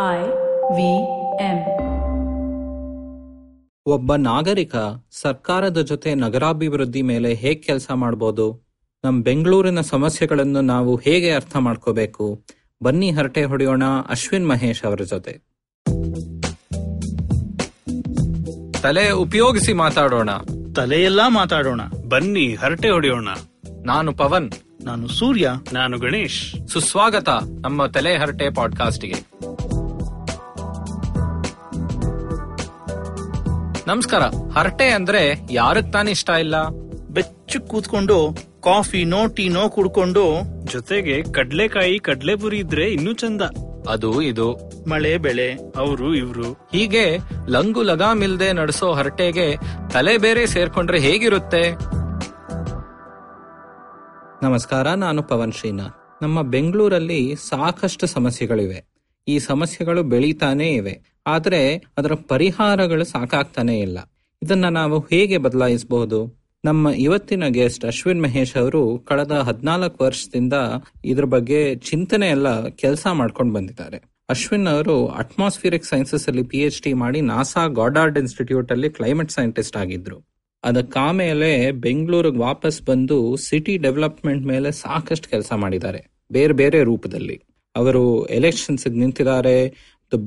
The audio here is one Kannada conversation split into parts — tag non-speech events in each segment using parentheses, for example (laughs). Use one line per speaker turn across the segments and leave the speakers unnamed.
ಐ ವಿ ಎಂ ಒಬ್ಬ ನಾಗರಿಕ ಸರ್ಕಾರದ ಜೊತೆ ನಗರಾಭಿವೃದ್ಧಿ ಮೇಲೆ ಹೇಗೆ ಕೆಲಸ ಮಾಡಬಹುದು ನಮ್ಮ ಬೆಂಗಳೂರಿನ ಸಮಸ್ಯೆಗಳನ್ನು ನಾವು ಹೇಗೆ ಅರ್ಥ ಮಾಡ್ಕೋಬೇಕು ಬನ್ನಿ ಹರಟೆ ಹೊಡೆಯೋಣ ಅಶ್ವಿನ್ ಮಹೇಶ್ ಅವರ ಜೊತೆ ತಲೆ ಉಪಯೋಗಿಸಿ ಮಾತಾಡೋಣ
ತಲೆಯೆಲ್ಲ ಮಾತಾಡೋಣ
ಬನ್ನಿ ಹರಟೆ ಹೊಡೆಯೋಣ ನಾನು ಪವನ್
ನಾನು ಸೂರ್ಯ
ನಾನು ಗಣೇಶ್ ಸುಸ್ವಾಗತ ನಮ್ಮ ತಲೆ ಹರಟೆ ಪಾಡ್ಕಾಸ್ಟ್ಗೆ ನಮಸ್ಕಾರ ಹರಟೆ ಅಂದ್ರೆ ಯಾರಕ್ ತಾನೇ ಇಷ್ಟ ಇಲ್ಲ
ಬೆಚ್ಚ ಕೂತ್ಕೊಂಡು ಕಾಫಿ ನೋ ಟೀ ನೋ ಕುಡ್ಕೊಂಡು ಜೊತೆಗೆ ಕಡ್ಲೆಕಾಯಿ ಪುರಿ ಇದ್ರೆ ಇನ್ನೂ
ಚಂದ ಅದು ಇದು ಮಳೆ ಬೆಳೆ ಅವರು ಇವ್ರು ಹೀಗೆ ಲಂಗು ಲಗಾಮಿಲ್ದೆ ನಡೆಸೋ ಹರಟೆಗೆ ತಲೆ ಬೇರೆ ಸೇರ್ಕೊಂಡ್ರೆ ಹೇಗಿರುತ್ತೆ ನಮಸ್ಕಾರ ನಾನು ಪವನ್ ಶ್ರೀನಾ ನಮ್ಮ ಬೆಂಗಳೂರಲ್ಲಿ ಸಾಕಷ್ಟು ಸಮಸ್ಯೆಗಳಿವೆ ಈ ಸಮಸ್ಯೆಗಳು ಬೆಳೀತಾನೇ ಇವೆ ಆದರೆ ಅದರ ಪರಿಹಾರಗಳು ಸಾಕಾಗ್ತಾನೆ ಇಲ್ಲ ಇದನ್ನ ನಾವು ಹೇಗೆ ಬದಲಾಯಿಸಬಹುದು ನಮ್ಮ ಇವತ್ತಿನ ಗೆಸ್ಟ್ ಅಶ್ವಿನ್ ಮಹೇಶ್ ಅವರು ಕಳೆದ ಹದಿನಾಲ್ಕು ವರ್ಷದಿಂದ ಇದ್ರ ಬಗ್ಗೆ ಚಿಂತನೆ ಎಲ್ಲ ಕೆಲಸ ಮಾಡ್ಕೊಂಡು ಬಂದಿದ್ದಾರೆ ಅಶ್ವಿನ್ ಅವರು ಅಟ್ಮಾಸ್ಫಿಯರಿಕ್ ಸೈನ್ಸಸ್ ಅಲ್ಲಿ ಪಿ ಎಚ್ ಡಿ ಮಾಡಿ ನಾಸಾ ಗಾಡಾರ್ಡ್ ಇನ್ಸ್ಟಿಟ್ಯೂಟ್ ಅಲ್ಲಿ ಕ್ಲೈಮೇಟ್ ಸೈಂಟಿಸ್ಟ್ ಆಗಿದ್ರು ಅದಕ್ಕಾಮೇಲೆ ಬೆಂಗಳೂರಿಗೆ ವಾಪಸ್ ಬಂದು ಸಿಟಿ ಡೆವಲಪ್ಮೆಂಟ್ ಮೇಲೆ ಸಾಕಷ್ಟು ಕೆಲಸ ಮಾಡಿದ್ದಾರೆ ಬೇರೆ ಬೇರೆ ರೂಪದಲ್ಲಿ ಅವರು ಎಲೆಕ್ಷನ್ಸ್ ನಿಂತಿದ್ದಾರೆ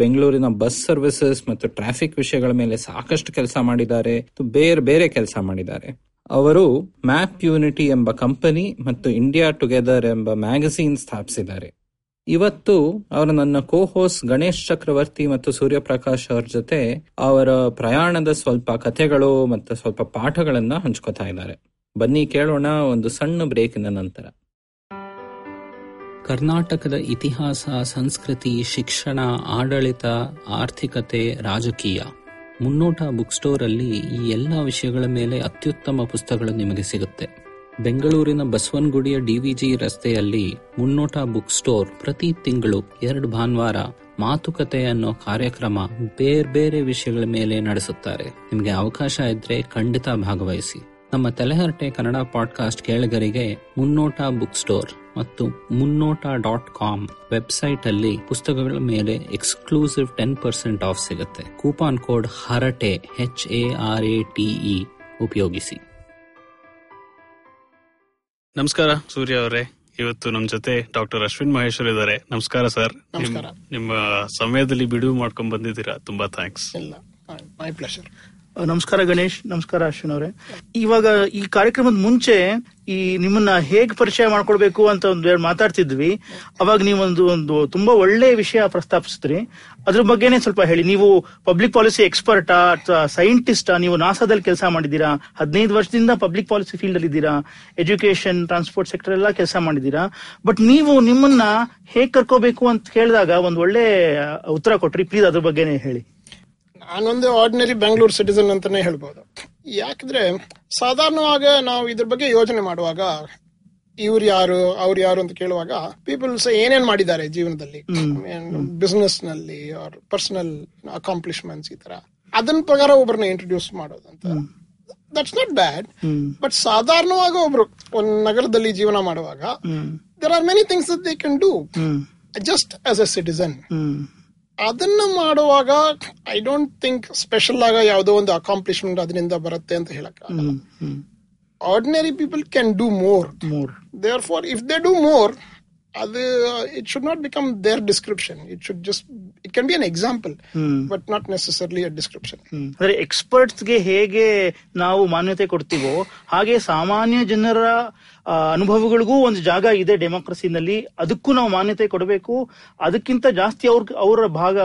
ಬೆಂಗಳೂರಿನ ಬಸ್ ಸರ್ವಿಸಸ್ ಮತ್ತು ಟ್ರಾಫಿಕ್ ವಿಷಯಗಳ ಮೇಲೆ ಸಾಕಷ್ಟು ಕೆಲಸ ಮಾಡಿದ್ದಾರೆ ಬೇರೆ ಬೇರೆ ಕೆಲಸ ಮಾಡಿದ್ದಾರೆ ಅವರು ಮ್ಯಾಪ್ ಯೂನಿಟಿ ಎಂಬ ಕಂಪನಿ ಮತ್ತು ಇಂಡಿಯಾ ಟುಗೆದರ್ ಎಂಬ ಮ್ಯಾಗಝೀನ್ ಸ್ಥಾಪಿಸಿದ್ದಾರೆ ಇವತ್ತು ಅವರು ನನ್ನ ಕೋಹೋಸ್ ಗಣೇಶ್ ಚಕ್ರವರ್ತಿ ಮತ್ತು ಸೂರ್ಯಪ್ರಕಾಶ್ ಅವರ ಜೊತೆ ಅವರ ಪ್ರಯಾಣದ ಸ್ವಲ್ಪ ಕಥೆಗಳು ಮತ್ತು ಸ್ವಲ್ಪ ಪಾಠಗಳನ್ನ ಹಂಚ್ಕೋತಾ ಇದ್ದಾರೆ ಬನ್ನಿ ಕೇಳೋಣ ಒಂದು ಸಣ್ಣ ಬ್ರೇಕಿನ ನಂತರ ಕರ್ನಾಟಕದ ಇತಿಹಾಸ ಸಂಸ್ಕೃತಿ ಶಿಕ್ಷಣ ಆಡಳಿತ ಆರ್ಥಿಕತೆ ರಾಜಕೀಯ ಮುನ್ನೋಟ ಬುಕ್ ಅಲ್ಲಿ ಈ ಎಲ್ಲ ವಿಷಯಗಳ ಮೇಲೆ ಅತ್ಯುತ್ತಮ ಪುಸ್ತಕಗಳು ನಿಮಗೆ ಸಿಗುತ್ತೆ ಬೆಂಗಳೂರಿನ ಬಸವನಗುಡಿಯ ಡಿವಿಜಿ ರಸ್ತೆಯಲ್ಲಿ ಮುನ್ನೋಟ ಬುಕ್ ಸ್ಟೋರ್ ಪ್ರತಿ ತಿಂಗಳು ಎರಡು ಭಾನುವಾರ ಮಾತುಕತೆ ಅನ್ನೋ ಕಾರ್ಯಕ್ರಮ ಬೇರೆ ಬೇರೆ ವಿಷಯಗಳ ಮೇಲೆ ನಡೆಸುತ್ತಾರೆ ನಿಮಗೆ ಅವಕಾಶ ಇದ್ರೆ ಖಂಡಿತ ಭಾಗವಹಿಸಿ ನಮ್ಮ ತಲೆಹರಟೆ ಕನ್ನಡ ಪಾಡ್ಕಾಸ್ಟ್ ಕೇಳಗರಿಗೆ ಮುನ್ನೋಟ ಬುಕ್ ಸ್ಟೋರ್ ಮತ್ತು ಮುನ್ನೋಟ ಡಾಟ್ ಕಾಮ್ ವೆಬ್ಸೈಟ್ ಅಲ್ಲಿ ಪುಸ್ತಕಗಳ ಮೇಲೆ ಎಕ್ಸ್ಕ್ಲೂಸಿವ್ ಟೆನ್ ಪರ್ಸೆಂಟ್ ಆಫ್ ಸಿಗುತ್ತೆ coupon code Harate H A R A T E ಉಪಯೋಗಿಸಿ
ನಮಸ್ಕಾರ ಸೂರ್ಯ ಅವರೇ ಇವತ್ತು ನಮ್ ಜೊತೆ ಡಾಕ್ಟರ್ ಅಶ್ವಿನ್ ಮಹೇಶ್ವರ್ ಇದ್ದಾರೆ ನಮಸ್ಕಾರ ಸರ್ ನಿಮ್ಮ ಸಮಯದಲ್ಲಿ ಬಿಡುವು ಮಾಡ್ಕೊಂಡ್ ಬಂದಿದ್ದೀರಾ ತುಂಬಾ ಥ್ಯಾಂಕ್ಸ್
ಮೈ ನಮಸ್ಕಾರ ಗಣೇಶ್ ನಮಸ್ಕಾರ ಅಶ್ವಿನ್ ಅವರೇ ಇವಾಗ ಈ ಕಾರ್ಯಕ್ರಮದ ಮುಂಚೆ ಈ ನಿಮ್ಮನ್ನ ಹೇಗ್ ಪರಿಚಯ ಮಾಡ್ಕೊಳ್ಬೇಕು ಅಂತ ಹೇಳಿ ಮಾತಾಡ್ತಿದ್ವಿ ಅವಾಗ ನೀವೊಂದು ಒಂದು ತುಂಬಾ ಒಳ್ಳೆ ವಿಷಯ ಪ್ರಸ್ತಾಪಿಸಿದ್ರಿ ಅದ್ರ ಬಗ್ಗೆನೇ ಸ್ವಲ್ಪ ಹೇಳಿ ನೀವು ಪಬ್ಲಿಕ್ ಪಾಲಿಸಿ ಎಕ್ಸ್ಪರ್ಟ್ ಅಥವಾ ಸೈಂಟಿಸ್ಟಾ ನೀವು ನಾಸಾದಲ್ಲಿ ಕೆಲಸ ಮಾಡಿದೀರಾ ಹದಿನೈದು ವರ್ಷದಿಂದ ಪಬ್ಲಿಕ್ ಪಾಲಿಸಿ ಫೀಲ್ಡ್ ಅಲ್ಲಿ ಇದ್ದೀರಾ ಎಜುಕೇಶನ್ ಟ್ರಾನ್ಸ್ಪೋರ್ಟ್ ಸೆಕ್ಟರ್ ಎಲ್ಲ ಕೆಲಸ ಮಾಡಿದ್ದೀರಾ ಬಟ್ ನೀವು ನಿಮ್ಮನ್ನ ಹೇಗ್ ಕರ್ಕೋಬೇಕು ಅಂತ ಕೇಳಿದಾಗ ಒಂದು ಒಳ್ಳೆ ಉತ್ತರ ಕೊಟ್ರಿ ಪ್ಲೀಸ್ ಅದ್ರ ಬಗ್ಗೆನೇ ಹೇಳಿ
ನಾನೊಂದು ಆರ್ಡಿನರಿ ಬೆಂಗಳೂರು ಸಿಟಿಸನ್ ಅಂತಾನೆ ಹೇಳ್ಬೋದು ಯಾಕಂದ್ರೆ ಸಾಧಾರಣವಾಗ ನಾವು ಇದ್ರ ಬಗ್ಗೆ ಯೋಚನೆ ಮಾಡುವಾಗ ಇವ್ರು ಯಾರು ಅವ್ರು ಯಾರು ಅಂತ ಕೇಳುವಾಗ ಪೀಪಲ್ಸ್ ಏನೇನ್ ಮಾಡಿದ್ದಾರೆ ಜೀವನದಲ್ಲಿ ಬಿಸ್ನೆಸ್ ನಲ್ಲಿ ಪರ್ಸನಲ್ ಅಕಾಂಪ್ಲಿಷ್ಮೆಂಟ್ಸ್ ಈ ತರ ಅದನ್ನ ಪ್ರಕಾರ ಒಬ್ಬರನ್ನ ಇಂಟ್ರೊಡ್ಯೂಸ್ ಮಾಡೋದಂತ ದಟ್ಸ್ ನಾಟ್ ಬ್ಯಾಡ್ ಬಟ್ ಸಾಧಾರಣವಾಗ ಒಬ್ರು ಒಂದ್ ನಗರದಲ್ಲಿ ಜೀವನ ಮಾಡುವಾಗ there are many things they can do just as a citizen ಅದನ್ನ ಮಾಡುವಾಗ ಐ ಡೋಂಟ್ ಥಿಂಕ್ ಸ್ಪೆಷಲ್ ಆಗ ಯಾವುದೋ ಒಂದು ಅಕಾಂಪ್ಲಿಷ್ಮೆಂಟ್ ಅದರಿಂದ ಬರುತ್ತೆ ಅಂತ ಹೇಳಕ್ ordinary people can do more there for if they do more ಅದು it should not become their description it should just it can be an example but not necessarily a description
ಅಂದ್ರೆ ಎಕ್ಸ್ಪರ್ಟ್ಸ್ಗೆ ಹೇಗೆ ನಾವು ಮಾನ್ಯತೆ ಕೊಡ್ತೀವೋ ಹಾಗೆ ಸಾಮಾನ್ಯ ಜನರ ಅನುಭವಗಳಿಗೂ ಒಂದು ಜಾಗ ಇದೆ ಡೆಮೋಕ್ರಸಿನಲ್ಲಿ ಅದಕ್ಕೂ ನಾವು ಮಾನ್ಯತೆ ಕೊಡಬೇಕು ಅದಕ್ಕಿಂತ ಜಾಸ್ತಿ ಅವ್ರ ಅವರ ಭಾಗ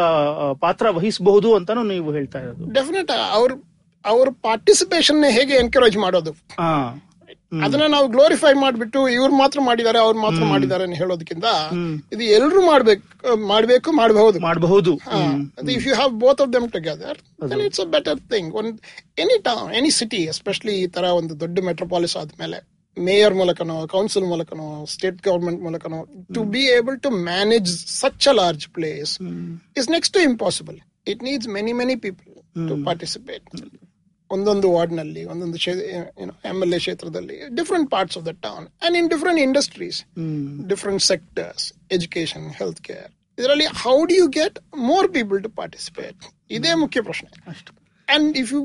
ಪಾತ್ರ ವಹಿಸಬಹುದು ಅಂತಾನು ನೀವು ಹೇಳ್ತಾ
ಇರೋದು ಡೆಫಿನೆಟ್ ಅವ್ರ ಅವ್ರ ಪಾರ್ಟಿಸಿಪೇಷನ್ ಹೇಗೆ ಎನ್ಕರೇಜ್ ಮಾಡೋದು ಅದನ್ನ ನಾವು ಗ್ಲೋರಿಫೈ ಮಾಡ್ಬಿಟ್ಟು ಇವ್ರು ಮಾತ್ರ ಮಾಡಿದ್ದಾರೆ ಅವ್ರು ಮಾತ್ರ ಮಾಡಿದ್ದಾರೆ ಹೇಳೋದಕ್ಕಿಂತ ಇದು ಎಲ್ರು ಮಾಡ್ಬೇಕು ಮಾಡ್ಬೇಕು
ಮಾಡಬಹುದು ಮಾಡಬಹುದು
if you have both of them together it's a better thing ಒಂದ್ any town any city especially ಈ ತರ ಒಂದು ದೊಡ್ಡ ಮೆಟ್ರೋಪಾಲಿಸ್ ಆದ್ಮೇಲೆ ಮೇಯರ್ ಮೂಲಕನೋ ಕೌನ್ಸಿಲ್ ಮೂಲಕನೋ ಸ್ಟೇಟ್ ಗವರ್ಮೆಂಟ್ ಮೂಲಕನೋ to be able to manage such a large place is next to impossible it needs many many people to participate ಒಂದೊಂದು ವಾರ್ಡ್ನಲ್ಲಿ ಒಂದೊಂದು ಎಮ್ ಎಲ್ ಎ ಕ್ಷೇತ್ರದಲ್ಲಿ different parts of the town and in different industries different sectors education health care ಇದರಲ್ಲಿ how do you get more people to participate ಇದೇ ಮುಖ್ಯ ಪ್ರಶ್ನೆ and if you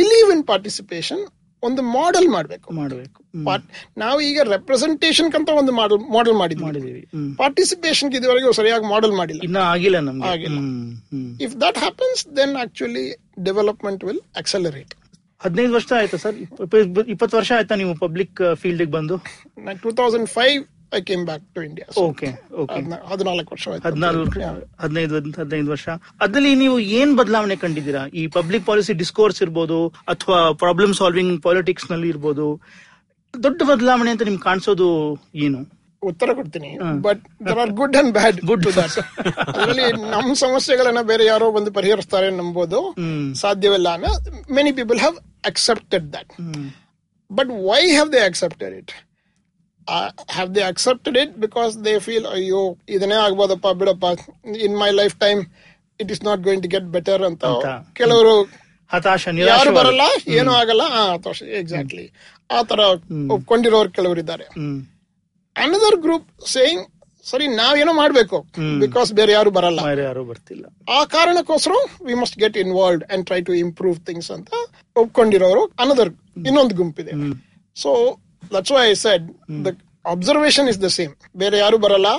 believe in participation ಒಂದು ಮಾಡೆಲ್ ಮಾಡಬೇಕು
ಮಾಡಬೇಕು ಬಟ್
ನಾವು ಈಗ ರೆಪ್ರೆಸೆಂಟೇಷನ್ ಅಂತ ಒಂದು ಮಾಡೆಲ್ ಮಾಡೆಲ್ ಮಾಡಿದ್ವಿ ಪಾರ್ಟಿಸಿಪೇಷನ್ ಇದುವರೆಗೆ
ಸರಿಯಾಗಿ ಮಾಡೆಲ್ ಮಾಡಿಲ್ಲ ಇನ್ನ ಆಗಿಲ್ಲ ನಮ್ಗೆ ಆಗಿಲ್ಲ
if that happens then actually development will accelerate ಹದಿನೈದು
ವರ್ಷ ಆಯ್ತಾ ಸರ್ ಇಪ್ಪತ್ತು ವರ್ಷ ಆಯ್ತಾ ನೀವು ಪಬ್ಲಿಕ್ ಫೀಲ್ಡ್ ಬಂದು
two thousand five I came back
to India okay okay ಹದಿನಾಲ್ಕು ವರ್ಷ ಹದಿನಾಲ್ಕು ಹದಿನೈದು ಹದಿನೈದು ವರ್ಷ ಅದ್ರಲ್ಲಿ ನೀವು ಏನ್ ಬದಲಾವಣೆ ಕಂಡಿದ್ದೀರಾ ಈ ಪಬ್ಲಿಕ್ ಪಾಲಿಸಿ ಡಿಸ್ಕೋರ್ಸ್ ಇರ್ಬೋದು ಅಥವಾ ಪ್ರಾಬ್ಲಮ್ ಸಾಲ್ವಿಂಗ್ ಪಾಲಿಟಿಕ್ಸ್ ನಲ್ಲಿ ಇರ್ಬೋದು ದೊಡ್ಡ ಬದಲಾವಣೆ ಅಂತ ನಿಮ್ಗೆ ಕಾಣಿಸೋದು ಏನು
ಉತ್ತರ ಕೊಡ್ತೀನಿ but there are good and bad good that ಅದರಲ್ಲಿ ನಮ್ಮ ಸಮಸ್ಯೆಗಳನ್ನ ಬೇರೆ ಯಾರೋ ಬಂದು ಪರಿಹರಿಸ್ತಾರೆ ನಂಬೋದು ಸಾಧ್ಯವಿಲ್ಲ ಅನ್ನೋ many people have accepted that but why have they accepted it Uh, have they accepted it because they feel ಅಯ್ಯೋ ಇದನ್ನೇ ಆಗ್ಬೋದಪ್ಪ ಬಿಡಪ್ಪ in my lifetime it is not going to get better ಅಂತ
ಕೆಲವರು ಹತಾಶ ಯಾರು
ಬರಲ್ಲ ಏನೂ ಆಗಲ್ಲ ಹತಾಶ ಎಕ್ಸಾಕ್ಟ್ಲಿ ಆ ತರ ಒಪ್ಕೊಂಡಿರೋರು ಇದ್ದಾರೆ ಅನದರ್ ಗ್ರೂಪ್ ಸೇಯಿಂಗ್ ಸರಿ ನಾವೇನೋ ಮಾಡ್ಬೇಕು ಬಿಕಾಸ್ ಬೇರೆ ಯಾರು ಬರಲ್ಲ ಯಾರು
ಬರ್ತಿಲ್ಲ
ಆ ಕಾರಣಕ್ಕೋಸ್ಕರ we must get involve and try to improve things ಅಂತ ಒಪ್ಕೊಂಡಿರೋರು ಅನದರ್ ಇನ್ನೊಂದು ಗುಂಪಿದೆ so that's why I said the observation is the same ಬೇರೆ ಯಾರು ಬರಲ್ಲ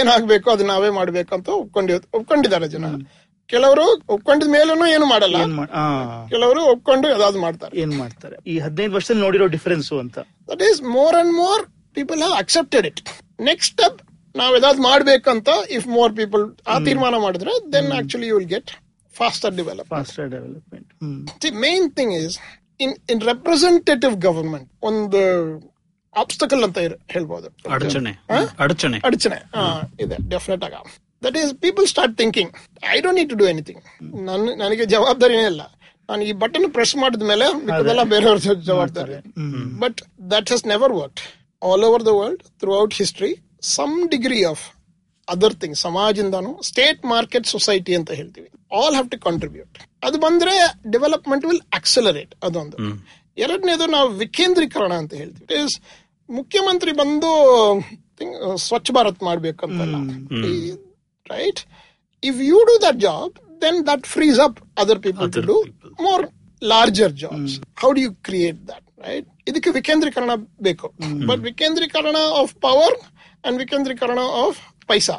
ಏನಾಗಬೇಕು ಅದು ನಾವೇ ಮಾಡ್ಬೇಕಂತ ಒಪ್ಕೊಂಡಿ ಒಪ್ಕೊಂಡಿದ್ದಾರೆ ಜನ ಕೆಲವರು ಒಪ್ಕೊಂಡ ಮೇಲೂ ಏನು ಮಾಡಲ್ಲ ಕೆಲವರು
ಒಪ್ಕೊಂಡು ಅದಾದ್ ಮಾಡ್ತಾರೆ ಏನ್ ಮಾಡ್ತಾರೆ ಈ ಹದಿನೈದು ವರ್ಷದಲ್ಲಿ ನೋಡಿರೋ ಡಿಫರೆನ್ಸ್
ಅಂತ that is more and more people have accepted it next step ನಾವ್ ಎದಾದ್ ಮಾಡ್ಬೇಕಂತ ಇಫ್ ಮೋರ್ ಪೀಪಲ್ ಆ ತೀರ್ಮಾನ ಮಾಡಿದ್ರೆ then actually you will get
faster develop faster development
the main thing is in in representative government ಒಂದು ಆಬ್ಸ್ಟಕಲ್ ಅಂತ ಹೇಳ್ಬೋದು ಅಡಚಣೆ ಅಡಚಣೆ ಅಡಚಣೆ ಇದೆ ಡೆಫಿನೆಟ್ ಆಗ that is people start thinking I don't need to do anything ನನ್ನ ನನಗೆ ಜವಾಬ್ದಾರಿನೇ ಇಲ್ಲ ನಾನು ಈ ಬಟನ್ ಪ್ರೆಸ್ ಮಾಡಿದ ಮೇಲೆ ಮಿಕ್ಕದೆಲ್ಲ ಬೇರೆಯವ್ರ ಜವಾಬ್ದಾರಿ but that has never work all over the world throughout history some degree of other thing ಸಮಾಜಿಂದಾನು ಸ್ಟೇಟ್ ಮಾರ್ಕೆಟ್ ಸೊಸೈಟಿ ಅಂತ ಹೇಳ್ತೀವಿ ಆಲ್ ಹ್ಯಾವ್ ಟು ಕಾಂಟ್ರಿಬ್ಯೂಟ್ ಅದು ಬಂದ್ರೆ ಡೆವಲಪ್ಮೆಂಟ್ ವಿಲ್ ಆಕ್ಸಲರೇಟ್ ಅದೊಂದು ಎರಡನೇದು ನಾವು ವಿಕೇಂದ್ರೀಕರಣ ಅಂತ ಹೇಳ್ತೀವಿ ಇಸ್ ಮುಖ್ಯಮಂತ್ರಿ ಬಂದು uh, ಸ್ವಚ್ಛ ಭಾರತ್ ಮಾಡ್ಬೇಕಂತಲ್ಲ right if you do that job then that frees up other people to do more larger jobs how do you create that right ಇದಕ್ಕೆ ವಿಕೇಂದ್ರೀಕರಣ ಬೇಕು ಬಟ್ ವಿಕೇಂದ್ರೀಕರಣ ಆಫ್ ಪವರ್ ಅಂಡ್ ವಿಕೇಂದ್ರೀಕರಣ ಆಫ್ ಪೈಸಾ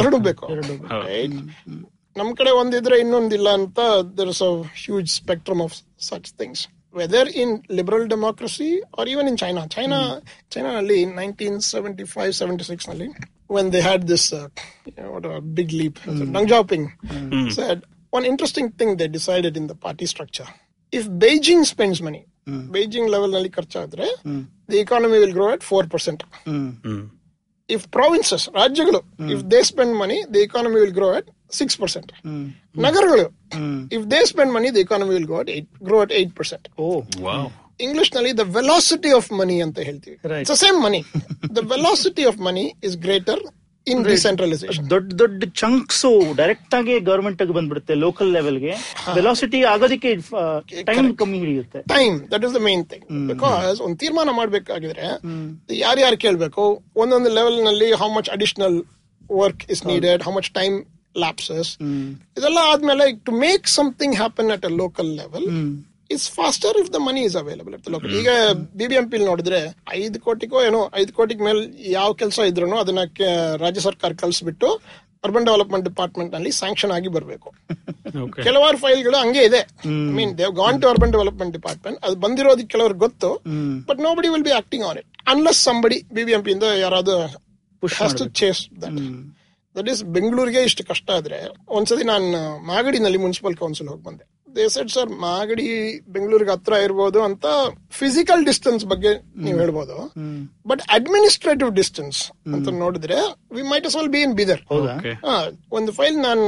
ಎರಡು ಬೇಕು ನಮ್ ಕಡೆ ಒಂದಿದ್ರೆ ಇನ್ನೊಂದಿಲ್ಲ ಅಂತ there is a huge spectrum of such things whether in liberal democracy or even in China China ಚೈನಾನಲ್ಲಿ nineteen seventy five seventy six ನಲ್ಲಿ when they had this big leap Deng Xiaoping one interesting thing they decided in the party structure if Beijing spends money Beijing level ನಲ್ಲಿ ಖರ್ಚಾದ್ರೆ the economy will grow at four percent if provinces ರಾಜ್ಯಗಳು if they spend money the economy will grow at six percent ನಗರಗಳು if they spend money the economy will grow at eight grow at eight percent English ನಲ್ಲಿ ದ ವೆಲಾಸಿಟಿ ಆಫ್ ಮನಿ ಅಂತ ಹೇಳ್ತೀವಿ it's same money the velocity of money is greater
in decentralisation ದೊಡ್ಡ ದೊಡ್ಡ ಚಂಕ್ಸ್ ಡೈರೆಕ್ಟ್ ಆಗಿ ಗವರ್ಮೆಂಟ್ ಬಂದ್ಬಿಡುತ್ತೆ ಲೋಕಲ್ ಲೆವೆಲ್ಗೆ ವೆಲಾಸಿಟಿ ಆಗೋದಕ್ಕೆ ಟೈಮ್ ಕಮ್ಮಿ ಹಿಡಿಯುತ್ತೆ time
that is the main thing because ಒಂದು ತೀರ್ಮಾನ ಮಾಡಬೇಕಾಗಿದ್ರೆ ಯಾರ್ಯಾರು ಕೇಳಬೇಕು ಒಂದೊಂದು ಲೆವೆಲ್ ನಲ್ಲಿ how much additional work is needed how much time lapses ಇದೆಲ್ಲ ಆದ್ಮೇಲೆ to make something happen at a local level is faster if the money is available ಇರ್ತದೆ ಲೋಕಲ್ ಈಗ ಬಿ ಬಿ ಎಂ ಪಿ ನೋಡಿದ್ರೆ ಐದು ಕೋಟಿಗೋ ಏನೋ ಐದು ಕೋಟಿಗೆ ಮೇಲೆ ಯಾವ ಕೆಲಸ ಇದ್ರು ಅದನ್ನ ರಾಜ್ಯ ಸರ್ಕಾರ ಕಲ್ಸ್ಬಿಟ್ಟು ಅರ್ಬನ್ ಡೆವಲಪ್ಮೆಂಟ್ ಡಿಪಾರ್ಟ್ಮೆಂಟ್ ನಲ್ಲಿ ಸ್ಯಾಂಕ್ಷನ್ ಆಗಿ ಬರಬೇಕು (laughs) ಕೆಲವಾರು ಫೈಲ್ಗಳು ಹಂಗೆ ಇದೆ mean they've gone to urban development department ಅದು ಬಂದಿರೋದಕ್ಕೆ ಕೆಲವರು ಗೊತ್ತು but nobody will be acting on it unless somebody B B M P ಇಂದ ಯಾರಾದ್ರು ಚೇಸ್ ದಟ್ ದಟ್ ಈಸ್ ಬೆಂಗಳೂರಿಗೆ ಇಷ್ಟು ಕಷ್ಟ ಆದ್ರೆ ಒಂದ್ಸತಿ ನಾನು ಮಾಗಡಿನಲ್ಲಿ ಮುನ್ಸಿಪಲ್ ಕೌನ್ಸಿಲ್ ಹೋಗಿ ಬಂದೆ ಎಸ್ ಸರ್ ಮಾಗಡಿ ಬೆಂಗಳೂರಿಗೆ ಹತ್ರ ಇರ್ಬೋದು ಅಂತ ಫಿಸಿಕಲ್ ಡಿಸ್ಟೆನ್ಸ್ ಬಗ್ಗೆ ನೀವು ಹೇಳ್ಬೋದು ಬಟ್ ಅಡ್ಮಿನಿಸ್ಟ್ರೇಟಿವ್ ಡಿಸ್ಟೆನ್ಸ್ ಅಂತ ನೋಡಿದ್ರೆ we might all be in Bidar ಒಂದು ಫೈಲ್ ನಾನು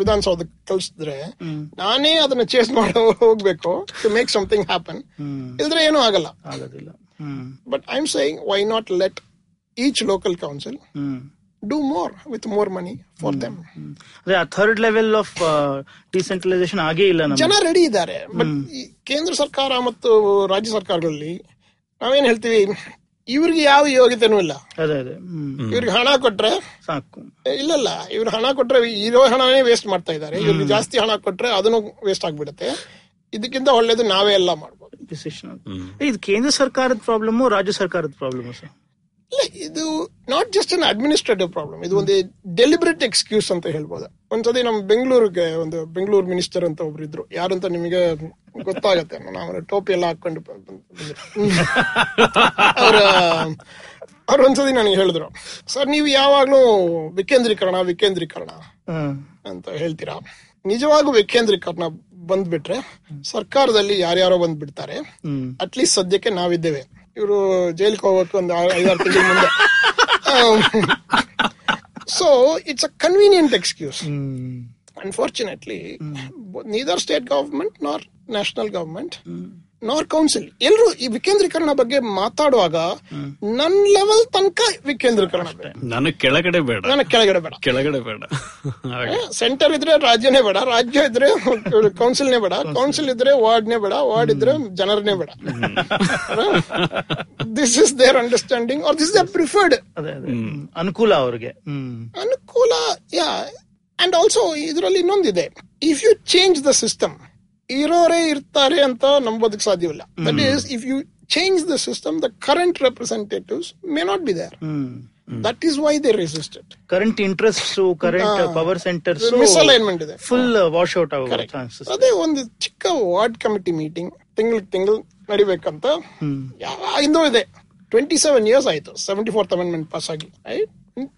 ವಿಧಾನಸೌಧಕ್ಕೆ ಕಲ್ಸಿದ್ರೆ ನಾನೇ ಅದನ್ನ ಚೇಸ್ ಮಾಡ ಹೋಗ್ಬೇಕು ಟು ಮೇಕ್ ಸಮಥಿಂಗ್ ಹ್ಯಾಪನ್ ಇದ್ರೆ ಏನೂ ಆಗಲ್ಲ but I am saying why not let each local council do more with more money for them hmm. hmm. ಅದೇ
ಆ ಥರ್ಡ್ ಲೆವೆಲ್ ಆಫ್ ಡಿಸೆಂಟ್ರಲೈಸೇಷನ್ ಆಗೇ ಇಲ್ಲ
ಜನ ರೆಡಿ ಇದ್ದಾರೆ ಬಟ್ ಕೇಂದ್ರ ಸರ್ಕಾರ ಮತ್ತು ರಾಜ್ಯ ಸರ್ಕಾರಗಳಲ್ಲಿ ನಾವೇನ್ ಹೇಳ್ತೀವಿ ಇವ್ರಿಗೆ ಯಾವ ಯೋಗ್ಯತೆನೂ ಇಲ್ಲ ಅದೇ ಅದೇ ಇವ್ರಿಗೆ ಹಣ ಕೊಟ್ರೆ ಸಾಕು ಇಲ್ಲ ಇಲ್ಲ ಇವ್ರು ಹಣ ಕೊಟ್ರೆ ಇರೋ ಹಣನೇ ವೇಸ್ಟ್ ಮಾಡ್ತಾ ಇದಾರೆ ಇವ್ರಿಗೆ ಜಾಸ್ತಿ ಹಣ ಕೊಟ್ರೆ ಅದನ್ನು ವೇಸ್ಟ್ ಆಗ್ಬಿಡುತ್ತೆ ಇದಕ್ಕಿಂತ ಒಳ್ಳೇದು ನಾವೇ ಎಲ್ಲ
ಮಾಡ್ಬೋದು ಇದು ಕೇಂದ್ರ ಸರ್ಕಾರದ ಪ್ರಾಬ್ಲಮ್ ರಾಜ್ಯ ಸರ್ಕಾರದ ಪ್ರಾಬ್ಲಮ್ ಸರ್
ಇದು not just an administrative problem ಇದು ಒಂದು ಡೆಲಿಬ್ರೇಟ್ ಎಕ್ಸ್ಕ್ಯೂಸ್ ಅಂತ ಹೇಳ್ಬೋದು ಒಂದ್ಸದಿ ನಮ್ಮ ಬೆಂಗಳೂರಿಗೆ ಒಂದು ಬೆಂಗಳೂರು ಮಿನಿಸ್ಟರ್ ಅಂತ ಒಬ್ರು ಇದ್ರು ಯಾರಂತ ನಿಮಗೆ ಗೊತ್ತಾಗತ್ತೆ ನಾವು ಟೋಪಿ ಎಲ್ಲ ಹಾಕೊಂಡು ಅವ್ರ ಅವ್ರು ಒಂದ್ಸತಿ ನನಗೆ ಹೇಳಿದ್ರು ಸರ್ ನೀವು ಯಾವಾಗ್ಲೂ ವಿಕೇಂದ್ರೀಕರಣ ವಿಕೇಂದ್ರೀಕರಣ ಅಂತ ಹೇಳ್ತೀರಾ ನಿಜವಾಗೂ ವಿಕೇಂದ್ರೀಕರಣ ಬಂದ್ಬಿಟ್ರೆ ಸರ್ಕಾರದಲ್ಲಿ ಯಾರ್ಯಾರೋ ಬಂದ್ಬಿಡ್ತಾರೆ ಅಟ್ಲೀಸ್ಟ್ ಸದ್ಯಕ್ಕೆ ನಾವಿದ್ದೇವೆ ಇವರು ಜೈಲಿಗೆ ಹೋಗೋದು ಒಂದು ಐದಾರು ತಿಂಗಳ ಮುಂದೆ so it's a convenient excuse unfortunately neither state government nor national government nor council ಎಲ್ಲರೂ ಈ ವಿಕೇಂದ್ರೀಕರಣ ಬಗ್ಗೆ ಮಾತಾಡುವಾಗ ನನ್ ಲೆವೆಲ್ ತನಕ ವಿಕೇಂದ್ರೀಕರಣ ನನ್ನ ಕೆಳಗಡೆ ಬೇಡ ನನ್ನ ಕೆಳಗಡೆ ಬೇಡ ಕೆಳಗಡೆ ಬೇಡ ಸೆಂಟರ್ ಇದ್ರೆ ರಾಜ್ಯನೇ ಬೇಡ ರಾಜ್ಯ ಇದ್ರೆ ಕೌನ್ಸಿಲ್ನೇ ಬೇಡ ಕೌನ್ಸಿಲ್ ಇದ್ರೆ ವಾರ್ಡ್ನೇ ಬೇಡ ವಾರ್ಡ್ ಇದ್ರೆ ಜನರನ್ನೇ ಬೇಡ this is there understanding or this there preferred ಅನುಕೂಲ ಅವ್ರಿಗೆ ಅನುಕೂಲ ಯಾ ಅಂಡ್ ಆಲ್ಸೋ ಇದರಲ್ಲಿ ಇನ್ನೊಂದಿದೆ if you change the system ಇರೋರೇ ಇರ್ತಾರೆ ಅಂತ ನಂಬೋದಕ್ಕೆ ಸಾಧ್ಯವಿಲ್ಲ that is if you change the system the current
representatives may not be there that is why they resisted current interest current power centres misalignment ಇದೆ ಫುಲ್ ವಾಶ್ ಔಟ್
ಅದೇ ಒಂದು ಚಿಕ್ಕ ವಾರ್ಡ್ ಕಮಿಟಿ ಮೀಟಿಂಗ್ ತಿಂಗಳ ತಿಂಗಳು ನಡಿಬೇಕಂತ ಇಂದು ಇದೆ ಟ್ವೆಂಟಿ ಸೆವೆನ್ ಇಯರ್ಸ್ ಆಯ್ತು ಸೆವೆಂಟಿ ಫೋರ್ತ್ ಅಮೆಂಡ್ಮೆಂಟ್ ಪಾಸ್ ಆಗಿ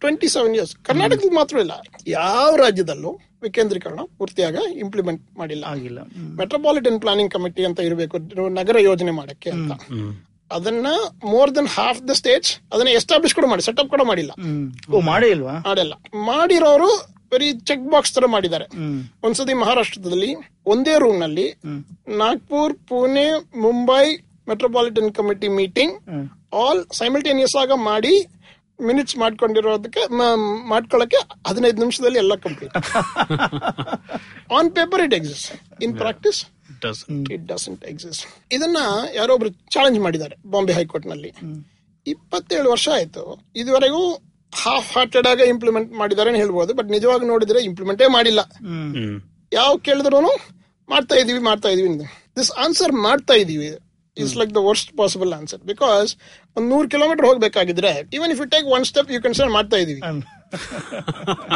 ಟ್ವೆಂಟಿ ಸೆವೆನ್ ಇಯರ್ಸ್ ಕರ್ನಾಟಕದಲ್ಲಿ ಮಾತ್ರ ಇಲ್ಲ ಯಾವ ರಾಜ್ಯದಲ್ಲೂ ವಿಕೇಂದ್ರೀಕರಣ ಪೂರ್ತಿಯಾಗ ಇಂಪ್ಲಿಮೆಂಟ್ ಮಾಡಿಲ್ಲ ಆಗಿಲ್ಲ ಮೆಟ್ರೋಪಾಲಿಟನ್ ಪ್ಲಾನಿಂಗ್ ಕಮಿಟಿ ಅಂತ ಇರಬೇಕು ನಗರ ಯೋಜನೆ ಮಾಡಕ್ಕೆ ಅಂತ ಅದನ್ನ more than half the stage ಅದನ್ನ ಎಸ್ಟಾಬ್ಲಿಷ್ ಕೂಡ ಮಾಡಿ ಸೆಟಪ್ ಕೂಡ ಮಾಡಿಲ್ಲ
ಮಾಡಿಲ್ಲ
ಮಾಡಿರೋರು ಬರೀ ಚೆಕ್ ಬಾಕ್ಸ್ ತರ ಮಾಡಿದ್ದಾರೆ ಒಂದ್ಸತಿ ಮಹಾರಾಷ್ಟ್ರದಲ್ಲಿ ಒಂದೇ ರೂಮ್ ನಲ್ಲಿ Nagpur Pune Mumbai metropolitan committee meeting all simultaneous ಆಗ ಮಾಡಿ ಮಿನಿಟ್ಸ್ ಮಾಡ್ಕೊಂಡಿರೋದಕ್ಕೆ ಮಾಡ್ಕೊಳ್ಳೋಕೆ ಹದಿನೈದು ನಿಮಿಷದಲ್ಲಿ ಎಲ್ಲ complete on paper it exist in practice it doesn't exist ಇದನ್ನ ಯಾರೊಬ್ರು ಚಾಲೆಂಜ್ ಮಾಡಿದ್ದಾರೆ ಬಾಂಬೆ ಹೈಕೋರ್ಟ್ ನಲ್ಲಿ ಇಪ್ಪತ್ತೇಳು ವರ್ಷ ಆಯ್ತು ಇದುವರೆಗೂ ಹಾಫ್ ಹಾರ್ಟೆಡ್ ಆಗಿ ಇಂಪ್ಲಿಮೆಂಟ್ ಮಾಡಿದ್ದಾರೆ ಹೇಳ್ಬೋದು ಬಟ್ ನಿಜವಾಗಿ ನೋಡಿದ್ರೆ ಇಂಪ್ಲಿಮೆಂಟೇ ಮಾಡಿಲ್ಲ ಯಾವ ಕೇಳಿದ್ರು ಮಾಡ್ತಾ ಇದೀವಿ ಮಾಡ್ತಾ ಇದೀವಿ ದಿಸ್ ಆನ್ಸರ್ ಮಾಡ್ತಾ ಇದೀವಿ is like the worst possible answer because ಒಂದ್ ನೂರ್ ಕಿಲೋಮೀಟರ್ ಹೋಗ್ಬೇಕಾಗಿದ್ರೆ even if you take one step you ಕನ್ಸರ್ ಮಾಡ್ತಾ ಇದೀವಿ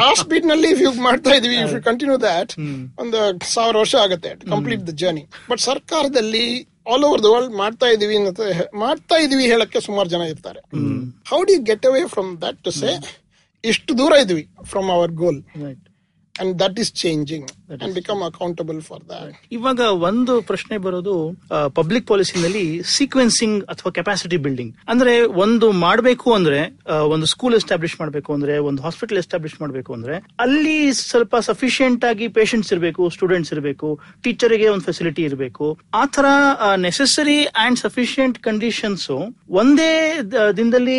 ಆ ಸ್ಪೀಡ್ ನಲ್ಲಿ ಇಫ್ ಯು ಮಾಡ್ತಾ ಇದೀವಿ ಇಫ್ ಯು ಕಂಟಿನ್ಯೂ ದಟ್ ಒಂದು ಸಾವಿರ ವರ್ಷ ಆಗುತ್ತೆ ಕಂಪ್ಲೀಟ್ ದ ಜರ್ನಿ ಬಟ್ ಸರ್ಕಾರದಲ್ಲಿ ಆಲ್ ಓವರ್ ದ ವರ್ಲ್ಡ್ ಮಾಡ್ತಾ ಇದೀವಿ ಮಾಡ್ತಾ ಇದೀವಿ ಹೇಳಕ್ಕೆ ಸುಮಾರು ಜನ ಇರ್ತಾರೆ how do get away from that to say ಇಷ್ಟು ದೂರ ಇದ್ವಿ from our goal and that is changing and become accountable for that
ಇವಾಗ ಒಂದು ಪ್ರಶ್ನೆ ಬರೋದು ಪಬ್ಲಿಕ್ ಪಾಲಿಸಿನಲ್ಲಿ ಸೀಕ್ವೆನ್ಸಿಂಗ್ ಅಥವಾ ಕೆಪಾಸಿಟಿ ಬಿಲ್ಡಿಂಗ್ ಅಂದ್ರೆ ಒಂದು ಮಾಡಬೇಕು ಅಂದ್ರೆ ಒಂದು ಸ್ಕೂಲ್ ಎಸ್ಟಾಬ್ಲಿಷ್ ಮಾಡಬೇಕು ಅಂದ್ರೆ ಒಂದು ಹಾಸ್ಪಿಟಲ್ ಎಸ್ಟಾಬ್ಲಿಷ್ ಮಾಡಬೇಕು ಅಂದ್ರೆ ಅಲ್ಲಿ ಸ್ವಲ್ಪ ಸಫಿಶಿಯೆಂಟ್ ಆಗಿ ಪೇಷಂಟ್ಸ್ ಇರಬೇಕು ಸ್ಟೂಡೆಂಟ್ಸ್ ಇರಬೇಕು ಗೆ ಒಂದು ಫೆಸಿಲಿಟಿ ಇರಬೇಕು ತರ ನೆಸೆಸರಿ ಅಂಡ್ ಸಫಿಶಿಯೆಂಟ್ ಕಂಡೀಷನ್ಸ್ ಒಂದೇ ದಿನದಲ್ಲಿ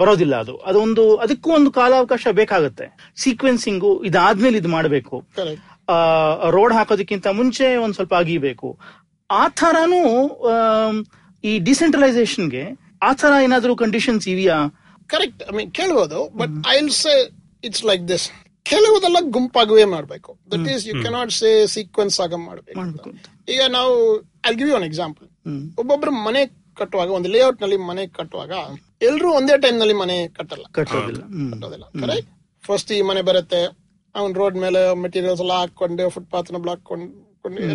ಬರೋದಿಲ್ಲ ಅದು ಅದೊಂದು ಅದಕ್ಕೂ ಒಂದು ಕಾಲಾವಕಾಶ ಬೇಕಾಗುತ್ತೆ ಸೀಕ್ವೆನ್ಸಿಂಗ್ ಇದಾದ್ಮೇಲೆ ಇದು ಮಾಡಬೇಕು ರೋಡ್ ಹಾಕೋದಕ್ಕಿಂತ ಮುಂಚೆ ಒಂದ್ ಸ್ವಲ್ಪ ಅಗಿಬೇಕು ಆ ಥರನೂ ಈ ಡಿಸೆಂಟ್ರಲೈಸೇಷನ್ಗೆ ಆ ತರ ಏನಾದರೂ ಕಂಡೀಷನ್ಸ್ ಇದೆಯಾ
ಕರೆಕ್ಟ್ ಐ ಮೀನ್ ಕೇಳಬಹುದು but I say it's like this ಕೆಲವುದೆಲ್ಲ ಗುಂಪಾಗುವೆ ಮಾಡಬೇಕು that is you cannot say sequence ಆಗ ಮಾಡಬೇಕು ಈಗ ನಾವು I give you one example ಒಬ್ಬೊಬ್ರು ಮನೆ ಕಟ್ಟುವಾಗ ಒಂದು ಲೇಔಟ್ ನಲ್ಲಿ ಮನೆ ಕಟ್ಟುವಾಗ ಎಲ್ಲರೂ ಒಂದೇ ಟೈಮ್ ನಲ್ಲಿ ಮನೆ ಕಟ್ಟಲ್ಲ ಕಟ್ಟೋದಿಲ್ಲ ಕರೆಕ್ಟ್ ಫಸ್ಟ್ ಈ ಮನೆ ಬರುತ್ತೆ ಅವ್ನು ರೋಡ್ ಮೇಲೆ ಮೆಟೀರಿಯಲ್ಸ್ ಎಲ್ಲ ಹಾಕೊಂಡು ಫುಟ್ಪಾತ್ ನ ಬ್ಲಾಕ್ ಕೊಂಡು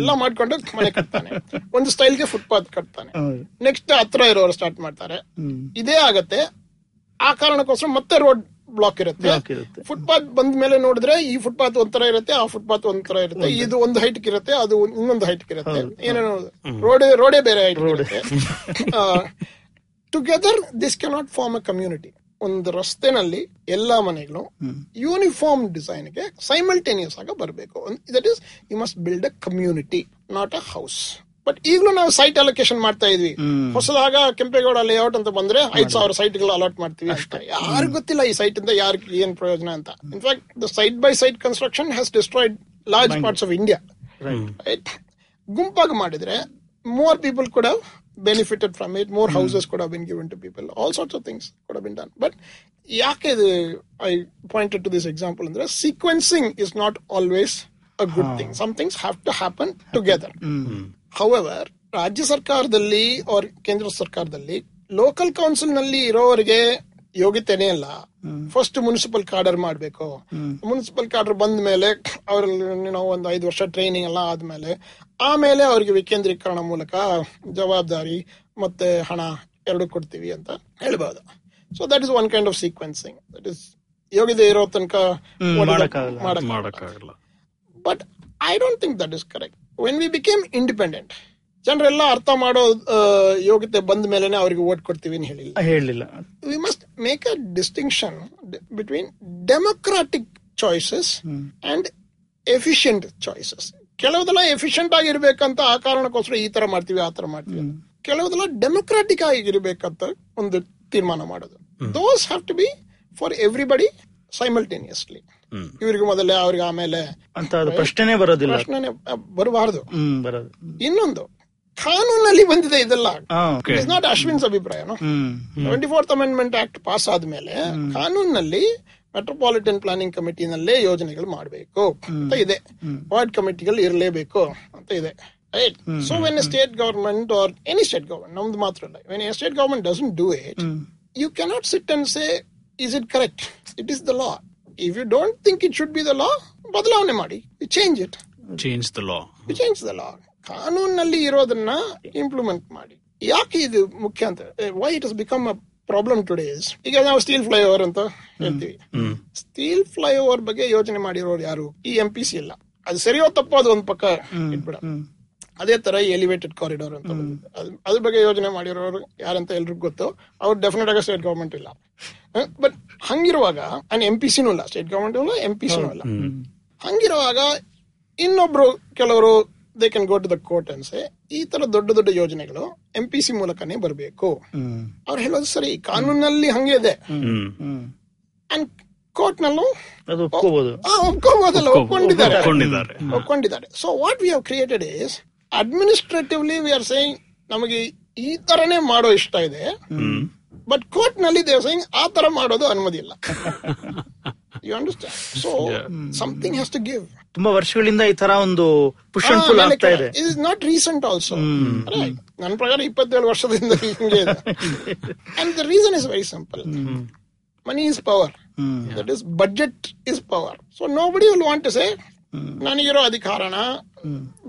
ಎಲ್ಲ ಮಾಡ್ಕೊಂಡು ಮನೆ ಕಟ್ತಾನೆ ಒಂದು ಸ್ಟೈಲ್ಗೆ ಫುಟ್ಪಾತ್ ಕಟ್ತಾನೆ ನೆಕ್ಸ್ಟ್ ಹತ್ರ ಇರೋರು ಸ್ಟಾರ್ಟ್ ಮಾಡ್ತಾರೆ ಇದೇ ಆಗತ್ತೆ ಆ ಕಾರಣಕ್ಕೋಸ್ಕರ ಮತ್ತೆ ರೋಡ್ ಬ್ಲಾಕ್ ಇರುತ್ತೆ ಫುಟ್ಪಾತ್ ಬಂದ ಮೇಲೆ ನೋಡಿದ್ರೆ ಈ ಫುಟ್ಪಾತ್ ಒಂಥರ ಇರುತ್ತೆ ಆ ಫುಟ್ಪಾತ್ ಒಂಥರ ಇರುತ್ತೆ ಇದು ಒಂದು ಹೈಟ್ ಇರುತ್ತೆ ಅದು ಇನ್ನೊಂದು ಹೈಟ್ ಇರುತ್ತೆ ಏನೇನು ರೋಡ್ ರೋಡೇ ಬೇರೆ ಹೈಟ್ ಇರುತ್ತೆ together this cannot form a community ಒಂದು ರಸ್ತೆನಲ್ಲಿ ಎಲ್ಲಾ ಮನೆಗಳು ಯೂನಿಫಾರ್ಮ್ ಡಿಸೈನ್ ಗೆ ಸೈಮಲ್ಟೇನಿಯಸ್ ಆಗ ಬರಬೇಕು that is you must build a community not a house but ಈಗಲೂ ನಾವು ಸೈಟ್ ಅಲೋಕೇಶನ್ ಮಾಡ್ತಾ ಇದ್ವಿ ಹೊಸದಾಗ ಕೆಂಪೇಗೌಡ ಲೇಔಟ್ ಅಂತ ಬಂದ್ರೆ ಐದ್ ಸಾವಿರ ಸೈಟ್ ಗಳು ಅಲಾಟ್ ಮಾಡ್ತೀವಿ ಅಷ್ಟೇ ಯಾರು ಗೊತ್ತಿಲ್ಲ ಈ ಸೈಟ್ ಇಂದ ಯಾರು ಏನ್ ಪ್ರಯೋಜನ ಅಂತ in fact the site by site construction has destroyed large parts of India ಗುಂಪಾಗಿ ಮಾಡಿದ್ರೆ ಮೋರ್ ಪೀಪಲ್ ಕೂಡ benefited from it more houses ಕೂಡ been given to given all people. All things of things could have been done. ಯಾಕೆ I pointed to this example ಅಂದ್ರೆ sequencing is not always a good thing some things have to happen together however ರಾಜ್ಯ ಸರ್ಕಾರದಲ್ಲಿ ಅವ್ರ ಕೇಂದ್ರ ಸರ್ಕಾರದಲ್ಲಿ ಲೋಕಲ್ ಕೌನ್ಸಿಲ್ ನಲ್ಲಿ ಇರೋವರಿಗೆ ಯೋಗ್ಯತೆನೇ ಇಲ್ಲ ಫಸ್ಟ್ ಮುನ್ಸಿಪಲ್ ಕಾರ್ಡರ್ ಮಾಡಬೇಕು ಮುನ್ಸಿಪಲ್ ಕಾರ್ಡರ್ ಬಂದ ಮೇಲೆ ಅವ್ರಲ್ಲಿ ನಾವು ಒಂದು ಐದು ವರ್ಷ ಟ್ರೈನಿಂಗ್ ಎಲ್ಲ ಆದ್ಮೇಲೆ ಆಮೇಲೆ ಅವರಿಗೆ ವಿಕೇಂದ್ರೀಕರಣ ಮೂಲಕ ಜವಾಬ್ದಾರಿ ಮತ್ತೆ ಹಣ ಎರಡು ಕೊಡ್ತೀವಿ ಅಂತ ಹೇಳ್ಬಹುದು so that is one kind of sequencing that is ಯೋಗಿದೆ ಇರೋ ತನಕ but I don't think that is correct when we became independent ಜನರೆಲ್ಲ ಅರ್ಥ ಮಾಡೋ ಯೋಗ್ಯತೆ ಬಂದ ಮೇಲೆ ಅವರಿಗೆ ಓಟ್ ಕೊಡ್ತೀವಿ ಅಂತ ಹೇಳಿಲ್ಲ ಹೇಳಿಲ್ಲ we must make a distinction between democratic choices and efficient choices ಕೆಲವುದೆಲ್ಲ ಎಫಿಷಿಯಂಟ್ ಆಗಿರ್ಬೇಕಂತ ಆ ಕಾರಣಕ್ಕೋಸ್ಕರ ಈ ತರ ಮಾಡ್ತೀವಿ ಆ ತರ ಮಾಡ್ತೀವಿ ಕೆಲವುದೆಲ್ಲ ಡೆಮೊಕ್ರಾಟಿಕ್ ಆಗಿರ್ಬೇಕಂತ ಒಂದು ತೀರ್ಮಾನ ಮಾಡೋದು those have to be for everybody simultaneously ಇವ್ರಿಗೆ ಮೊದಲೇ ಅವ್ರಿಗೆ ಆಮೇಲೆ ಪ್ರಶ್ನೆ ಬರೋದಿಲ್ಲ ಪ್ರಶ್ನೆ ಬರಬಾರದು ಇನ್ನೊಂದು ಕಾನೂನಲ್ಲಿ ಬಂದಿದೆ ಇದೆಲ್ಲ ನಾಟ್ ಅಶ್ವಿನ್ಸ್ ಅಭಿಪ್ರಾಯ twenty fourth amendment act pass ಆದ್ಮೇಲೆ ಕಾನೂನಲ್ಲಿ ಮೆಟ್ರೋಪಾಲಿಟನ್ ಪ್ಲಾನಿಂಗ್ ಕಮಿಟಿನಲ್ಲೇ ಯೋಜನೆಗಳು ಮಾಡಬೇಕು ಅಂತ ಇದೆ ವಾರ್ಡ್ ಕಮಿಟಿಗಳು ಇರಲೇಬೇಕು ಅಂತ ಇದೆ right so when state government or any state government ನಮ್ದು ಮಾತ್ರ ಅಲ್ಲ when state government doesn't do it you cannot sit and say is it correct it is the law if you don't think it should be the law ಬದಲಾವಣೆ ಮಾಡಿ you change it change the law change the law ಕಾನೂನಲ್ಲಿ ಇರೋದನ್ನ ಇಂಪ್ಲಿಮೆಂಟ್ ಮಾಡಿ ಯಾಕೆ ಇದು ಮುಖ್ಯ ಅಂತ why it is become problem today is ಈಗ ನಾವು ಸ್ಟೀಲ್ ಫ್ಲೈಓವರ್ ಅಂತ ಹೇಳ್ತೀವಿ ಸ್ಟೀಲ್ ಫ್ಲೈಓವರ್ ಬಗ್ಗೆ ಯೋಚನೆ ಮಾಡಿರೋರು ಯಾರು ಈ ಎಂ ಪಿ ಸಿ ಇಲ್ಲ ಅದು ಸರಿಯೋ ತಪ್ಪೋ ಅದು ಒಂದು ಪಕ್ಕ ಇಟ್ಬಿಡ ಅದೇ ತರ ಈ ಎಲಿವೇಟೆಡ್ ಕಾರಿಡಾರ್ ಅಂತ ಅದ್ರ ಬಗ್ಗೆ ಯೋಜನೆ ಮಾಡಿರೋರು ಯಾರಂತ ಎಲ್ರಿಗೂ ಗೊತ್ತು ಅವ್ರು ಡೆಫಿನೆಟ್ ಆಗ ಸ್ಟೇಟ್ ಗವರ್ಮೆಂಟ್ ಇಲ್ಲ ಬಟ್ ಹಂಗಿರುವಾಗ ಅಂಡ್ ಎಂ ಪಿ ಸಿನೂ ಇಲ್ಲ ಸ್ಟೇಟ್ ಗವರ್ಮೆಂಟ್ ಇಲ್ಲ ಎಂ ಪಿ ಸಿನೂ ಇಲ್ಲ ಹಂಗಿರುವಾಗ ಇನ್ನೊಬ್ರು ಕೆಲವರು they can go to the court ಅನ್ಸೆ ಈ ತರ ದೊಡ್ಡ ದೊಡ್ಡ ಯೋಜನೆಗಳು ಎಂ ಪಿ ಸಿ ಮೂಲಕನೇ ಬರಬೇಕು ಅವ್ರು ಹೇಳೋದು ಸರಿ ಕಾನೂನಲ್ಲಿ ಹಂಗೆ ಇದೆ ಅಂಡ್ ಕೋರ್ಟ್ ಒಪ್ಕೊಂಡಿದ್ದಾರೆ so what we have created is administratively we are saying
ನಮಗೆ ಈ ತರನೇ ಮಾಡೋ ಇಷ್ಟ ಇದೆ ಬಟ್ ಕೋರ್ಟ್ ನಲ್ಲಿ ದೇವ್ ಸೈನ್ ಆ ತರ ಮಾಡೋದು ಅನುಮತಿ ಇಲ್ಲ you understand so something has to ತುಂಬಾ ವರ್ಷಗಳಿಂದ ಈ ತರ ಒಂದು ಪುಷ್ ಅಂಡ್ ಪುಲ್ ಆಗ್ತಾ ಇದೆ ಇಸ್ ನಾಟ್ ರೀಸೆಂಟ್ ಆಲ್ಸೋ ನನ್ನ ಪ್ರಕಾರ ಇಪ್ಪತ್ತೇಳು ವರ್ಷದಿಂದ and the reason is very simple money is power that is budget is power so nobody will want to say ನನಗಿರೋ ಅಧಿಕಾರನ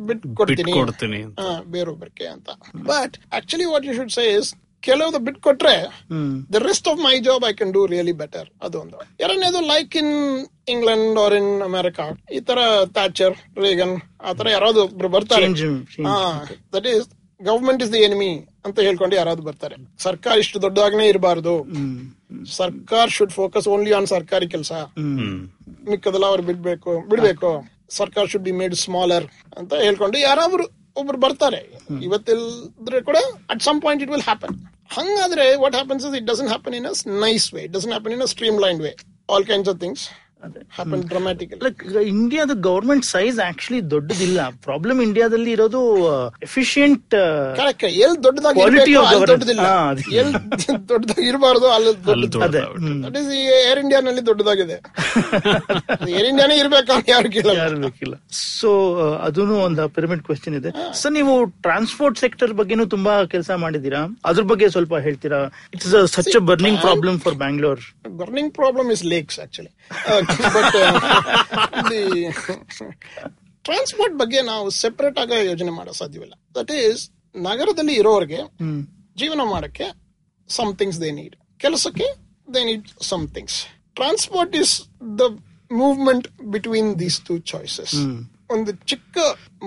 ಬಿಟ್ ಕೊಡ್ತೀನಿ ಬೇರೊಬ್ಬರಿಗೆ ಅಂತ but actually what you should say is ಬಿಟ್ ಕೊಟ್ರೆ the rest of my job I can do really better ಅದೊಂದು ಎರಡನೇದು like in England or in America ಈ ತರ ಥ್ಯಾಚರ್ ರೇಗನ್ ಆ ತರ ಯಾರಾದ್ರು ಬರ್ತಾರೆ that is government is the enemy ಅಂತ ಹೇಳ್ಕೊಂಡು ಯಾರಾದ್ರು ಬರ್ತಾರೆ ಸರ್ಕಾರ ಇಷ್ಟು ದೊಡ್ಡದಾಗನೇ ಇರಬಾರ್ದು ಸರ್ಕಾರ ಶುಡ್ ಫೋಕಸ್ ಓನ್ಲಿ ಆನ್ ಸರ್ಕಾರಿ ಕೆಲಸ ಮಿಕ್ಕದೆಲ್ಲ ಅವ್ರು ಬಿಡ್ಬೇಕು ಬಿಡ್ಬೇಕು ಸರ್ಕಾರ ಶುಡ್ ಬಿ ಮೇಡ್ ಸ್ಮಾಲರ್ ಅಂತ ಹೇಳ್ಕೊಂಡು ಯಾರಾದ್ರು ಒಬ್ರು ಬರ್ತಾರೆ ಇವತ್ತಿಲ್ಲದ್ರೆ ಕೂಡ at some point it will happen ಹಂಗಾದ್ರೆ what happens it doesn't happen in a nice way it doesn't happen in a streamline way all kinds of things ಇಂಡಿಯಾದ ಗವರ್ಮೆಂಟ್ ಸೈಜ್ ಆಕ್ಚುಲಿ ದೊಡ್ಡದಿಲ್ಲ ಪ್ರಾಬ್ಲಮ್ ಇಂಡಿಯಾದಲ್ಲಿ ಇರೋದು ಎಫಿಷಿಯಂಟ್ ಏರ್ ಇಂಡಿಯಾ ದೊಡ್ಡದಾಗಿದೆ ಏರ್ (laughs) ಇರ್ಬೇಕು ಯಾರು ಸೊ ಅದೂ ಒಂದು ಪಿರಮಿಡ್ ಕ್ವೆಶನ್ ಇದೆ ಸರ್ ನೀವು ಟ್ರಾನ್ಸ್ಪೋರ್ಟ್ ಸೆಕ್ಟರ್ ಬಗ್ಗೆನೂ ತುಂಬಾ ಕೆಲಸ ಮಾಡಿದೀರಾ ಅದ್ರ ಬಗ್ಗೆ ಸ್ವಲ್ಪ ಹೇಳ್ತೀರಾ it's such burning problem for Bangalore burning problem is lakes actually but transport uh, (laughs) ಬಗ್ಗೆ ನಾವು ಸೆಪರೇಟ್ ಆಗ ಯೋಜನೆ ಮಾಡೋ ಸಾಧ್ಯವಿಲ್ಲ ದಟ್ ಈಸ್ ನಗರದಲ್ಲಿ ಇರೋರಿಗೆ ಜೀವನ ಮಾಡಕ್ಕೆ ಸಮ್ಥಿಂಗ್ಸ್ ದೇ ನೀಡ್ ಕೆಲಸಕ್ಕೆ they need somethings transport is the movement between these two choices ಒಂದು ಚಿಕ್ಕ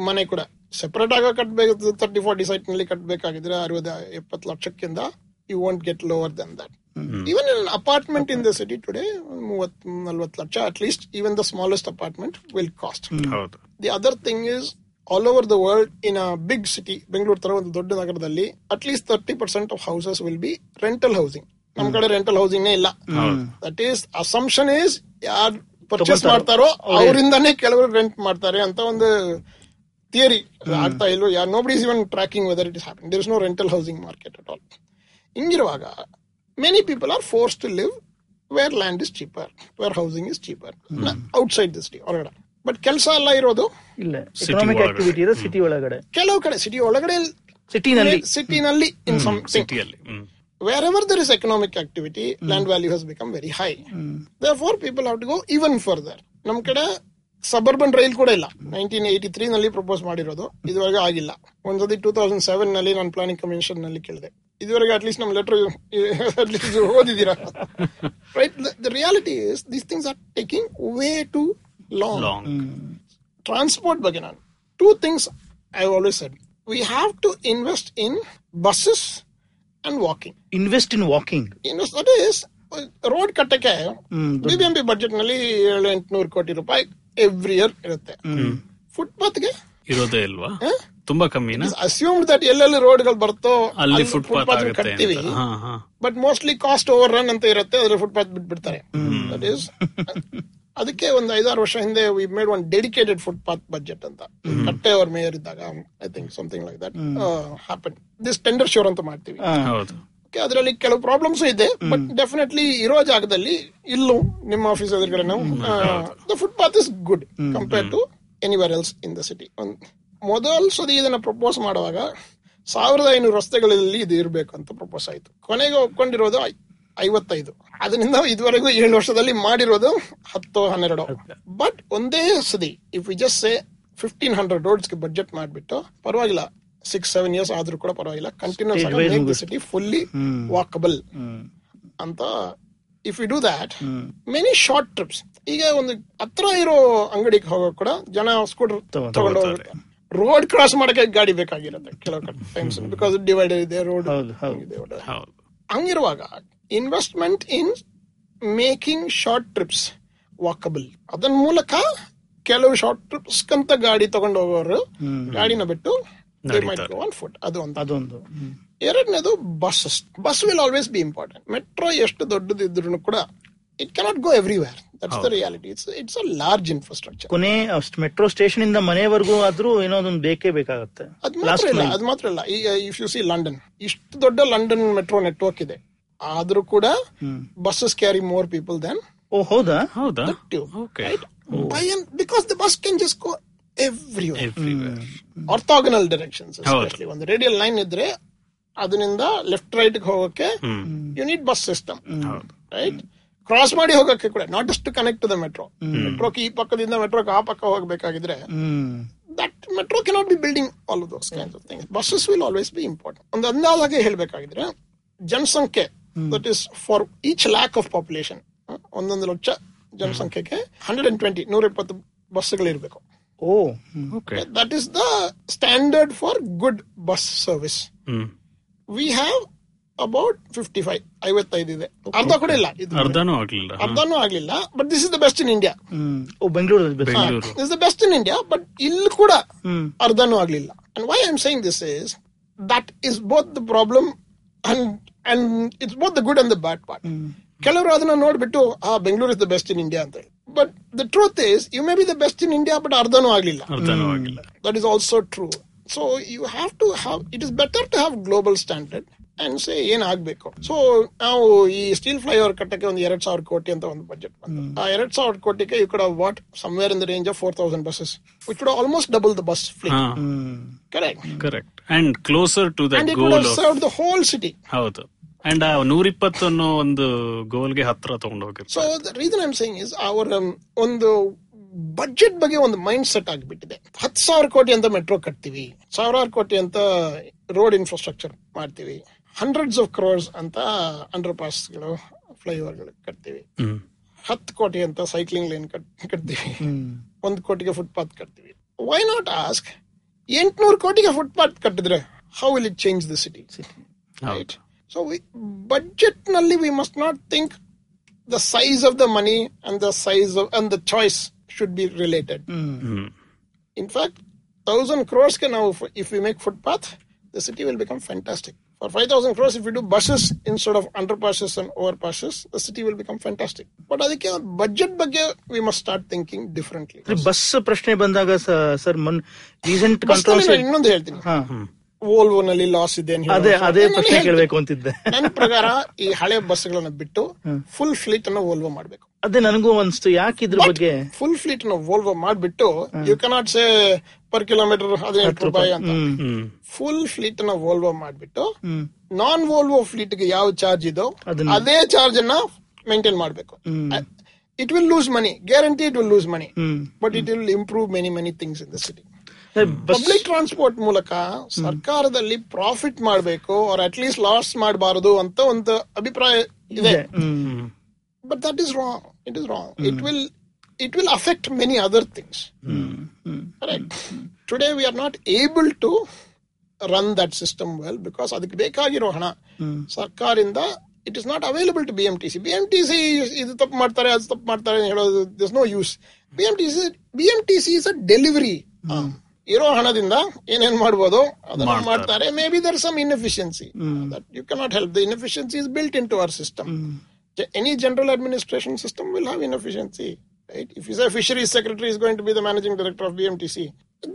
ಮನೆ ಕೂಡ ಸೆಪರೇಟ್ ಆಗ ಕಟ್ಬೇಕು ತರ್ಟಿ ಫಾರ್ಟಿ ಸೈಟ್ ನಲ್ಲಿ ಕಟ್ಬೇಕಾಗಿದ್ರೆ ಅರವತ್ತು ಎಪ್ಪತ್ತು ಲಕ್ಷಕ್ಕಿಂತ you want get lower than that even apartment in the city today ಮೂವತ್ ನಲ್ವತ್ lakh at least even the smallest apartment will cost the other thing is all over the world in a big city Bengaluru ತರ ಒಂದು ದೊಡ್ಡ ನಗರದಲ್ಲಿ at least thirty percent of houses will be rental housing ನಮ್ ಕಡೆ ರೆಂಟಲ್ ಹೌಸಿಂಗ್ ಇಲ್ಲ ದಟ್ ಈಸ್ ಅಸಂಪ್ಷನ್ ಇಸ್ ಯಾರ್ ಪರ್ಚೇಸ್ ಮಾಡ್ತಾರೋ ಅವರಿಂದಾನೇ ಕೆಲವರು ರೆಂಟ್ ಮಾಡ್ತಾರೆ ಅಂತ ಒಂದು ಥಿಯರಿ ಆಗ್ತಾ ಇಲ್ವೋ ಯಾರ್ nobody is even tracking whether it is happen there is no rental housing market at all ಹಿಂಗಿರುವಾಗ many people are forced to live where land is cheaper where housing is cheaper outside the city
ಹೊರಗಡೆ
ಬಟ್ ಕೆಲಸ ಎಲ್ಲ ಇರೋದು ಇಲ್ಲ ಎಕನಾಮಿಕ್ ಆಕ್ಟಿವಿಟಿ ಇರೋ ಸಿಟಿ ಒಳಗಡೆ ಕೆಲವು ಕಡೆ ಸಿಟಿ
ಒಳಗಡೆ ಸಿಟಿನಲ್ಲಿ
ಸಿಟಿನಲ್ಲಿ ಇನ್ ಸಮ್
ಸಿಟಿಯಲ್ಲಿ wear
ever there is economic activity land value has become very high there for people have to go even further ನಮ್ ಕಡೆ ಸಬರ್ಬನ್ ರೈಲ್ ಕೂಡ ಇಲ್ಲ ನೈನ್ಟೀನ್ ಏಯ್ಟಿ ತ್ರೀ ನಲ್ಲಿ ಪ್ರಪೋಸ್ ಮಾಡಿರೋದು ಇದುವರೆಗೂ ಆಗಿಲ್ಲ ಒಂದ್ಸತಿ ಟೂ ತೌಸಂಡ್ ಸೆವೆನ್ ನಲ್ಲಿ ನಾನು ಪ್ಲಾನಿಂಗ್ ಕಮಿಷನ್ ನಲ್ಲಿ ಕೇಳಿದೆ ಇದುವರೆಗೆ ಅಟ್ಲೀಸ್ಟ್ ನಮ್ ಲೆಟರ್ ಅಟ್ಲೀಸ್ಟ್ ಓದಿದ್ದೀರಾ right the reality is these things are taking way too long transport ಬಗ್ಗೆ ನಾನು two things I always said we have to invest in buses and walking invest in walking invest that is road ಕಟ್ಟಕ್ಕೆ ಬಿ ಬಿ ಬಜೆಟ್ ನಲ್ಲಿ ಏಳು ಎಂಟುನೂರು ಕೋಟಿ ರೂಪಾಯಿ ಎವ್ರಿ ಇಯರ್ ಇರುತ್ತೆ ಫುಟ್ಪಾತ್ಗೆ ಇರೋದೇ ಇಲ್ವಾ ತುಂಬಾ ಕಮ್ಮಿ ಅಸ್ಯೂಮ್ ದಟ್ ಎಲ್ಲೆಲ್ಲಿ ರೋಡ್ಗಳು
ಬರ್ತೋ ಅಲ್ಲಿ ಫುಟ್ಪಾತ್ ಕಟ್ತೀವಿ but mostly
cost overrun ಅಂತ ಇರುತ್ತೆ ಅದ್ರ ಫುಟ್ಪಾತ್ ಬಿಟ್ಬಿಡ್ತಾರೆ ದಟ್ ಇಸ್ ಅದಕ್ಕೆ ಒಂದ್ ಐದಾರು ವರ್ಷ ಹಿಂದೆ we made one dedicated footpath budget ಅಂತ ಕಟ್ಟೆ ಅವ್ರ ಮೇಯರ್ ಇದ್ದಾಗ I think something like that happen this tender sure ಅಂತ ಮಾಡ್ತೀವಿ ಅದರಲ್ಲಿ ಕೆಲವು ಪ್ರಾಬ್ಲಮ್ಸ್ ಇದೆ ಬಟ್ ಡೆಫಿನೆಟ್ಲಿ ಇರೋ ಜಾಗದಲ್ಲಿ ಇಲ್ಲೂ ನಿಮ್ಮ ಆಫೀಸ್ ಎದುರುಗಡೆ ನಾವು the footpath is good compare to anywhere else in the city ಮೊದಲ ಸದಿ ಇದನ್ನ ಪ್ರಪೋಸ್ ಮಾಡುವಾಗ ಸಾವಿರದ ಐನೂರು ರಸ್ತೆಗಳಲ್ಲಿ ಇದು ಇರಬೇಕು ಅಂತ ಪ್ರಪೋಸ್ ಆಯ್ತು ಕೊನೆಗೆ ಒಪ್ಕೊಂಡಿರೋದು ಐವತ್ತೈದು ಅದರಿಂದ ಇದುವರೆಗೂ ಏಳು ವರ್ಷದಲ್ಲಿ ಮಾಡಿರೋದು ಹತ್ತು ಹನ್ನೆರಡು ಬಟ್ ಒಂದೇ ಸದಿ if just say fifteen hundred ರೋಡ್ಸ್ಗೆ ಬಜೆಟ್ ಮಾಡಿಬಿಟ್ಟು ಪರವಾಗಿಲ್ಲ ಸಿಕ್ಸ್ ಸೆವೆನ್ ಇಯರ್ಸ್ ಆದ್ರೂ ಕೂಡ ಪರವಾಗಿಲ್ಲ ಕಂಟಿನ್ಯೂಸ್ ಸಿಟಿ ಫುಲ್ಲಿ ವಾಕಬಲ್ ಅಂತ if you do that many short trips ಈಗ ಒಂದು ಹತ್ರ ಇರೋ ಅಂಗಡಿಗೆ ಹೋಗೋ ಕೂಡ ಜನ ಸ್ಕೂಟರ್ ತಗೊಂಡು ರೋಡ್ ಕ್ರಾಸ್ ಮಾಡಕ್ಕೆ ಗಾಡಿ ಬೇಕಾಗಿರುತ್ತೆ ಕೆಲವು ಕಡೆ ಟೈಮ್ಸ್ ಬಿಕಾಸ್ ಡಿವೈಡರ್ ಇದೆ ರೋಡ್ ಹಂಗಿರುವಾಗ investment in making short trips walkable ಅದನ್ ಮೂಲಕ ಕೆಲವು ಶಾರ್ಟ್ ಟ್ರಿಪ್ಸ್ ಅಂತ ಗಾಡಿ ತಗೊಂಡು ಹೋಗೋರು ಗಾಡಿನ ಬಿಟ್ಟು ಫುಟ್ ಅದು ಒಂದು ಅದೊಂದು ಎರಡನೇದು bus bus will always be important metro ಎಷ್ಟು ದೊಡ್ಡದಿದ್ರು ಕೂಡ it cannot go everywhere that's the reality it's it's a large infrastructure ಕೊನೆ ಮೆಟ್ರೋ ಸ್ಟೇಷನ್
ಇಂದ
ಮನೆವರೆಗೂ ಆದ್ರೂ ಏನೋ
ಒಂದು ಬೇಕೇ
ಬೇಕಾಗುತ್ತೆ ಅದ್ ಮಾತ್ರ ಇಲ್ಲ ಅದು ಮಾತ್ರ ಇಲ್ಲ ಈಗ ಇಫ್ ಯು ಸಿ ಲಂಡನ್ ಇಷ್ಟು ದೊಡ್ಡ ಲಂಡನ್ ಮೆಟ್ರೋ ನೆಟ್ವರ್ಕ್ ಇದೆ ಆದ್ರೂ ಕೂಡ buses carry more people
than ಓ ಹೌದಾ ಹೌದಾ
because the bus can just go every orthogonal directions ಒಂದು ರೇಡಿಯಲ್ ಲೈನ್ ಇದ್ರೆ ಅದರಿಂದ ಲೆಫ್ಟ್ ರೈಟ್ ಹೋಗೋಕೆ you need bus system right cross ಮಾಡಿ ಹೋಗಕ್ಕೆ ಕೂಡ ನಾಟ್ ಅಷ್ಟು ಕನೆಕ್ಟ್ ದ ಮೆಟ್ರೋ ಮೆಟ್ರೋಕ್ ಈ ಪಕ್ಕದಿಂದ ಮೆಟ್ರೋಕ್ ಆ ಪಕ್ಕ ಹೋಗಬೇಕಾಗಿದ್ರೆ that metro cannot be building all those buses will always be important ಒಂದು ಅಂದಾಜಾಗೆ ಹೇಳಬೇಕಾಗಿದ್ರೆ ಜನಸಂಖ್ಯೆ that is for each lakh of population ಒಂದೊಂದು ಲಕ್ಷ ಜನಸಂಖ್ಯೆಗೆ ಹಂಡ್ರೆಡ್ ಅಂಡ್ ಟ್ವೆಂಟಿ ನೂರ ಇಪ್ಪತ್ತು ಬಸ್ಗಳಿರಬೇಕು that is the standard for good bus service we have about fifty five ಐವತ್ತೈದಿದೆ ಅರ್ಧ ಕೂಡ ಇಲ್ಲ
ಅರ್ಧನೂ
ಆಗ್ಲಿಲ್ಲ ಅರ್ಧನೂ ಆಗ್ಲಿಲ್ಲ but this is the best in India
Bengaluru
this the best in India but ಇಲ್ಲಿ ಕೂಡ ಅರ್ಧನೂ ಆಗ್ಲಿಲ್ಲ and why I am saying this is that is both the problem and and it's both the good and the bad part ಕೆಲವರು ಅದನ್ನ ನೋಡ್ಬಿಟ್ಟು ಆ Bengaluru is the best in India ಅಂತ ಹೇಳಿ but the truth is you may be the best in India but ಅರ್ಧನೂ ಆಗ್ಲಿಲ್ಲ that is also true so you have to have it is better to have global standard and ಏನ್ ಆಗ್ಬೇಕು ಸೊ ನಾವು ಈ ಸ್ಟೀಲ್ ಓವರ್ ಕಟ್ಟಕ್ಕೆ ಒಂದು ಎರಡ್ ಸಾವಿರ ಕೋಟಿ ಅಂತ ಒಂದು ಬಜೆಟ್ ಬಂತು ಆ ಎರಡ್ ಸಾವಿರ ಕೋಟಿಗೆ you could what somewhere in the range of four thousand buses which would almost double the bus fleet correct
correct and closer to the
goal serve the whole
city ಹೌದು ಅಂಡ್ ಆ ನೂರಿಪ್ಪತ್ತು ಅನ್ನೋ ಒಂದು ಗೋಲ್ಗೆ
ಹತ್ರ ತಗೊಂಡು ಹೋಗಿರ್ತಾರೆ so the reason I am saying is hour ಒಂದು ಬಜೆಟ್ ಬಗ್ಗೆ ಒಂದು ಮೈಂಡ್ ಸೆಟ್ ಆಗಿಬಿಟ್ಟಿದೆ ಹತ್ತು ಸಾವಿರ ಕೋಟಿ ಅಂತ ಮೆಟ್ರೋ ಕಟ್ತೀವಿ ಸಾವಿರಾರು ಕೋಟಿ ಅಂತ ರೋಡ್ ಇನ್ಫ್ರಾಸ್ಟ್ರಕ್ಚರ್ ಮಾಡ್ತೀವಿ ಹಂಡ್ರೆಡ್ಸ್ ಆಫ್ ಕ್ರೋರ್ಸ್ ಅಂತ ಅಂಡರ್ ಪಾಸ್ಗಳು ಫ್ಲೈಓವರ್ಗಳು ಕಟ್ತೀವಿ ಹತ್ತು ಕೋಟಿ ಅಂತ ಸೈಕ್ಲಿಂಗ್ ಲೈನ್ ಕಟ್ತೀವಿ ಒಂದು ಕೋಟಿಗೆ ಫುಟ್ಪಾತ್ ಕಟ್ತೀವಿ ವೈ ನಾಟ್ ಆಸ್ಕ್ ಎಂಟ್ನೂರು ಕೋಟಿಗೆ ಫುಟ್ಪಾತ್ ಕಟ್ಟಿದ್ರೆ how will it change the city right so budget ನಲ್ಲಿ we must not think the size of the money and the size and the choice should be related. mm In fact, 1,000 crores can now, if we make footpath, the city will become fantastic. For 5,000 crores, if we do buses instead of underpasses and overpasses, the city will become fantastic. But I think ಬಗ್ಗೆ we must start thinking differently
bus ಪ್ರಶ್ನೆ ಬಂದಾಗ ಸರ್ sir, ರೀಸೆಂಟ್
ಇನ್ನೊಂದು ಹೇಳ್ತೀನಿ ನಲ್ಲಿ ಲಾಸ್ ಇದೆ ಅದೇ ಅದೇ ಅಂತಿದ್ದೆ ಪ್ರಕಾರ ಈ ಹಳೆ ಬಸ್ ಗಳನ್ನ ಬಿಟ್ಟು ಫುಲ್ ಫ್ಲೀಟ್ ಅನ್ನ
ಓಲ್ವೋ ಮಾಡ್ಬೇಕು ಅದೇ ನನಗೂ ಅನ್ಸ್ತು ಯಾಕೆ ಇದ್ರ ಬಗ್ಗೆ
ಫುಲ್ ಫ್ಲೀಟ್ ನ ಓಲ್ವೋ ಮಾಡ್ಬಿಟ್ಟು you cannot say per kilometre ಹದಿನೆಂಟು ರೂಪಾಯಿ ಅಂತ ಫುಲ್ ಫ್ಲೀಟ್ ನ ಓಲ್ವೋ ಮಾಡ್ಬಿಟ್ಟು ನಾನ್ ವೋಲ್ವೋ ಫ್ಲೀಟ್ ಗೆ ಯಾವ ಚಾರ್ಜ್ ಇದೋ ಅದೇ ಚಾರ್ಜ್ ಅನ್ನ ಮೇಂಟೈನ್ ಮಾಡ್ಬೇಕು it will lose money guarantee it will lose money but it will improve many many things in the city public transport ಮೂಲಕ ಸರ್ಕಾರದಲ್ಲಿ ಪ್ರಾಫಿಟ್ ಮಾಡಬೇಕು ಆರ್ ಅಟ್ ಲೀಸ್ಟ್ ಲಾಸ್ ಮಾಡಬಾರದು ಅಂತ ಒಂದು ಅಭಿಪ್ರಾಯ ಇದೆ but that is wrong it is wrong it will it will affect many other things today we are not able to run that system well because ಅದಕ್ಕೆ ಬೇಕಾಗಿರೋ ಹಣ ಸರ್ಕಾರದಿಂದ it is not available to B M T C B M T C ಇದು ತಪ್ಪು ಮಾಡ್ತಾರೆ ಅದು ತಪ್ಪು ಮಾಡ್ತಾರೆ ಹೇಳೋದು this no use B M T C B M T C is a delivery ಇರೋ ಹಣದಿಂದ ಏನೇನ್ ಮಾಡ್ಬೋದು ಅದನ್ನ ಮಾಡ್ತಾರೆ may be there some inefficiency you cannot help the inefficiency is built in to our system any general administration system will have inefficiency right if is a fisheries secretary is going to be the managing director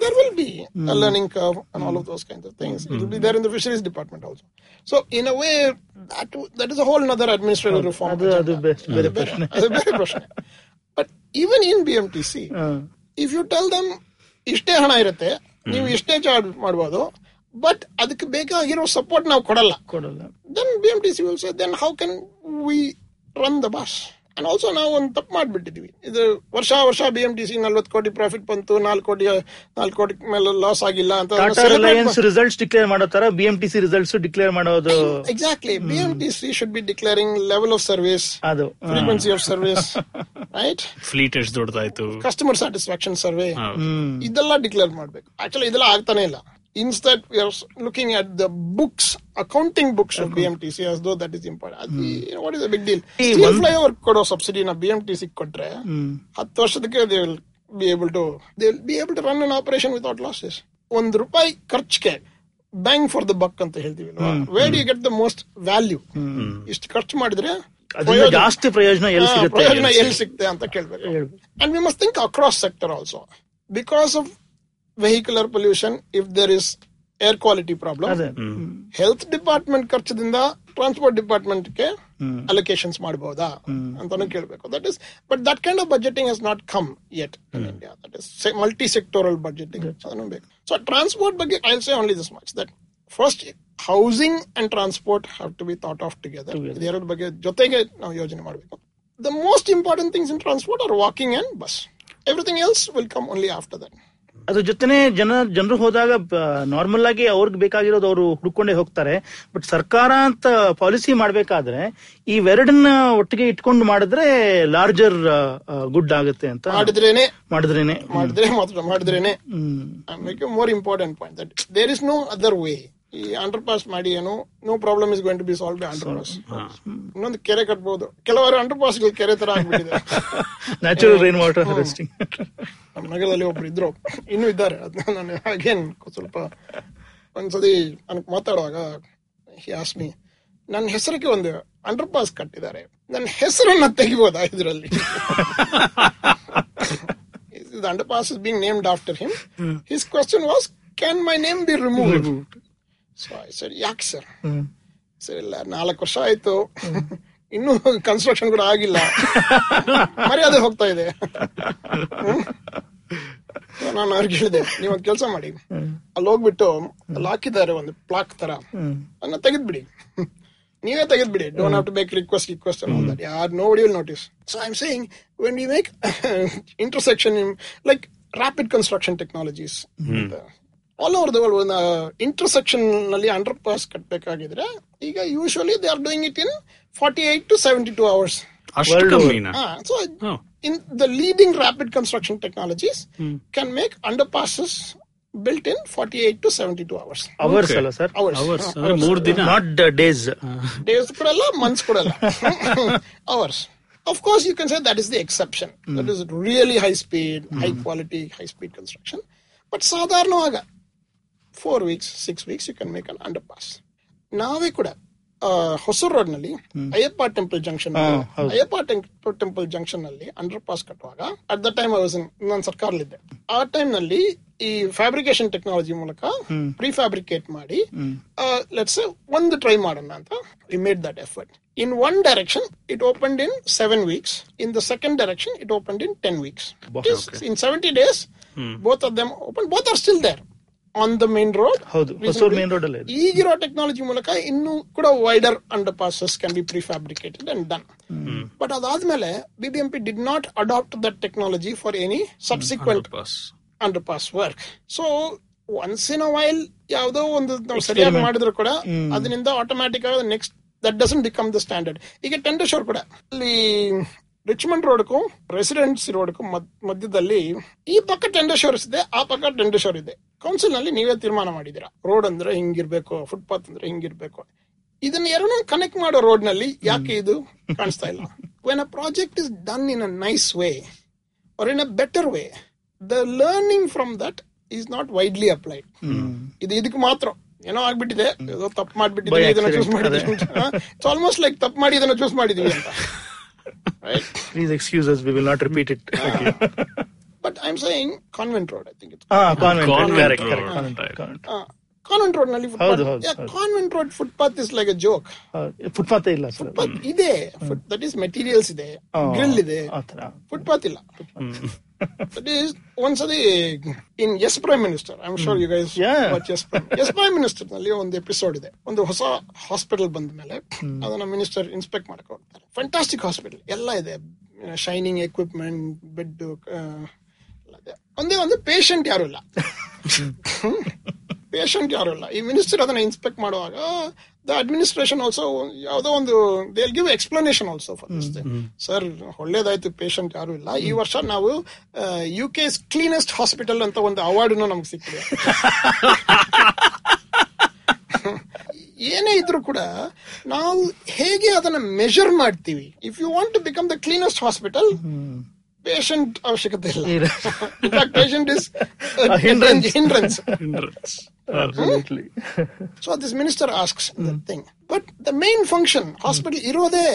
there will be hmm. a learning curve and all of hmm. those kinds of things. It will be hmm. there in the fisheries department also. So in a way, that that is a whole other administrative reform. (laughs) But even in BMTC, if you tell them ಇಷ್ಟೇ ಹಣ ಇರುತ್ತೆ ನೀವು ಇಷ್ಟೇ ಚಾರ್ಜ್ ಮಾಡಬಹುದು ಬಟ್ ಅದಕ್ಕೆ ಬೇಕಾಗಿರೋ ಸಪೋರ್ಟ್ ನಾವು ಕೊಡಲ್ಲ ಕೊಡಲ್ಲ then B M T C will then how can we run the bus and also ನಾವು ಒಂದು ತಪ್ಪು ಮಾಡಿಬಿಟ್ಟಿದ್ವಿ ಇದು ವರ್ಷ ವರ್ಷ ಬಿ ಎಂ ಟಿ ಸಿ ನಲ್ವತ್ತು ಕೋಟಿ ಪ್ರಾಫಿಟ್ ಬಂತು ನಾಲ್ಕು ಕೋಟಿ ನಾಲ್ಕು ಕೋಟಿ ಮೇಲೆ ಲಾಸ್
ಆಗಿಲ್ಲ ಅಂತ ರಿಸಲ್ಟ್ಸ್ ಡಿಕ್ಲೇರ್ ಮಾಡೋ ತರ B M T C results declare ಮಾಡೋದು
exactly B M T C should be declaring level of service ಅದು frequency of service right fleet ಎಷ್ಟು ದೊಡ್ಡದಾಯ್ತು ಕಸ್ಟಮರ್ ಸ್ಯಾಟಿಸ್ಫ್ಯಾಕ್ಷನ್ ಸರ್ವೆ ಇದೆಲ್ಲ ಡಿಕ್ಲೇರ್ ಮಾಡಬೇಕು ಆಕ್ಚುಲಿ ಇದೆಲ್ಲ ಆಗ್ತಾನೆ ಇಲ್ಲ instead we are looking at the books accounting books of bmtc as though that is important hmm. what is the big deal If steel flyover could have subsidy in a bmtc kotre they will be able to they will be able to run an operation without losses one rupai karchke bang for the buck anta hmm. where do you hmm. get the most value is the karch madidre and we must think across sector also because of vehicular pollution if there is air quality problem health department ಖರ್ಚದಿಂದ ಟ್ರಾನ್ಸ್ಪೋರ್ಟ್ ಡಿಪಾರ್ಟ್ಮೆಂಟ್ ಗೆ ಅಲೋಕೇಶನ್ಸ್ ಮಾಡಬಹುದಾ ಅಂತಾನು ಕೇಳಬೇಕು that is but that kind of budgeting has not come yet in India that is multi sectoral budgeting ಅದನ್ನು ಬೇಕು ಸೊ ಟ್ರಾನ್ಸ್ಪೋರ್ಟ್ ಬಗ್ಗೆ I say only this much that first housing and transport have to be thought of together ಇದೆರಡ ಬಗ್ಗೆ ಜೊತೆಗೆ ನಾವು ಯೋಜನೆ ಮಾಡಬೇಕು the most important things in transport are walking and bus everything else will come only after that
ಅದ್ರ ಜೊತೆನೆ ಜನ ಜನರು ಹೋದಾಗ ನಾರ್ಮಲ್ ಆಗಿ ಅವ್ರಿಗೆ ಬೇಕಾಗಿರೋದು ಅವರು ಹುಡ್ಕೊಂಡೇ ಹೋಗ್ತಾರೆ ಬಟ್ ಸರ್ಕಾರ ಅಂತ ಪಾಲಿಸಿ ಮಾಡ್ಬೇಕಾದ್ರೆ ಈ ಎರಡನ್ನ ಒಟ್ಟಿಗೆ ಇಟ್ಕೊಂಡು ಮಾಡಿದ್ರೆ ಲಾರ್ಜರ್ ಗುಡ್
ಆಗುತ್ತೆ ಅಂತ ಮಾಡಿದ್ರೇನೆ
ಮಾಡಿದ್ರೇನೆ
ಮಾಡಿದ್ರೆ ಮಾಡಿದ್ರೇನೆ more important point that there is no other way ಈ ಅಂಡರ್ ಪಾಸ್ ಮಾಡಿ ಏನು no problem is going to be solve by underpass ಇನ್ನೊಂದು ಕೆರೆ ಕಟ್ಬಹುದು ಕೆಲವರು ಅಂಡರ್ ಪಾಸ್
ಕೆರೆ ತರ ಆಗ್ಬಿಟ್ಟಿದೆ ನ್ಯಾಚುರಲ್ ರೈನ್ ವಾಟರ್ ಹಾರ್ವೆಸ್ಟಿಂಗ್ ನಮ್ಮ ನಗರದಲ್ಲಿ ಒಬ್ರು
ಇದ್ರು ಇನ್ನು ಇದ್ದಾರೆ ಅದನ್ನ ನಾನು ಅಗೇನ್ ಸ್ವಲ್ಪ ಒಂದ್ಸತಿ ನನಗೆ ಮಾತಾಡುವಾಗ ಯಾಸ್ಮಿ ನನ್ನ ಹೆಸರಿಗೆ ಒಂದು ಅಂಡರ್ ಪಾಸ್ ಕಟ್ಟಿದ್ದಾರೆ ನನ್ನ ಹೆಸರನ್ನ ತೆಗಿಬೋದಾ ಇದರಲ್ಲಿ underpass is being named after him his question was can my name be remove so I ಸರಿ ಯಾಕೆ ಸರ್ ಸರಿ ಇಲ್ಲ ನಾಲ್ಕು ವರ್ಷ ಆಯ್ತು ಇನ್ನೂ ಕನ್ಸ್ಟ್ರಕ್ಷನ್ ಕೂಡ ಆಗಿಲ್ಲ ಮರ್ಯಾದೆ ಹೋಗ್ತಾ ಇದೆ ನಾನು ಅವ್ರಿಗೆ ಹೇಳಿದೆ ನೀವೊಂದು ಕೆಲಸ ಮಾಡಿ ಅಲ್ಲಿ ಹೋಗ್ಬಿಟ್ಟು ಅಲ್ಲಿ ಹಾಕಿದ್ದಾರೆ ಒಂದು ಪ್ಲಾಕ್ ತರ ಅದನ್ನ ತೆಗೆದ್ಬಿಡಿ ನೀವೇ ತೆಗೆದ್ಬಿಡಿ ಡೋಂಟ್ ಹಾವ್ ಟು ಬೇಕ್ ರಿಕ್ವೆಸ್ಟ್ ರಿಕ್ವೆಸ್ಟ್ ಯಾರ್ ನೋಡಿ notice so I am saying when you make intersection like rapid construction technologies. All over the world ಒಂದು ಇಂಟರ್ಸೆಕ್ಷನ್ ನಲ್ಲಿ ಅಂಡರ್ ಪಾಸ್ ಕಟ್ಟಬೇಕಾಗಿದ್ರೆ ಈಗ usually they are doing it in forty eight to seventy two hours so in the leading rapid construction technologies can make under passes built
in forty eight to seventy
two hours hours ಅಲ್ಲ ಸರ್
ಅವರ್ಸ್ ದಿನ ನಾಟ್ ಡೇಸ್
ಡೇಸ್ ಮಂತ್ಸ್ ಕೊಡಲ್ಲ hours Of course, you can say that is the exception. Mm. That is really high speed, mm. high quality, high speed construction. But four weeks six weeks you can make an under pass ನಾವೇ ಕೂಡ ಹೊಸೂರ್ ರೋಡ್ ನಲ್ಲಿ Ayyappa temple junction Ayyappa temple junction ನಲ್ಲಿ ಅಂಡರ್ ಪಾಸ್ ಕಟ್ಟುವಾಗ ಅಟ್ ದ ಟೈಮ್ ಸರ್ಕಾರ ಸರ್ಕಾರಲ್ಲಿದ್ದೆ ಆ ಟೈಮ್ ನಲ್ಲಿ ಈ ಫ್ಯಾಬ್ರಿಕೇಶನ್ ಟೆಕ್ನಾಲಜಿ ಮೂಲಕ ಪ್ರೀ ಫ್ಯಾಬ್ರಿಕೇಟ್ ಮಾಡಿ ಲೆಟ್ಸ್ ಒಂದು ಟ್ರೈ ಮಾಡೋಣ ಅಂತ we made that effort in one direction it open in seven weeks in the second direction it open in ten weeks in seventy days both of them open both are still there on the main road ಹೌದು ಈಗಿರೋ ಟೆಕ್ನಾಲಜಿ ಮೂಲಕ ಇನ್ನು ಕೂಡ wider under passes can be prefabricated and done but ಅದಾದ್ಮೇಲೆ BBMP did not adapt that technology for any subsequent under pass work so once in while ಯಾವುದೋ ಒಂದು ಸರಿಯಾಗಿ ಮಾಡಿದ್ರು ಕೂಡ ಅದರಿಂದ ಆಟೋಮ್ಯಾಟಿಕ್ ಆಗಿ next that doesn't become the standard ಈಗ ಟೆಂಡರ್ ಶೋರ್ ಕೂಡ ಅಲ್ಲಿ ರಿಚ್ಮಂಡ್ ರೋಡ್ಗೂ ರೆಸಿಡೆನ್ಸಿ ರೋಡ್ಗೂ ಮಧ್ಯದಲ್ಲಿ ಈ ಪಕ್ಕ ಟೆಂಡೇಶ್ವರ್ ಇದೆ ಆ ಪಕ್ಕ ಟೆಂಡೇಶ್ವರ್ ಇದೆ ಕೌನ್ಸಿಲ್ ನಲ್ಲಿ ನೀವೇ ತೀರ್ಮಾನ ಮಾಡಿದಿರಾ ರೋಡ್ ಅಂದ್ರೆ ಹಿಂಗಿರ್ಬೇಕು ಫುಟ್ಪಾತ್ ಅಂದ್ರೆ ಹಿಂಗಿರ್ಬೇಕು ಇದನ್ನ ಎರಡನ್ನೂ ಕನೆಕ್ಟ್ ಮಾಡೋ ರೋಡ್ ನಲ್ಲಿ ಯಾಕೆ ಇದು ಕಾಣಿಸ್ತಾ ಇಲ್ಲ when a project is done in a nice way or in a better way the learning from that is not widely applied ಇದು ಇದಕ್ಕೆ ಮಾತ್ರ ಏನೋ ಆಗ್ಬಿಟ್ಟಿದೆ ತಪ್ಪು ಮಾಡ್ಬಿಟ್ಟಿದೆ ಇದನ್ನ ಚೂಸ್ ಮಾಡಿದ್ವಿ ಆಲ್ಮೋಸ್ಟ್ ಲೈಕ್ ತಪ್ಪು ಮಾಡಿ ಇದನ್ನ ಚೂಸ್ ಮಾಡಿದೀವಿ ಅಂತ (laughs)
right? (laughs) Please excuse us. We will not repeat it. okay.
Uh, but I'm saying Convent Road. I think it's ah Convent, Convent Road. Correct, correct. Uh, Convent, Road. Convent. Uh, convent road ನಲ್ಲಿ footpath convent road footpath is like a joke
footpath ಇಲ್ಲ
ಫುಟ್ಪಾತ್ ಇದೆ ದಟ್ grill ಮೆಟೀರಿಯಲ್ಸ್ ಇದೆ Footpath ಇದೆ ಫುಟ್ಪಾತ್ hmm. that is ಒಂದ್ಸತಿ in S prime minister I sure you guys S prime minister ನಲ್ಲಿ ಒಂದು ಎಪಿಸೋಡ್ ಇದೆ ಒಂದು ಹೊಸ ಹಾಸ್ಪಿಟಲ್ ಬಂದ ಮೇಲೆ ಅದನ್ನ ಮಿನಿಸ್ಟರ್ ಇನ್ಸ್ಪೆಕ್ಟ್ ಮಾಡಕ್ ಹೋಗ್ತಾರೆ ಫ್ಯಾಂಟಾಸ್ಟಿಕ್ ಹಾಸ್ಪಿಟಲ್ ಎಲ್ಲ ಇದೆ ಶೈನಿಂಗ್ ಎಕ್ವಿಪ್ಮೆಂಟ್ ಬೆಡ್ ಒಂದೇ ಒಂದು ಪೇಷಂಟ್ ಯಾರು ಇಲ್ಲ ಪೇಷಂಟ್ ಯಾರು ಇಲ್ಲ ಈ ಮಿನಿಸ್ಟರ್ ಅದನ್ನ ಇನ್ಸ್ಪೆಕ್ಟ್ ಮಾಡುವಾಗ ದ ಅಡ್ಮಿನಿಸ್ಟ್ರೇಷನ್ ಆಲ್ಸೋ ಯಾವುದೋ ಒಂದು they give explanation also for this sir ಒಳ್ಳೇದಾಯ್ತು ಪೇಷಂಟ್ ಯಾರು ಇಲ್ಲ ಈ ವರ್ಷ ನಾವು ಯು ಕೆ ಕ್ಲೀನೆಸ್ಟ್ ಹಾಸ್ಪಿಟಲ್ ಅಂತ ಒಂದು ಅವಾರ್ಡ್ನು ನಮ್ಗೆ ಸಿಕ್ಕಿದೆ (laughs) ಏನೇ ಇದ್ರು ಕೂಡ ನಾವು ಹೇಗೆ ಅದನ್ನ ಮೆಷರ್ ಮಾಡ್ತೀವಿ if you want to become the cleanest hospital patient ಅವಶ್ಯಕತೆ ಇಲ್ಲ patient is hindrance so this minister asks thing but the main function hospital ಇರೋದೇ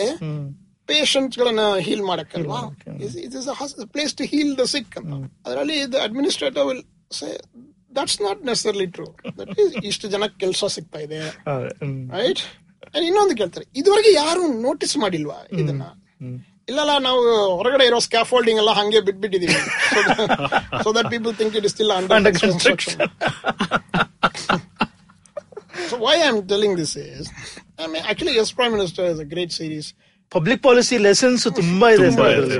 ಪೇಷಂಟ್ ಗಳನ್ನ ಹೀಲ್ ಮಾಡಕ್ಕಲ್ವಾ place to heal the sick ಅಂತ ಅದರಲ್ಲಿ the administrator will say that's not necessarily true that is ಇಷ್ಟು ಜನಕ್ಕೆ ಕೆಲಸ ಸಿಗ್ತಾ ಇದೆ ರೈಟ್ ಇನ್ನೊಂದು ಕೇಳ್ತಾರೆ ಇದುವರೆಗೆ ಯಾರು ನೋಟಿಸ್ ಮಾಡಿಲ್ವಾ hmm. ಇದನ್ನ hmm. ಇಲ್ಲಲ್ಲ ನಾವು ಹೊರಗಡೆ ಇರೋ ಸ್ಕ್ಯಾಫೋಲ್ಡಿಂಗ್ ಎಲ್ಲ ಹಂಗೆ ಬಿಟ್ಬಿಟ್ಟಿದೀವಿ so that people think it is still under construction So why I'm telling this is, I mean, actually, Yes Prime Minister is a great series.
Public policy lessons ತುಂಬಾ oh, ಇದೆ.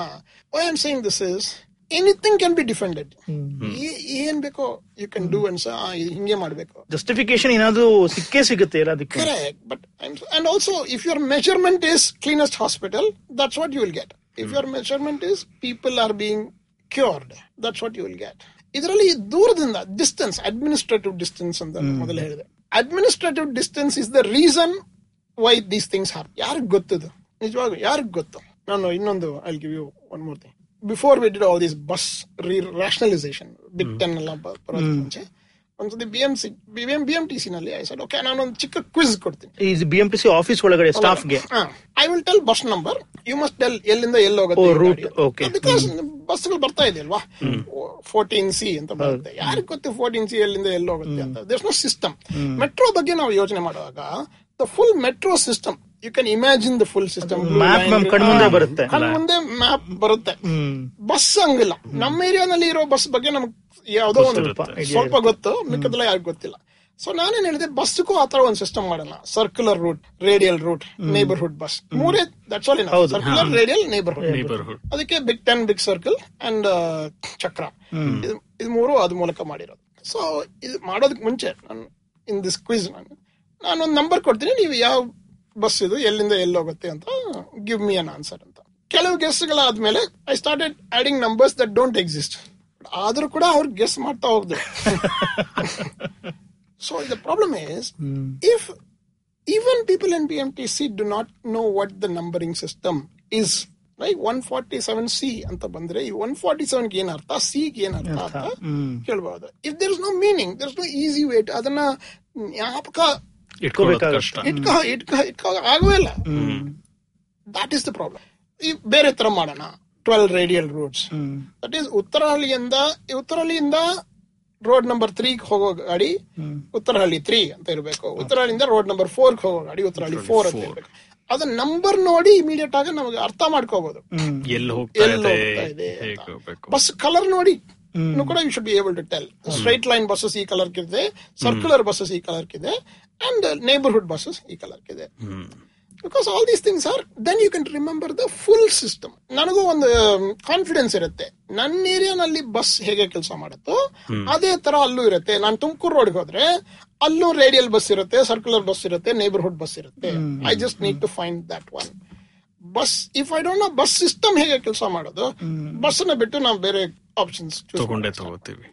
Ah, why I'm saying this is, anything can be defended ಏನ್ ಬೇಕೋ ಯು ಕ್ಯಾನ್ ಡೂ ಅನ್ಸ
ಹಿಂಗೆ ಮಾಡಬೇಕು ಜಸ್ಟಿಫಿಕೇಶನ್ ಏನಾದ್ರೂ
ಸಿಕ್ಕೇ ಸಿಗುತ್ತೆ correct but and also if your measurement is cleanest hospital that's what you will get if your measurement is people are being cured that's what you will get ಇದರಲ್ಲಿ ದೂರದಿಂದ ಡಿಸ್ಟೆನ್ಸ್ ಅಡ್ಮಿನಿಸ್ಟ್ರೇಟಿವ್ ಡಿಸ್ಟೆನ್ಸ್ ಅಂತ ಮೊದಲು ಹೇಳಿದೆ administrative distance is the reason why these things are ಯಾರಿಗೆ ಗೊತ್ತದು ನಿಜವಾಗ್ಲೂ ಯಾರಿಗೆ ಗೊತ್ತು ನಾನು ಇನ್ನೊಂದು I give you one more thing before we did all this bus re rationalisation big ten ಎಲ್ಲ ಮುಂಚೆ ಒಂದ್ಸತಿ B M C B M B M T C ನಲ್ಲಿ ಐ ಸೆಡ್ ಓಕೆ ಒಂದು ಚಿಕ್ಕ ಕ್ವಿಜ್ ಕೊಡ್ತೀನಿ
is B M T C office ಒಳಗಡೆ ಸ್ಟಾಫ್ ಗೆ I
will tell bus number you must tell
ಎಲ್ಲಿಂದ ಎಲ್ಲಿ ಹೋಗುತ್ತೆ
ಬಿಕಾಸ್ oh, ಬಸ್ಗಳು ಬರ್ತಾ ಇದೆ ಅಲ್ವಾ ಫೋರ್ಟೀನ್ ಸಿ ಅಂತ ಬರುತ್ತೆ ಯಾರಿಗೆ ಗೊತ್ತು ಫೋರ್ಟೀನ್ ಸಿ ಎಲ್ಲಿಂದ ಎಲ್ಲಿ ಹೋಗುತ್ತೆ ಅಂತ ದೇರ್ಸ್ ನೋ ಸಿಸ್ಟಮ್ ಮೆಟ್ರೋ ಬಗ್ಗೆ ನಾವು ಯೋಚನೆ ಮಾಡುವಾಗ the full metro system you can imagine the full system ಮುಂದೆ ಬರುತ್ತೆ ಮುಂದೆ ಮ್ಯಾಪ್ ಬರುತ್ತೆ ಬಸ್ ಹಂಗಿಲ್ಲ ನಮ್ಮ ಏರಿಯಾನಲ್ಲಿ ಇರೋ ಬಸ್ ಬಗ್ಗೆ ನಮ್ಗೆ ಯಾವ್ದೋ ಒಂದು ಸ್ವಲ್ಪ ಗೊತ್ತು ಮಿಕ್ಕದಲ್ಲ ಯಾರಿಗೂ ಗೊತ್ತಿಲ್ಲ ಸೊ ನಾನೇನ್ ಹೇಳಿದೆ ಬಸ್ಗೂ ಆತರ ಒಂದು ಸಿಸ್ಟಮ್ ಮಾಡಲ್ಲ circular route radial route neighbourhood bus ಮೂರೇ that's all circular radial neighbourhood ಅದಕ್ಕೆ big ten big circle and ಚಕ್ರ ಇದು ಮೂರು ಅದ್ ಮೂಲಕ ಮಾಡಿರೋದು ಸೊ ಇದು ಮಾಡೋದಕ್ಕೆ ಮುಂಚೆ ನಾನು ಇನ್ ದಿಸ್ ಕ್ವಿಸ್ ನಾನು ನಾನೊಂದು ನಂಬರ್ ಕೊಡ್ತೀನಿ ನೀವು ಯಾವ ಬಸ್ ಇದು ಎಲ್ಲಿಂದ ಎಲ್ಲಿ ಹೋಗುತ್ತೆ ಅಂತ ಗಿವ್ ಮಿ ಅನ್ ಆನ್ಸರ್ ಅಂತ ಕೆಲವು ಗೆಸ್ಟ್ಗಳಾದ್ಮೇಲೆ I started adding numbers that don't exist ಆದ್ರೂ ಕೂಡ ಅವ್ರು ಗೆಸ್ ಮಾಡ್ತಾ ಹೋಗ್ದು so the problem is if even people in B M T C do not know what the numbering system is right one forty seven C ಅಂತ ಬಂದ್ರೆ ಈ ಒನ್ ಫಾರ್ಟಿ ಸೆವೆನ್ ಏನ್ ಅರ್ಥ ಸಿ ಏನ್ ಅರ್ಥ ಅಂತ ಕೇಳಬಹುದು if there is no meaning there is no easy wait ಅದನ್ನ ಜ್ಞಾಪಕ ಇಟ್ಕೋಬೇಕಾಗಷ್ಟ ಇಟ್ಕೋ ಇಟ್ಕೋ ದ ಪ್ರಾಬ್ಲಮ್ ಈ ಬೇರೆ ತರ ಮಾಡೋಣ twelve radial routes that is ಉತ್ತರಹಳ್ಳಿಯಿಂದ ಉತ್ತರಹಳ್ಳಿಯಿಂದ ರೋಡ್ ನಂಬರ್ ತ್ರೀ ಹೋಗೋ ಗಾಡಿ ಉತ್ತರಹಳ್ಳಿ ತ್ರೀ ಅಂತ ಇರಬೇಕು ಉತ್ತರಹಳ್ಳಿಯಿಂದ ರೋಡ್ ನಂಬರ್ ಫೋರ್ ಹೋಗೋ ಗಾಡಿ ಉತ್ತರಹಳ್ಳಿ ಫೋರ್ ಅಂತ ಇರಬೇಕು ಅದ ನಂಬರ್ ನೋಡಿ ಇಮಿಡಿಯೇಟ್ ಆಗಿ
ನಮಗೆ ಅರ್ಥ ಮಾಡ್ಕೋಬಹುದು ಎಲ್ಲಿ ಹೋಗ್ತಾ
ಇದೆ ಬಸ್ ಕಲರ್ ನೋಡಿ ನೀವು ಕೂಡ you should be able to tell straight line buses ಈ ಕಲರ್ ಇದೆ ಸರ್ಕ್ಯುಲರ್ ಬಸ್ಸಸ್ ಈ ಕಲರ್ ಇದೆ ಅಂಡ್ ನೇಬರ್ಹುಡ್ ಬಸ್ಸಸ್ ಈ ಕಲರ್ ಇದೆ because all these things are then you can remember the full system ನನಗೂ ಒಂದು ಕಾನ್ಫಿಡೆನ್ಸ್ um, ಇರುತ್ತೆ ನನ್ನ ಏರಿಯಾನಲ್ಲಿ ಬಸ್ ಹೇಗೆ ಕೆಲಸ ಮಾಡುತ್ತೋ ಅದೇ ತರ ಅಲ್ಲೂ ಇರುತ್ತೆ ನಾನು ತುಮಕೂರು ರೋಡ್ಗೆ ಹೋದ್ರೆ ಅಲ್ಲೂ ರೇಡಿಯಲ್ ಬಸ್ ಇರುತ್ತೆ ಸರ್ಕ್ಯುಲರ್ ಬಸ್ ಇರುತ್ತೆ ನೇಬರ್ಹುಡ್ ಬಸ್ ಇರುತ್ತೆ I just need to find that one bus if I don't know bus system ಹೇಗೆ ಕೆಲಸ ಮಾಡೋದು ಬಸ್ನ ಬಿಟ್ಟು ನಾವು ಬೇರೆ ಆಪ್ಷನ್ಸ್ ತಗೊಂಡೇ ತಗೋತೀವಿ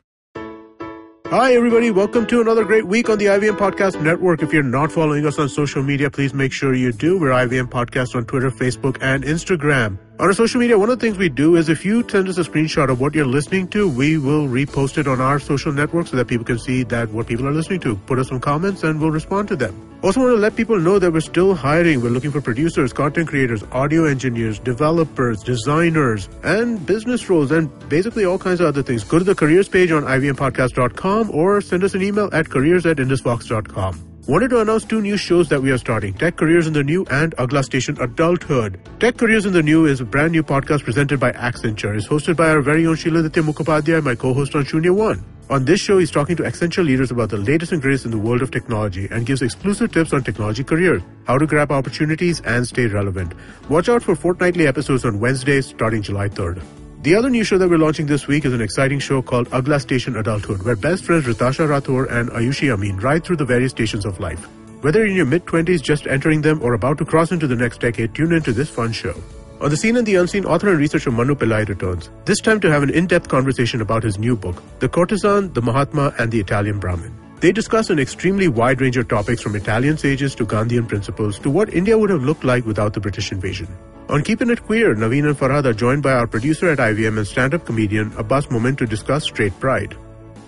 Hi,
everybody. Welcome to another great week on the IVM Podcast Network. If you're not following us on social media, please make sure you do. We're IVM Podcast on Twitter, Facebook, and Instagram. On our social media, one of the things we do is if you send us a screenshot of what you're listening to, we will repost it on our social network so that people can see that what people are listening to. Put us some comments and we'll respond to them. Also want to let people know that we're still hiring. We're looking for producers, content creators, audio engineers, developers, designers, and business roles, and basically all kinds of other things. Go to the careers page on ivmpodcast.com or send us an email at careers at indusbox.com wanted to announce two new shows that we are starting Tech Careers in the New and Agla Station Adulthood. Tech Careers in the New is a brand new podcast presented by Accenture. It's hosted by our very own Shiladitya Mukhopadhyay, my co host on Shunya One. On this show, he's talking to Accenture leaders about the latest and greatest in the world of technology and gives exclusive tips on technology careers, how to grab opportunities, and stay relevant. Watch out for fortnightly episodes on Wednesdays starting July 3rd. The other new show that we're launching this week is an exciting show called Agla Station Adulthood, where best friends Ritasha Rathore and Ayushi Amin ride through the various stations of life. Whether you're in your mid 20s just entering them or about to cross into the next decade, tune into this fun show. On the scene and the unseen, author and researcher Manu Pillai returns, this time to have an in depth conversation about his new book, The Courtesan, the Mahatma, and the Italian Brahmin. They discuss an extremely wide range of topics from Italian sages to Gandhian principles to what India would have looked like without the British invasion. On Keeping It Queer, Naveen and Farhad are joined by our producer at IVM and stand up comedian Abbas Moment to discuss straight pride.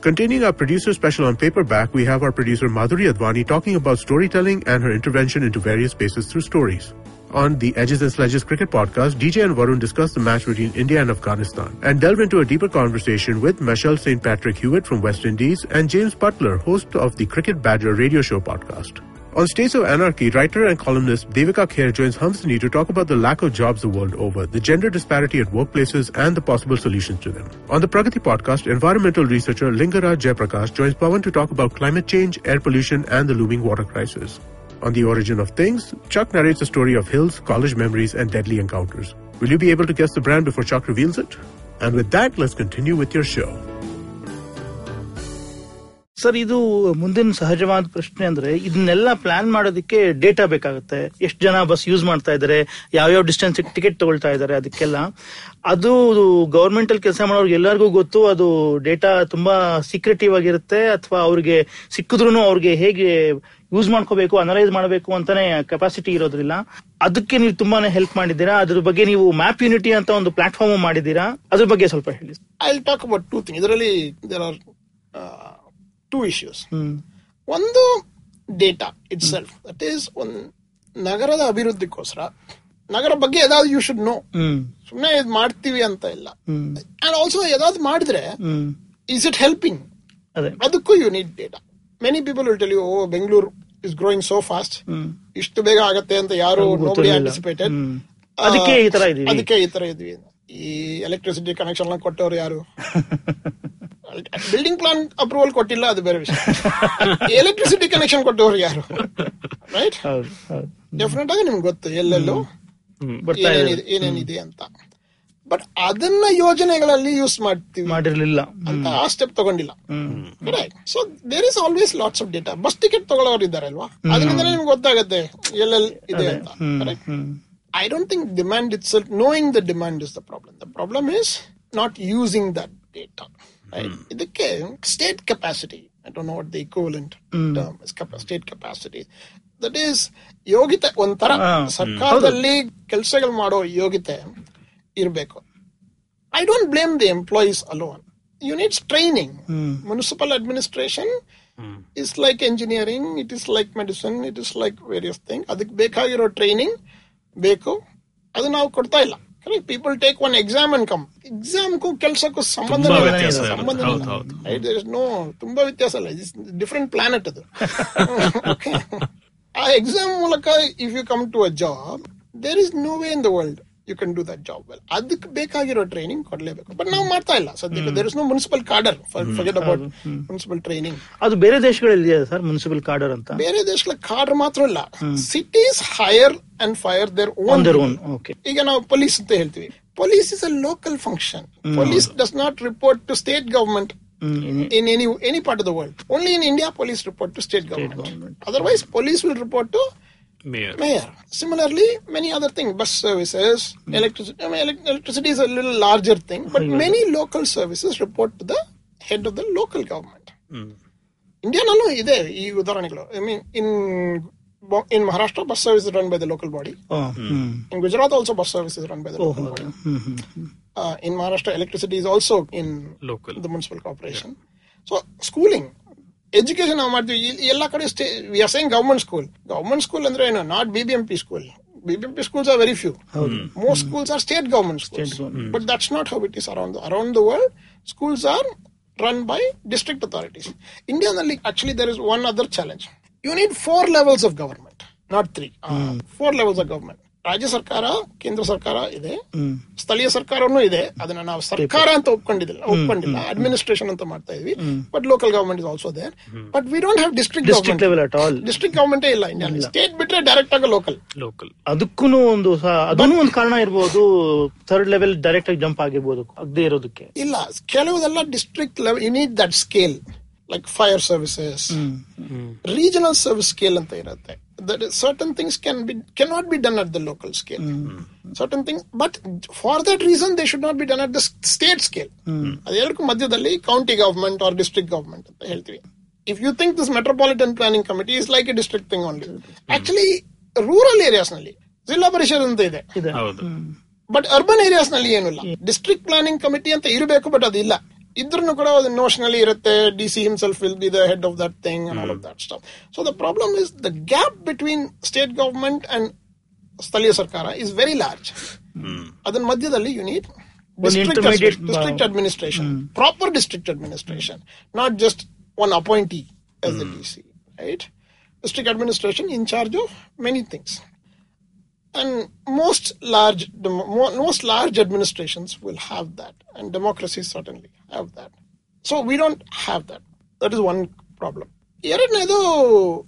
Continuing our producer special on paperback, we have our producer Madhuri Advani talking about storytelling and her intervention into various spaces through stories. On the Edges and Sledges cricket podcast, DJ and Varun discuss the match between India and Afghanistan and delve into a deeper conversation with Michelle St. Patrick Hewitt from West Indies and James Butler, host of the Cricket Badger radio show podcast. On States of Anarchy, writer and columnist Devika Kher joins Hamsini to talk about the lack of jobs the world over, the gender disparity at workplaces, and the possible solutions to them. On the Pragati podcast, environmental researcher Lingaraj Jayaprakash joins Pawan to talk about climate change, air pollution, and the looming water crisis. On The Origin of Things, Chuck narrates the story of hills, college memories, and deadly encounters. Will you be able to guess the brand before Chuck reveals it? And with that, let's continue with your show.
Sir ಇದು ಮುಂದಿನ ಸಹಜವಾದ ಪ್ರಶ್ನೆ ಅಂದ್ರೆ ಇದನ್ನೆಲ್ಲ ಪ್ಲಾನ್ ಮಾಡೋದಕ್ಕೆ ಡೇಟಾ ಬೇಕಾಗುತ್ತೆ ಎಷ್ಟು ಜನ ಬಸ್ ಯೂಸ್ ಮಾಡ್ತಾ ಇದಾರೆ ಯಾವ್ಯಾವ ಡಿಸ್ಟೆನ್ಸ್ ಟಿಕೆಟ್ ತಗೊಳ್ತಾ ಇದಾರೆ ಅದಕ್ಕೆಲ್ಲ ಅದು ಗವರ್ಮೆಂಟ್ ಅಲ್ಲಿ ಕೆಲಸ ಮಾಡೋರ್ಗೆ ಎಲ್ಲರಿಗೂ ಗೊತ್ತು ಅದು ಡೇಟಾ ತುಂಬಾ ಸೀಕ್ರೆಟಿವ್ ಆಗಿರುತ್ತೆ ಅಥವಾ ಅವ್ರಿಗೆ ಸಿಕ್ಕಿದ್ರು ಅವ್ರಿಗೆ ಹೇಗೆ ಯೂಸ್ ಮಾಡ್ಕೋಬೇಕು ಅನಲೈಸ್ ಮಾಡಬೇಕು ಅಂತಾನೆ ಕೆಪಾಸಿಟಿ ಇರೋದ್ರಿಲ್ಲ ಅದಕ್ಕೆ ನೀವು ತುಂಬಾನೇ ಹೆಲ್ಪ್ ಮಾಡಿದ್ದೀರಾ ಅದ್ರ ಬಗ್ಗೆ ನೀವು ಮ್ಯಾಪ್ ಯೂನಿಟಿ ಅಂತ ಒಂದು ಪ್ಲಾಟ್ಫಾರ್ಮ್ ಮಾಡಿದೀರಾ
ಅದ್ರ ಬಗ್ಗೆ ಸ್ವಲ್ಪ ಹೇಳಿ I talk about two thing ಇದರಲ್ಲಿ ಟೂ ಇಶ್ಯೂಸ್ ಒಂದು data itself that is ಒಂದು ನಗರದ ಅಭಿವೃದ್ಧಿಗೋಸ್ಕರ ನಗರ ಬಗ್ಗೆ ಯಾವ್ದು ಯು ಶುಡ್ ನೋ ಸುಮ್ನೆ ಇದ್ ಮಾಡ್ತೀವಿ ಅಂತ ಇಲ್ಲ ಅಂಡ್ ಆಲ್ಸೋ ಯಾವ್ದು ಮಾಡಿದ್ರೆ ಇಸ್ ಇಟ್ ಹೆಲ್ಪಿಂಗ್ ಅದಕ್ಕೂ you need data many people will tell you oh Bengaluru is growing so fast ಇಷ್ಟು ಬೇಗ ಆಗತ್ತೆ ಅಂತ ಯಾರು ನೋಡಿ ಆಂಟಿಸಿಪೇಟೆಡ್ ಅದಕ್ಕೆ ಈ ತರ ಇದ್ವಿ ಈ ಎಲೆಕ್ಟ್ರಿಸಿಟಿ ಕನೆಕ್ಷನ್ ಕೊಟ್ಟವರು ಯಾರು (laughs) ಬಿಲ್ಡಿಂಗ್ ಪ್ಲಾನ್ ಅಪ್ರೂವಲ್ ಕೊಟ್ಟಿಲ್ಲ ಅದು ಬೇರೆ ವಿಷಯ ಎಲೆಕ್ಟ್ರಿಸಿಟಿ ಕನೆಕ್ಷನ್ ಕೊಟ್ಟವ್ರು ಯಾರು ರೈಟ್ ಡೆಫಿನೆಟ್ ಆಗಿ ನಿಮ್ಗೆ ಗೊತ್ತು ಎಲ್ಲೆಲ್ಲೂ ಏನೇನಿದೆ ಅಂತ ಬಟ್ ಅದನ್ನ ಯೋಜನೆಗಳಲ್ಲಿ ಯೂಸ್ ಮಾಡ್ತೀವಿ ಮಾಡಿರ್ಲಿಲ್ಲ ಅಂತ ಆ ಸ್ಟೆಪ್ ತಗೊಂಡಿಲ್ಲ so there is always lots of data bus ticket ತಗೊಳ್ಳೋರು ಇದ್ದಾರೆ ಅಲ್ವಾ ಅದರಿಂದ ನಿಮ್ಗೆ ಗೊತ್ತಾಗುತ್ತೆ ಎಲ್ಲೆಲ್ಲಿ ಇದೆ ಅಂತ I don't think demand it's knowing the demand is the problem the problem is not using that data ಇದಕ್ಕೆ Mm. The state capacity. I don't know what the equivalent mm. State capacity. That is ಯೋಗ್ಯತೆ ಒಂಥರ ಸರ್ಕಾರದಲ್ಲಿ ಕೆಲಸಗಳು ಮಾಡೋ ಯೋಗ್ಯತೆ ಇರಬೇಕು I don't blame the employees alone you needs training municipal administration is like engineering it is like medicine it is like various thing ಅದಕ್ಕೆ ಬೇಕಾಗಿರೋ ಟ್ರೈನಿಂಗ್ ಬೇಕು ಅದು ನಾವು ಕೊಡ್ತಾ ಇಲ್ಲ correct people take one exam and come ಎಕ್ಸಾಮ್ಗೂ ಕೆಲಸಕ್ಕೂ ಸಂಬಂಧ ಸಂಬಂಧ ನೋ ತುಂಬಾ ವ್ಯತ್ಯಾಸ ಅಲ್ಲ ಡಿಫ್ರೆಂಟ್ ಪ್ಲಾನೆಟ್ ಅದು ಆ ಎಕ್ಸಾಮ್ ಮೂಲಕ if you come to a job there is no way in the world you can do that job well ಅದಕ್ಕೆ ಬೇಕಾಗಿರೋ ಟ್ರೈನಿಂಗ್ ಕೊಡಲೇಬೇಕು ಬಟ್ ನಾವು ಮಾಡ್ತಾ ಇಲ್ಲ ಸದ್ಯಕ್ಕೆ there is no municipal cadre about municipal training ಅದು ಬೇರೆ ದೇಶಗಳಲ್ಲಿ ಸರ್ ಮುನ್ಸಿಪಲ್ ಕಾರ್ಡರ್ ಅಂತ ಬೇರೆ ದೇಶಗಳ ಕಾರ್ಡರ್ ಮಾತ್ರ ಇಲ್ಲ cities hire and fire their
own their
own okay ಈಗ ನಾವು ಪೊಲೀಸ್ ಅಂತ ಹೇಳ್ತೀವಿ police is a local function police does not report to state government in any any part of the world. Only in India, police report to state, government. Otherwise, police will report to mayor. Mayor. Similarly, many other things, bus services, hmm. electricity. I mean, electricity is a little larger thing, but hmm. many local services report to the head of the local government. Hmm. India, no, no, I mean, in in Maharashtra, bus service is run by the local body. Oh. In Gujarat, also bus services is run by the oh, local body. mm in Maharashtra, electricity is also in
local
the municipal corporation. So, schooling, education ನಾವು ಮಾಡ್ತೀವಿ ಎಲ್ಲ ಕಡೆ stay we are school government school government school ಅಂದ್ರೆ ಏನು not B B M P school B B M P schools are very few most schools are state government schools but that's not how it is around around the world schools are run by district authorities. Indian actually, there is one other challenge. You need four levels of government, not three. Uh, four levels of government. ರಾಜ್ಯ ಸರ್ಕಾರ ಕೇಂದ್ರ ಸರ್ಕಾರ ಇದೆ ಸ್ಥಳೀಯ ಸರ್ಕಾರನೂ ಇದೆ ಅದನ್ನ ನಾವು ಸರ್ಕಾರ ಅಂತ ಒಪ್ಕೊಂಡಿಲ್ಲ ಒಪ್ಕೊಂಡಿಲ್ಲ ಅಡ್ಮಿನಿಸ್ಟ್ರೇಷನ್ ಅಂತ ಮಾಡ್ತಾ ಇದ್ವಿ but local government is also there but we don't have district district all government ಇಲ್ಲ ಇಂಡಿಯಾ ಸ್ಟೇಟ್ ಬಿಟ್ರೆ ಡೈರೆಕ್ಟ್ ಆಗಿ
ಲೋಕಲ್ ಲೋಕಲ್ ಅದಕ್ಕೂ ಒಂದು ಅದನ್ನು ಒಂದು ಕಾರಣ ಇರಬಹುದು ಥರ್ಡ್ ಲೆವೆಲ್ ಡೈರೆಕ್ಟ್ ಆಗಿ ಜಂಪ್
ಆಗಿರ್ಬೋದು ಅದೇ ಇರೋದಕ್ಕೆ ಇಲ್ಲ ಕೆಲವುದೆಲ್ಲ district level you need that scale like fire services regional service scale ಅಂತ ಇರುತ್ತೆ that certain things can be not be done at the local scale certain thing but for that reason they should not be done at the state scale ಅದೆರಡಕ್ಕೂ ಮಧ್ಯದಲ್ಲಿ county government or district government ಅಂತ ಹೇಳ್ತೀವಿ if you think this metropolitan planning committee is like a district thing only actually rural areas ನಲ್ಲಿ ಜಿಲ್ಲಾ ಪರಿಷತ್ ಅಂತ ಇದೆ ಬಟ್ ಅರ್ಬನ್ ಏರಿಯಾಸ್ ನಲ್ಲಿ ಏನಿಲ್ಲ ಡಿಸ್ಟ್ರಿಕ್ಟ್ ಪ್ಲಾನಿಂಗ್ ಕಮಿಟಿ ಅಂತ ಇರಬೇಕು ಬಟ್ ಅದಿಲ್ಲ ಇದ್ರೂ ಕೂಡ ಅದು ನೋಷನಲಿ ಇರುತ್ತೆ D C himself will be the head of that thing and all of that stuff so the problem is the gap between state government and ಸ್ಥಳೀಯ ಸರ್ಕಾರ ಇಸ್ ವೆರಿ ಲಾರ್ಜ್ ಅದನ್ನ ಮಧ್ಯದಲ್ಲಿ ಯುನೀಟ್ district administration proper district administration not just one appointee as the D C right district administration in charge of many things and most large most large administrations will have that and democracies certainly have that. So we don't have that. That is one problem. Here in Edo,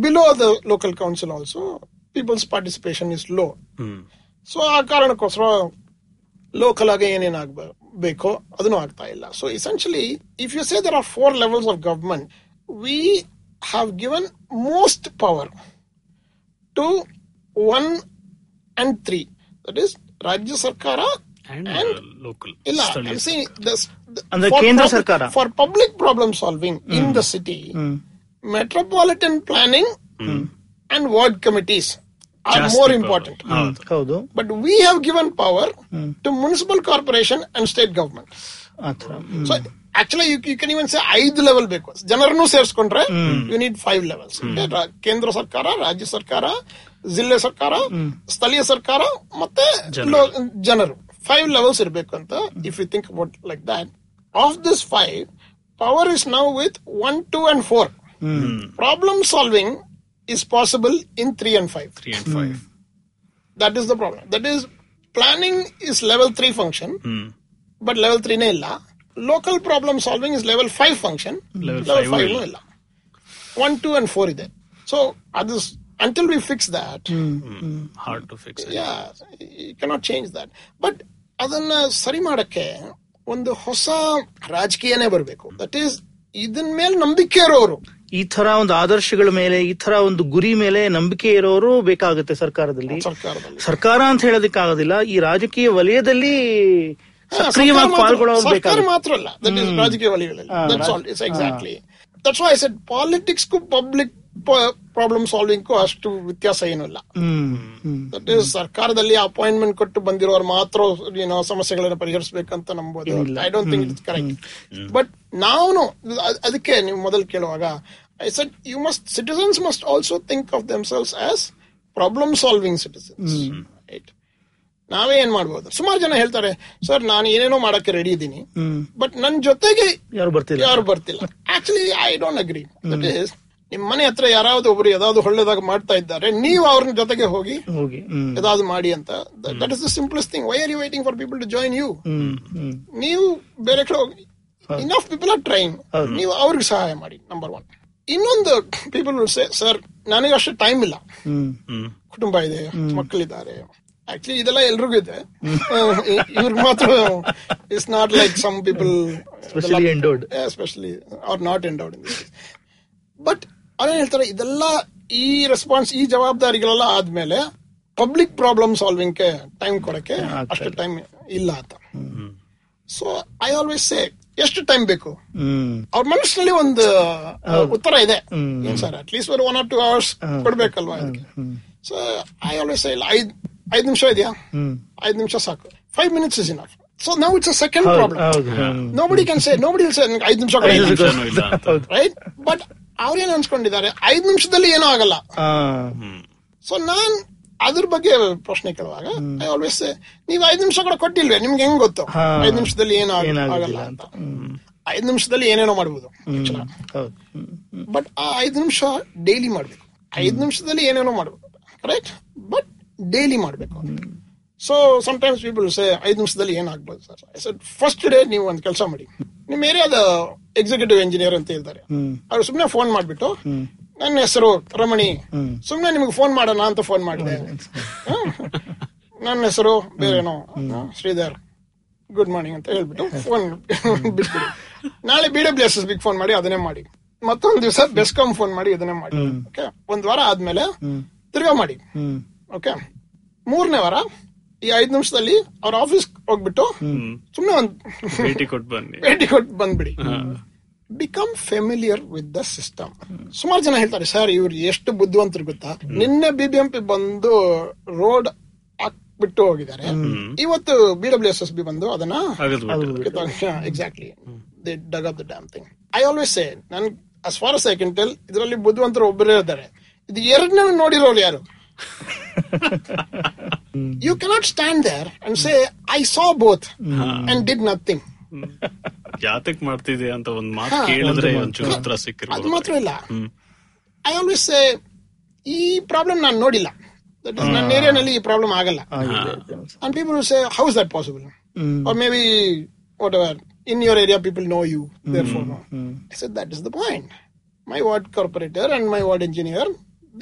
below the local council also, people's participation is low. Hmm. So ಆ ಕಾರಣಕ್ಕೋಸ್ಕರ ಲೋಕಲ್ ಆಗಿ ಏನೇನು ಆಗಬೇಕೋ ಅದನ್ನು ಆಗ್ತಾ ಇಲ್ಲ so essentially if you say there are four levels of government we have given most power to one and three that is ರಾಜ್ಯ ಸರ್ಕಾರ ಇಲ್ಲ ಕೇಂದ್ರ ಸರ್ಕಾರ for public problem solving in the city metropolitan planning and ward committees are more important ಹೌದು but we have given power to municipal corporation and state government so actually you can even say ಐದು ಲೆವೆಲ್ ಬೇಕು ಜನರನ್ನು ಸೇರಿಸ್ಕೊಂಡ್ರೆ ಯು ನೀಡ್ ಫೈವ್ ಲೆವೆಲ್ಸ್ ಕೇಂದ್ರ ಸರ್ಕಾರ ರಾಜ್ಯ ಸರ್ಕಾರ ಜಿಲ್ಲೆ ಸರ್ಕಾರ ಸ್ಥಳೀಯ ಸರ್ಕಾರ ಮತ್ತೆ ಜನರು Five levels ಇರಬೇಕು ಅಂತ If you think about like that, of this five, power is now with one, two, and four. Hmm. Problem solving is possible in 3 and 5. 3 and 5. Hmm. That is the problem. That is, planning is level 3 function, hmm. but level 3 ne illa. Local problem solving is level 5 function, level, 5, 5 illa. 1, 2 and 4 ide. So, others, until we fix that.
Hard to fix
it. Yeah, you cannot change that. But ಅದನ್ನ ಸರಿ ಮಾಡಕ್ಕೆ ಒಂದು ಹೊಸ ರಾಜಕೀಯನೇ ಬರಬೇಕು ದಟ್ ಈಸ್ ಇದನ್ ಮೇಲೆ ನಂಬಿಕೆ
ಇರೋರು ಈ ತರ ಒಂದು ಆದರ್ಶಗಳ ಮೇಲೆ ಈ ತರ ಒಂದು ಗುರಿ ಮೇಲೆ ನಂಬಿಕೆ ಇರೋರು ಬೇಕಾಗುತ್ತೆ ಸರ್ಕಾರದಲ್ಲಿ ಸರ್ಕಾರ ಅಂತ ಆಗೋದಿಲ್ಲ ಈ ರಾಜಕೀಯ ವಲಯದಲ್ಲಿ
ಸರ್ಕಾರ ಮಾತ್ರ ಅಲ್ಲ ರಾಜಕೀಯ ವಲಯದಲ್ಲಿ ಪಬ್ಲಿಕ್ ಪ್ರಾಬ್ಲಮ್ ಸಾಲ್ವಿಂಗ್ ಅಷ್ಟು ವ್ಯತ್ಯಾಸ ಏನು ಇಲ್ಲ ಸರ್ಕಾರದಲ್ಲಿ ಅಪಾಯಿಂಟ್ಮೆಂಟ್ ಕೊಟ್ಟು ಬಂದಿರೋರು ಮಾತ್ರ ಏನೋ ಸಮಸ್ಯೆಗಳನ್ನ ಪರಿಹರಿಸಬೇಕಂತ ನಂಬೋದು I don't think it's correct but ನಾನು ಅದಕ್ಕೆ ನೀವು ಮೊದಲು ಕೇಳುವಾಗ I said you must citizens must also think of themselves as problem solving citizens right ನಾವೇ ಏನ್ ಮಾಡ್ಬೋದು ಸುಮಾರು ಜನ ಹೇಳ್ತಾರೆ ಸರ್ ನಾನು ಏನೇನೋ ಮಾಡಕ್ಕೆ ರೆಡಿ ಇದ್ದೀನಿ ಬಟ್ ನನ್ನ ಜೊತೆಗೆ ಯಾರು ಬರ್ತಿಲ್ಲ ಯಾರು ಬರ್ತಿಲ್ಲ actually I don't agree that ನಿಮ್ ಮನೆ ಹತ್ರ ಯಾರಾದ್ರೂ ಒಬ್ರು ಯಾವ್ದಾದ್ರು ಹೊಳ್ಳೆದಾಗ ಮಾಡ್ತಾ ಇದ್ದಾರೆ ನೀವು ಅವ್ರ ಜೊತೆಗೆ ಹೋಗಿ ಯಾವ್ದಾದ್ರು ಮಾಡಿ ಅಂತ that is the simplest thing why are you waiting for people to join you ನೀವು ಬೇರೆ ಕಡೆ ಹೋಗಿ ಇನಫ್ ಪೀಪಲ್ ಆರ್ ಟ್ರೈನ್ ನೀವು ಅವ್ರಿಗೆ ಸಹಾಯ ಮಾಡಿ ನಂಬರ್ ಒನ್ ಇನ್ನೊಂದು ಪೀಪಲ್ ಸೇ ಸರ್ ನನಗೆ ಅಷ್ಟು ಟೈಮ್ ಇಲ್ಲ ಕುಟುಂಬ ಇದೆ ಮಕ್ಕಳಿದ್ದಾರೆ ಆಕ್ಚುಲಿ ಇದೆಲ್ಲ ಎಲ್ರಿಗೂ ಇದೆ ಇವ್ರಿಗೆ ಮಾತ್ರ it's not like some people especially are not endowed but ಅದೇನು ಹೇಳ್ತಾರೆ ಇದೆಲ್ಲ ಈ ರೆಸ್ಪಾನ್ಸ್ ಈ ಜವಾಬ್ದಾರಿಗಳೆಲ್ಲ ಆದ್ಮೇಲೆ ಪಬ್ಲಿಕ್ ಪ್ರಾಬ್ಲಮ್ ಸಾಲ್ವಿಂಗ್ ಟೈಮ್ ಕೊಡಕ್ಕೆ ಅಷ್ಟು ಟೈಮ್ ಇಲ್ಲ ಅಂತ ಸೊ ಐ ಆಲ್ವೇಸ್ ಸೇ ಎಷ್ಟು ಟೈಮ್ ಬೇಕು ಅವ್ರ ಮನಸ್ಸಿನಲ್ಲಿ ಒಂದು ಉತ್ತರ ಇದೆ sir at least one or two hours ಕೊಡ್ಬೇಕಲ್ವಾ ಅದಕ್ಕೆ ಸೊ ಐ ಆಲ್ವೇಸ್ ಸೇ ಇಲ್ಲ ಐದ್ ಐದ್ ನಿಮಿಷ ಇದೆಯಾ ಐದ್ ನಿಮಿಷ ಸಾಕು five minutes is enough so now it's a second problem nobody can say nobody body ಐದ್ ನಿಮಿಷ ರೈಟ್ ಬಟ್ ಅವ್ರೇನ್ ಅನ್ಸ್ಕೊಂಡಿದ್ದಾರೆ
ಐದ್ ನಿಮಿಷದಲ್ಲಿ ಏನೋ ಆಗಲ್ಲ ಸೊ
ನಾನ್ ಅದ್ರ ಬಗ್ಗೆ ಪ್ರಶ್ನೆ ಕೇಳುವಾಗ ಐ ಆಲ್ವೇಸ್ ನೀವ್ ಐದ್ ನಿಮಿಷ ಕೂಡ ಕೊಟ್ಟಿಲ್ವೇ ನಿಮ್ಗೆ ಹೆಂಗ್ ಗೊತ್ತು ಐದ್ ನಿಮಿಷದಲ್ಲಿ ಏನೋ ಆಗಲ್ಲ ಅಂತ ಐದ್ ನಿಮಿಷದಲ್ಲಿ ಏನೇನೋ ಮಾಡ್ಬೋದು ಬಟ್ ಆ ಐದ್ ನಿಮಿಷ ಡೈಲಿ ಮಾಡ್ಬೇಕು ಐದ್ ನಿಮಿಷದಲ್ಲಿ ಏನೇನೋ ಮಾಡಬಹುದು ರೈಟ್ ಬಟ್ ಡೈಲಿ ಮಾಡ್ಬೇಕು ಸೊ ಸಮಟೈಮ್ಸ್ ಪೀಪಲ್ ಸೇ ಐದು ನಿಮಿಷದಲ್ಲಿ ಏನಾಗ್ಬೋದು ಸರ್ ಸರ್ ಫಸ್ಟ್ ಡೇ ನೀವು ಒಂದು ಕೆಲಸ ಮಾಡಿ ನಿಮ್ಮ ಏರಿಯಾದ ಎಕ್ಸಿಕ್ಯೂಟಿವ್ ಇಂಜಿನಿಯರ್ ಅಂತ ಹೇಳ್ತಾರೆ ಅವ್ರು ಸುಮ್ನೆ ಫೋನ್ ಮಾಡಿಬಿಟ್ಟು ನನ್ನ ಹೆಸರು ರಮಣಿ ಸುಮ್ನೆ ನಿಮ್ಗೆ ಫೋನ್ ಮಾಡೋಣ ಅಂತ ಫೋನ್ ಮಾಡಿದೆ ನನ್ನ ಹೆಸರು ಬೇರೆನೋ ಶ್ರೀಧರ್ ಗುಡ್ ಮಾರ್ನಿಂಗ್ ಅಂತ ಹೇಳ್ಬಿಟ್ಟು ಫೋನ್ ಬಿಟ್ಬಿಡಿ ನಾಳೆ B W S S big phone ಮಾಡಿ ಅದನ್ನೇ ಮಾಡಿ ಮತ್ತೊಂದು ದಿವಸ ಬೆಸ್ಕಾಮ್ ಫೋನ್ ಮಾಡಿ ಅದನ್ನೇ ಮಾಡಿ ಓಕೆ ಒಂದ್ ವಾರ ಆದ್ಮೇಲೆ ತಿರ್ಗಾ ಮಾಡಿ ಓಕೆ ಮೂರನೇ ವಾರ ಈ ಐದ್ ನಿಮಿಷದಲ್ಲಿ ಅವ್ರ ಆಫೀಸ್ ಹೋಗ್ಬಿಟ್ಟು ಸುಮ್ಮನೆ ಒಂದ್ ಭೇಟಿ ಕೊಟ್ಟು ಬನ್ನಿ ಭೇಟಿ ಕೊಟ್ಟು ಬಂದ್ಬಿಡಿ become familiar with the system ಸುಮಾರು ಜನ ಹೇಳ್ತಾರೆ ಸರ್ ಇವ್ರು ಎಷ್ಟು ಬುದ್ಧಿವಂತರು ಗೊತ್ತಾ ನಿನ್ನೆ ಬಿ ಪಿ ಬಂದು ರೋಡ್ ಹಾಕ್ಬಿಟ್ಟು ಹೋಗಿದ್ದಾರೆ ಇವತ್ತು B W S S B ಬಂದು ಅದನ್ನ exactly the dug of the dam thing I always say ನನ್ ಅಸ್ ಫಾರ್ ಟೆಲ್ ಇದರಲ್ಲಿ ಬುದ್ಧಿವಂತರು ಒಬ್ಬರೇ ಇದ್ದಾರೆ ಇದು ಎರಡನೇ ನೋಡಿರೋರು ಯಾರು (laughs) You mm. cannot stand there and say, I saw both mm. and did nothing. Mm. ಮಾಡ್ತಿದೆ ಅಂತ ಮಾತು ಕೇಳಿದ್ರೆ ಒಂಚೂರು ಹತ್ರ ಅದು ಮಾತ್ರ ಇಲ್ಲ ಐ ಆಲ್ವೇಸ್ ಸೇ ಈ ಪ್ರಾಬ್ಲಮ್ ನಾನು ನೋಡಿಲ್ಲ ದಟ್ ಇಸ್ ನನ್ನ ಏರಿಯಾನಲ್ಲಿ ಈ ಪ್ರಾಬ್ಲಮ್ ಆಗಲ್ಲ and people say house that possible R maybe whatever in your area people know you therefore know that is the point my ward corporator and my ward engineer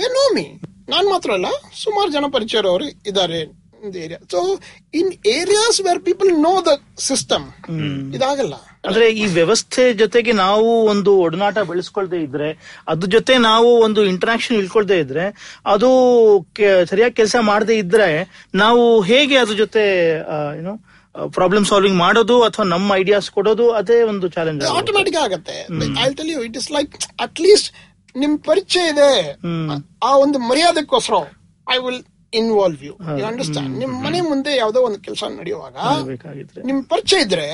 they know me ನಾನು ಮಾತ್ರ ಅಲ್ಲ ಸುಮಾರು ಜನ ಅವರು ಇದ್ದಾರೆ area so in areas where people know the system
ಇದಾಗಲ್ಲ ಅಂದ್ರೆ ಈ ವ್ಯವಸ್ಥೆ ಜೊತೆಗೆ ನಾವು ಒಂದು ಒಡನಾಟ ಬೆಳೆಸ್ಕೊಳ್ದೆ ಇದ್ರೆ ಅದ್ರ ಜೊತೆ ನಾವು ಒಂದು ಇಂಟ್ರಾಕ್ಷನ್ ಇಳ್ಕೊಳ್ದೆ ಇದ್ರೆ ಅದು ಸರಿಯಾಗಿ ಕೆಲಸ ಮಾಡದೆ ಇದ್ರೆ ನಾವು ಹೇಗೆ ಅದ್ರ ಜೊತೆ ಏನು ಪ್ರಾಬ್ಲಮ್ ಸಾಲ್ವಿಂಗ್ ಮಾಡೋದು ಅಥವಾ ನಮ್ಮ ಐಡಿಯಾಸ್
ಕೊಡೋದು ಅದೇ ಒಂದು ಚಾಲೆಂಜ್ ಆಟೋಮೆಟಿಕ್ ಆಗುತ್ತೆ it is like at least ನಿಮ್ ಪರಿಚಯ ಇದೆ ಆ ಒಂದು ಮರ್ಯಾದಕ್ಕೋಸ್ಕರ I will involve you
you understand ನಿಮ್ ಮನೆ ಮುಂದೆ ಯಾವ್ದೋ ಒಂದು ಕೆಲಸ ನಡೆಯುವಾಗ ನಿಮ್ ಪರಿಚಯ ಇದ್ರೆ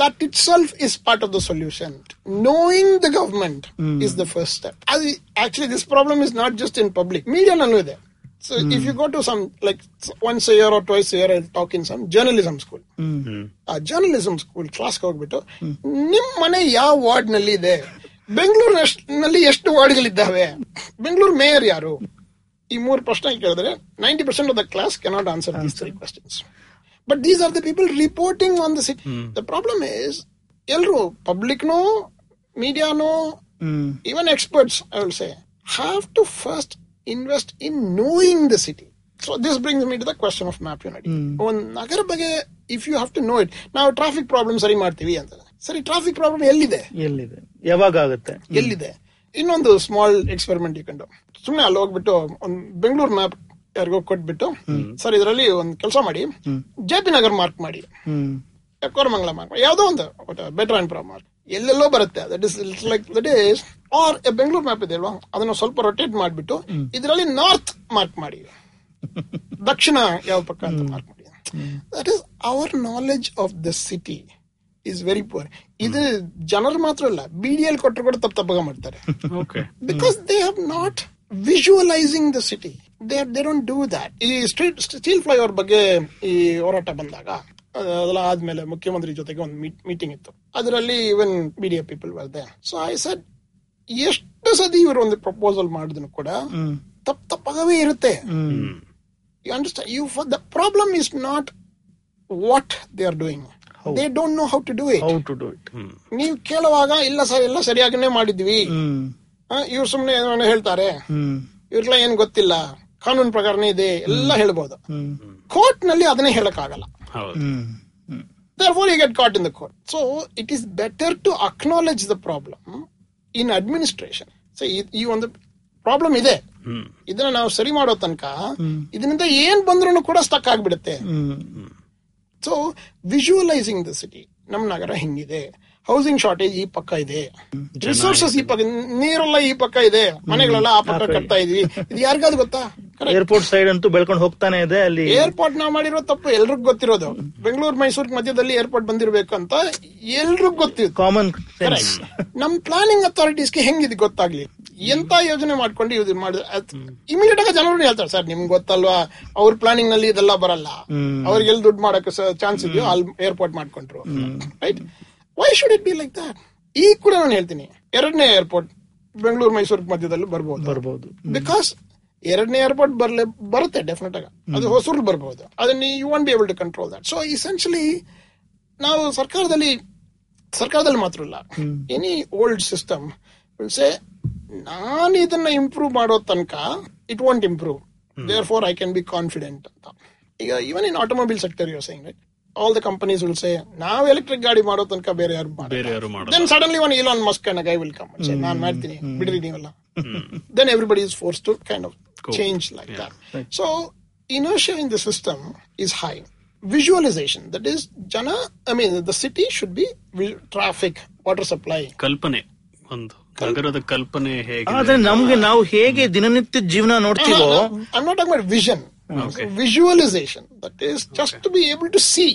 that itself is part of the solution knowing the government is the first step ಅದು actually this problem is not just in public media ಮೀಡಿಯಾನಲ್ಲೂ ಇದೆ so if you go to some like once year or twice year I talk in some journalism school ಆ ಜರ್ನಲಿಸಂ ಸ್ಕೂಲ್ ಕ್ಲಾಸ್ಗೆ ಹೋಗ್ಬಿಟ್ಟು ನಿಮ್ ಮನೆ ಯಾವ ವಾರ್ಡ್ ನಲ್ಲಿ ಇದೆ ಬೆಂಗಳೂರಿನಲ್ಲಿ ಎಷ್ಟು ವಾರ್ಡ್ಗಳಿದ್ದಾವೆ ಬೆಂಗಳೂರು ಮೇಯರ್ ಯಾರು ಈ ಮೂರು ಪ್ರಶ್ನೆ ಕೇಳಿದ್ರೆ ninety percent of the class cannot answer these three questions but these are the people reporting on the city the problem is ಎಲ್ರು ಪಬ್ಲಿಕ್ನೋ ಮೀಡಿಯಾನೋ even experts I will say have to first invest in knowing the city so this bring me to the question of map unity ಒಂದು ನಗರ ಬಗ್ಗೆ if you have to know it ನಾವು ಟ್ರಾಫಿಕ್ ಪ್ರಾಬ್ಲಮ್ ಸರಿ ಮಾಡ್ತೀವಿ ಅಂತ ಸರಿ ಟ್ರಾಫಿಕ್ ಪ್ರಾಬ್ಲಮ್ ಎಲ್ಲಿದೆ ಎಲ್ಲಿದೆ ಯಾವಾಗ ಆಗುತ್ತೆ ಎಲ್ಲಿದೆ ಇನ್ನೊಂದು ಸ್ಮಾಲ್ ಎಕ್ಸ್ಪೆರಿಮೆಂಟ್ ಇಕೊಂಡು ಸುಮ್ನೆ ಅಲ್ಲಿ ಹೋಗ್ಬಿಟ್ಟು ಒಂದ್ ಬೆಂಗಳೂರು ಮ್ಯಾಪ್ ಯಾರಿಗೋ ಕೊಟ್ಬಿಟ್ಟು ಸರ್ ಇದರಲ್ಲಿ ಒಂದ್ ಕೆಲಸ ಮಾಡಿ ಜೆ ಪಿ ನಗರ್ ಮಾರ್ಕ್ ಮಾಡಿ ಕೋರಮಂಗಲ ಮಾರ್ಕ್ ಯಾವ್ದೋ ಒಂದು ಬೆಟರ್ ಅಂಡ್ ಪ್ರಾ ಮಾರ್ಕ್ ಎಲ್ಲೆಲ್ಲೋ ಬರುತ್ತೆ that is it's like that is our Bengaluru map ಇದೆ ಅಲ್ವಾ ಅದನ್ನ ಸ್ವಲ್ಪ ರೊಟೇಟ್ ಮಾಡಿಬಿಟ್ಟು ಇದರಲ್ಲಿ ನಾರ್ತ್ ಮಾರ್ಕ್ ಮಾಡಿ (laughs) ದಕ್ಷಿಣ ಯಾವ ಪಕ್ಕ ಅಂತ ಮಾರ್ಕ್ ಮಾಡಿ that is our knowledge of the city is very poor ಇದು ಜನರು ಮಾತ್ರ ಅಲ್ಲ ಬಿ ಡಿ ಎಲ್ ಕೊಟ್ಟರು ಕೂಡ ತಪ್ಪು ತಪ್ಪಾಗ ಮಾಡ್ತಾರೆ because they have not visualizing the city they they don't do that ಈ ಸ್ಟ್ರೀಟ್ ಸ್ಟೀಲ್ ಫ್ಲೈ ಓವರ್ ಬಗ್ಗೆ ಈ ಹೋರಾಟ ಬಂದಾಗ ಅದೆಲ್ಲ ಆದ್ಮೇಲೆ ಮುಖ್ಯಮಂತ್ರಿ ಜೊತೆಗೆ ಒಂದು ಮೀಟಿಂಗ್ ಇತ್ತು ಅದರಲ್ಲಿ ಇವನ್ ಎ ಪೀಪಲ್ ಬರ್ದೆ ಸೊ ಐ ಸೆಡ್ ಎಷ್ಟು ಸದಿ ಇವರು ಒಂದು ಪ್ರಪೋಸಲ್ ಮಾಡಿದ್ರು ಕೂಡ ತಪ್ಪು ತಪ್ಪಾಗವೇ ಇರುತ್ತೆ you understand you for the problem is not what they are doing they don't know how to do it
how
to
do
it ನೀವು ಕೇಳುವಾಗ ಇಲ್ಲ ಸರ್ ಎಲ್ಲ ಸರಿಯಾಗಿನೇ ಮಾಡಿದ್ವಿ ಇವ್ರು ಸುಮ್ನೆ ಹೇಳ್ತಾರೆ ಇವ್ರೆಲ್ಲ ಏನ್ ಗೊತ್ತಿಲ್ಲ ಕಾನೂನು ಪ್ರಕಾರನೇ ಇದೆ ಎಲ್ಲ ಹೇಳ್ಬೋದು ಕೋರ್ಟ್ ನಲ್ಲಿ ಅದನ್ನೇ ಹೇಳಕ್ಕಾಗಲ್ಲ therefore you get caught in the court so it is better to acknowledge the problem in administration so ಈ ಒಂದು ಪ್ರಾಬ್ಲಮ್ ಇದೆ ಇದನ್ನ ನಾವು ಸರಿ ಮಾಡೋ ತನಕ ಇದರಿಂದ ಏನ್ ಬಂದ್ರು ಕೂಡ ಸ್ಟಕ್ ಆಗ್ಬಿಡುತ್ತೆ ಸೊ ವಿಜುವಲೈಸಿಂಗ್ ದ ಸಿಟಿ ನಮ್ಮ ನಗರ ಹಿಂಗಿದೆ ಹೌಸಿಂಗ್ ಶಾರ್ಟೇಜ್ ಈ ಪಕ್ಕ ಇದೆ ರಿಸೋರ್ಸಸ್ ಈ ಪಕ್ಕ ನೀರೆಲ್ಲ ಈ ಪಕ್ಕ ಇದೆ ಮನೆಗಳೆಲ್ಲ ಆ ಪಕ್ಕ ಕಟ್ತಾ ಇದೀವಿ ಇದು ಯಾರಿಗಾದ್ ಗೊತ್ತಾ
ಏರ್ಪೋರ್ಟ್ ಸೈಡ್ ಅಂತೂ ಬೆಳ್ಕೊಂಡು ಹೋಗ್ತಾನೆ ಇದೆ
ಅಲ್ಲಿ ಏರ್ಪೋರ್ಟ್ ನಾವು ಮಾಡಿರೋ ತಪ್ಪು ಎಲ್ರಿಗೂ ಗೊತ್ತಿರೋದು ಬೆಂಗಳೂರು ಮೈಸೂರು ಮಧ್ಯದಲ್ಲಿ ಏರ್ಪೋರ್ಟ್ ಬಂದಿರಬೇಕು ಅಂತ ಎಲ್ರಿಗೂ
ಗೊತ್ತಿದೆ ಕಾಮನ್
ನಮ್ ಪ್ಲಾನಿಂಗ್ ಗೆ ಹೆಂಗಿದೆ ಗೊತ್ತಾಗ್ಲಿ ಎಂತ ಯೋಜನೆ ಮಾಡ್ಕೊಂಡು ಇದು ಮಾಡಿದ್ರೆ ಇಮಿಡಿಯೇಟ್ ಆಗಿ ಜನರು ಹೇಳ್ತಾರೆ ಸರ್ ನಿಮ್ಗೆ ಗೊತ್ತಲ್ವಾ ಅವ್ರ ಪ್ಲಾನಿಂಗ್ ನಲ್ಲಿ ಇದೆಲ್ಲ ಬರಲ್ಲ ಅವ್ರಿಗೆ ಎಲ್ಲಿ ದುಡ್ಡು ಮಾಡಕ್ಕೆ ಚಾನ್ಸ್ ಇದೆಯೋ ಅಲ್ಲಿ ಏರ್ಪೋರ್ಟ್ ಮಾಡ್ಕೊಂಡ್ರು right why should it be like that ಈಗ ಕೂಡ ನಾನು ಹೇಳ್ತೀನಿ ಎರಡನೇ ಏರ್ಪೋರ್ಟ್ ಬೆಂಗಳೂರು ಮೈಸೂರು ಮಧ್ಯದಲ್ಲಿ ಬರ್ಬೋದು ಬರ್ಬೋದು ಬಿಕಾಸ್ ಎರಡನೇ ಏರ್ಪೋರ್ಟ್ ಬರ್ಲೆ ಬರುತ್ತೆ ಡೆಫಿನೆಟ್ ಆಗಿ ಅದು ಹೊಸೂರು ಬರ್ಬೋದು ಅದನ್ನ you want be able to control that so essentially ನಾವು ಸರ್ಕಾರದಲ್ಲಿ ಸರ್ಕಾರದಲ್ಲಿ ಮಾತ್ರ ಇಲ್ಲ ಎನಿ ಓಲ್ಡ್ ಸಿಸ್ಟಮ್ ಸೆ ನಾನು ಇದನ್ನ ಇಂಪ್ರೂವ್ ಮಾಡೋ ತನಕ it want improve therefore I can be confident ಅಂತ ಈಗ even in automobile sector you saying right all the companies will say ನಾವು ಎಲೆಕ್ಟ್ರಿಕ್ ಗಾಡಿ ಮಾಡೋ ತನಕ ಬೇರೆ ಯಾರು then suddenly one Elon Musk guy will come ನಾನು ಮಾಡ್ತೀನಿ ಬಿಡ್ರಿ ನೀವೆಲ್ಲ then everybody is force to kind of cool. change like yeah. that. Right. So inertia in the system is high. Visualization, that is, Jana, I mean, the city should be traffic, water supply.
Kalpane. ಒಂದು ನಗರದ ಕಲ್ಪನೆ ಹೇಗೆ ಆದ್ರೆ ನಮ್ಗೆ ನಾವು ಹೇಗೆ ದಿನನಿತ್ಯ ಜೀವನ ನೋಡ್ತೀವೋ
I not about vision visualisation that is just to be able to see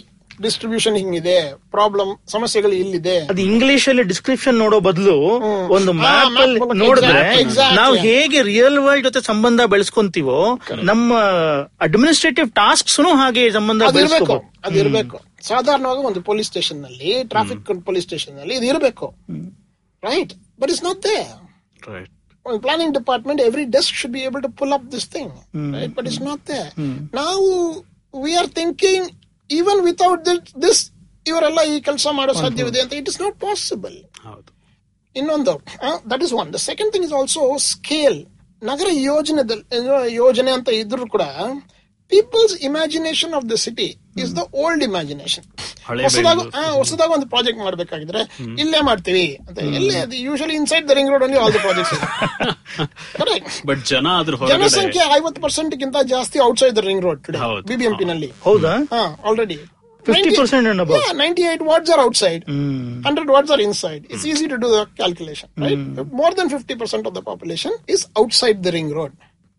distribution ಹಿಂಗಿದೆ ಪ್ರಾಬ್ಲಮ್ ಸಮಸ್ಯೆಗಳು
ಇಲ್ಲಿದೆ ಅದು ಇಂಗ್ಲಿಷ್ ಅಲ್ಲಿ ಡಿಸ್ಕ್ರಿಪ್ಷನ್ ನೋಡೋ ಬದಲು ಒಂದು ಮ್ಯಾಪ್ ಅಲ್ಲಿ ನೋಡಿದ್ರೆ ನಾವು ಹೇಗೆ
ರಿಯಲ್ ವರ್ಲ್ಡ್ ಜೊತೆ
ಸಂಬಂಧ ಬೆಳೆಸ್ಕೊಂತೀವೋ ನಮ್ಮ ಅಡ್ಮಿನಿಸ್ಟ್ರೇಟಿವ್ ಟಾಸ್ಕ್ಸ್ ಹಾಗೆ
ಸಂಬಂಧ ಬೆಳೆಸಬೇಕು ಅದಿರ್ಬೇಕು ಸಾಧಾರಣವಾಗಿ ಒಂದು ಪೊಲೀಸ್ ಸ್ಟೇಷನ್ ನಲ್ಲಿ ಟ್ರಾಫಿಕ್ ಪೊಲೀಸ್ ಸ್ಟೇಷನ್ ನಲ್ಲಿ ಇದು ಇರಬೇಕು right but is not they right planning department every desk should be able to pull up this thing right but is not they ನಾವು we are thinking even without this ಇವರೆಲ್ಲ ಈ ಕೆಲಸ ಮಾಡೋ ಸಾಧ್ಯವಿದೆ ಅಂತ ಇಟ್ ಇಸ್ ನಾಟ್ ಪಾಸಿಬಲ್ ಇನ್ನೊಂದು that is one the second thing is also scale ನಗರ ಯೋಜನೆ ಯೋಜನೆ ಅಂತ ಇದ್ರು ಕೂಡ people's imagination of the city is the old imagination ಹೊಸದಾಗಿ ಒಂದು ಪ್ರಾಜೆಕ್ಟ್ ಮಾಡ್ಬೇಕಾಗಿದ್ರೆ ಇಲ್ಲೇ ಮಾಡ್ತೀವಿ ಅಂತ ಇಲ್ಲೇ usually inside the ring road ಅಲ್ಲಿ ಆಲ್ ದ ಪ್ರಾಜೆಕ್ಟ್ಸ್ ಬಟ್ ಜನ ಅದ್ರ ಜನಸಂಖ್ಯೆ ಐವತ್ತು
ಪರ್ಸೆಂಟ್ ಗಿಂತ
ಜಾಸ್ತಿ side the ring road today BBMP
ನಲ್ಲಿ ಹೌದಾ already
what's outside hundred what's to the more than fifty percent of the population is outside the ring road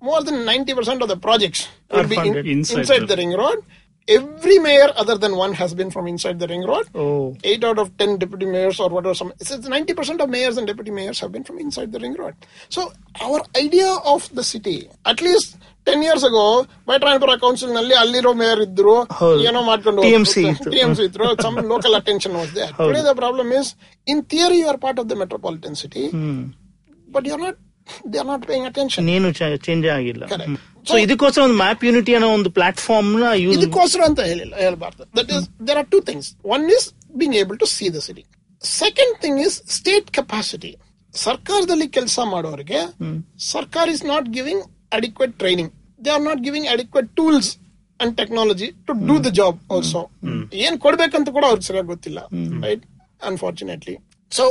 more than 90% of the projects will be inside, the, ring road. Every mayor other than one has been from inside the ring road. Oh. Eight out of 10 deputy mayors or whatever. Some, it's 90% of mayors and deputy mayors have been from inside the ring road. So our idea of the city, at least 10 years ago, by Tranpura Council, a little Mayor Idru, you know, Matkondo, TMC. TMC, through, some local attention was there. Today the problem is, in theory, you are part of the metropolitan city, but you're not they are not paying attention
ಏನು ಚೇಂಜ್ ಆಗಿಲ್ಲ
ಸೊ ಇದಕ್ಕೋಸ್ಕರ ಒಂದು
ಮ್ಯಾಪ್ ಯೂನಿಟಿ ಅನ್ನೋ ಒಂದು ಪ್ಲಾಟ್ಫಾರ್ಮ್
ನ ಇದಕ್ಕೋಸ್ಕರ ಅಂತ ಹೇಳಿಲ್ಲ ಹೇಳ್ಬಾರ್ದು that is there are two things one is being able to see the city second thing is state capacity ಸರ್ಕಾರದಲ್ಲಿ ಕೆಲಸ ಮಾಡೋರಿಗೆ ಸರ್ಕಾರ is not giving adequate training they are not giving adequate tools and technology to do the job also ಏನ್ ಕೊಡ್ಬೇಕಂತ ಕೂಡ ಅವ್ರಿಗೆ ಸರಿಯಾಗಿ ಗೊತ್ತಿಲ್ಲ right unfortunately so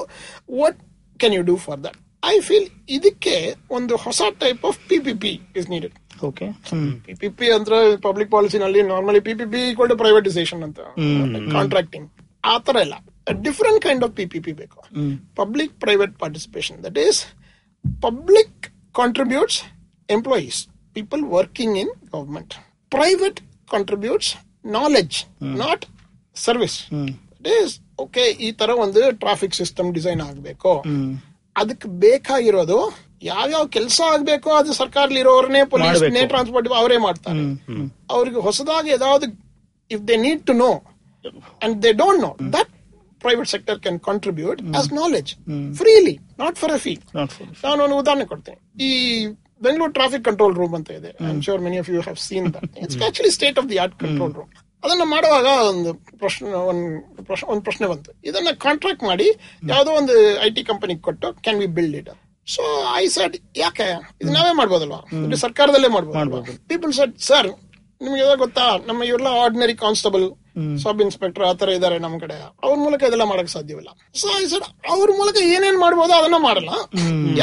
what can you do for that I feel ಇದಕ್ಕೆ ಒಂದು ಹೊಸ
type of P P P is needed okay P P P ಅಂದ್ರೆ ಪಬ್ಲಿಕ್
ಪಾಲಿಸಿನಲ್ಲಿ normally P P P equal to privatization ಅಂತ ಕಾಂಟ್ರಾಕ್ಟಿಂಗ್ ಆ ತರ ಇಲ್ಲ different kind of P P P ಬೇಕು public private participation that is public contributes employees people working in government private contributes knowledge not service that is okay ಈ ತರ ಒಂದು ಟ್ರಾಫಿಕ್ ಸಿಸ್ಟಮ್ ಡಿಸೈನ್ ಆಗಬೇಕು ಅದಕ್ಕೆ ಬೇಕಾಗಿರೋದು ಯಾವ್ಯಾವ ಕೆಲಸ ಆಗ್ಬೇಕು ಅದು ಇರೋವರನೇ ಪೊಲೀಸ್ ನೇ ಟ್ರಾನ್ಸ್ಪೋರ್ಟ್ ಅವರೇ ಮಾಡ್ತಾರೆ ಅವ್ರಿಗೆ ಹೊಸದಾಗಿ ಯಾವ್ದು if they need to know and they don't know that private sector can contribute as knowledge freely not for a fee ನಾನು ಒಂದು ಉದಾಹರಣೆ ಕೊಡ್ತೇನೆ ಈ ಬೆಂಗಳೂರು ಟ್ರಾಫಿಕ್ ಕಂಟ್ರೋಲ್ ರೂಮ್ ಅಂತ ಇದೆ sure many of you have seen that it's state of the control room ಅದನ್ನು ಮಾಡುವಾಗ ಒಂದು ಪ್ರಶ್ನೆ ಒಂದು ಪ್ರಶ್ನೆ ಒಂದು ಪ್ರಶ್ನೆ ಬಂತು ಇದನ್ನ ಕಾಂಟ್ರಾಕ್ಟ್ ಮಾಡಿ ಯಾವುದೋ ಒಂದು ಐ ಟಿ ಕಂಪನಿಗೆ ಕೊಟ್ಟು can be build it so I said ಯಾಕೆ ಇದು ನಾವೇ ಮಾಡ್ಬೋದಲ್ವಾ ಸರ್ಕಾರದಲ್ಲೇ ಮಾಡ್ಬೋದು ಪೀಪಲ್ ಸೆಟ್ ಸರ್ ನಿಮ್ಗೆ ಗೊತ್ತಾ ನಮ್ಮ ಇವೆಲ್ಲ ಆರ್ಡಿನರಿ ಕಾನ್ಸ್ಟೇಬಲ್ ಸಬ್ ಇನ್ಸ್ಪೆಕ್ಟರ್ ಆತರ ಇದಾರೆ ನಮ್ ಕಡೆ ಅವ್ರ ಮೂಲಕ ಇದೆಲ್ಲ ಮಾಡಕ್ ಸಾಧ್ಯವಿಲ್ಲ ಸೊ ಐ ಸೆಟ್ ಅವ್ರ ಮೂಲಕ ಏನೇನ್ ಮಾಡ್ಬೋದು ಅದನ್ನ ಮಾಡಲ್ಲ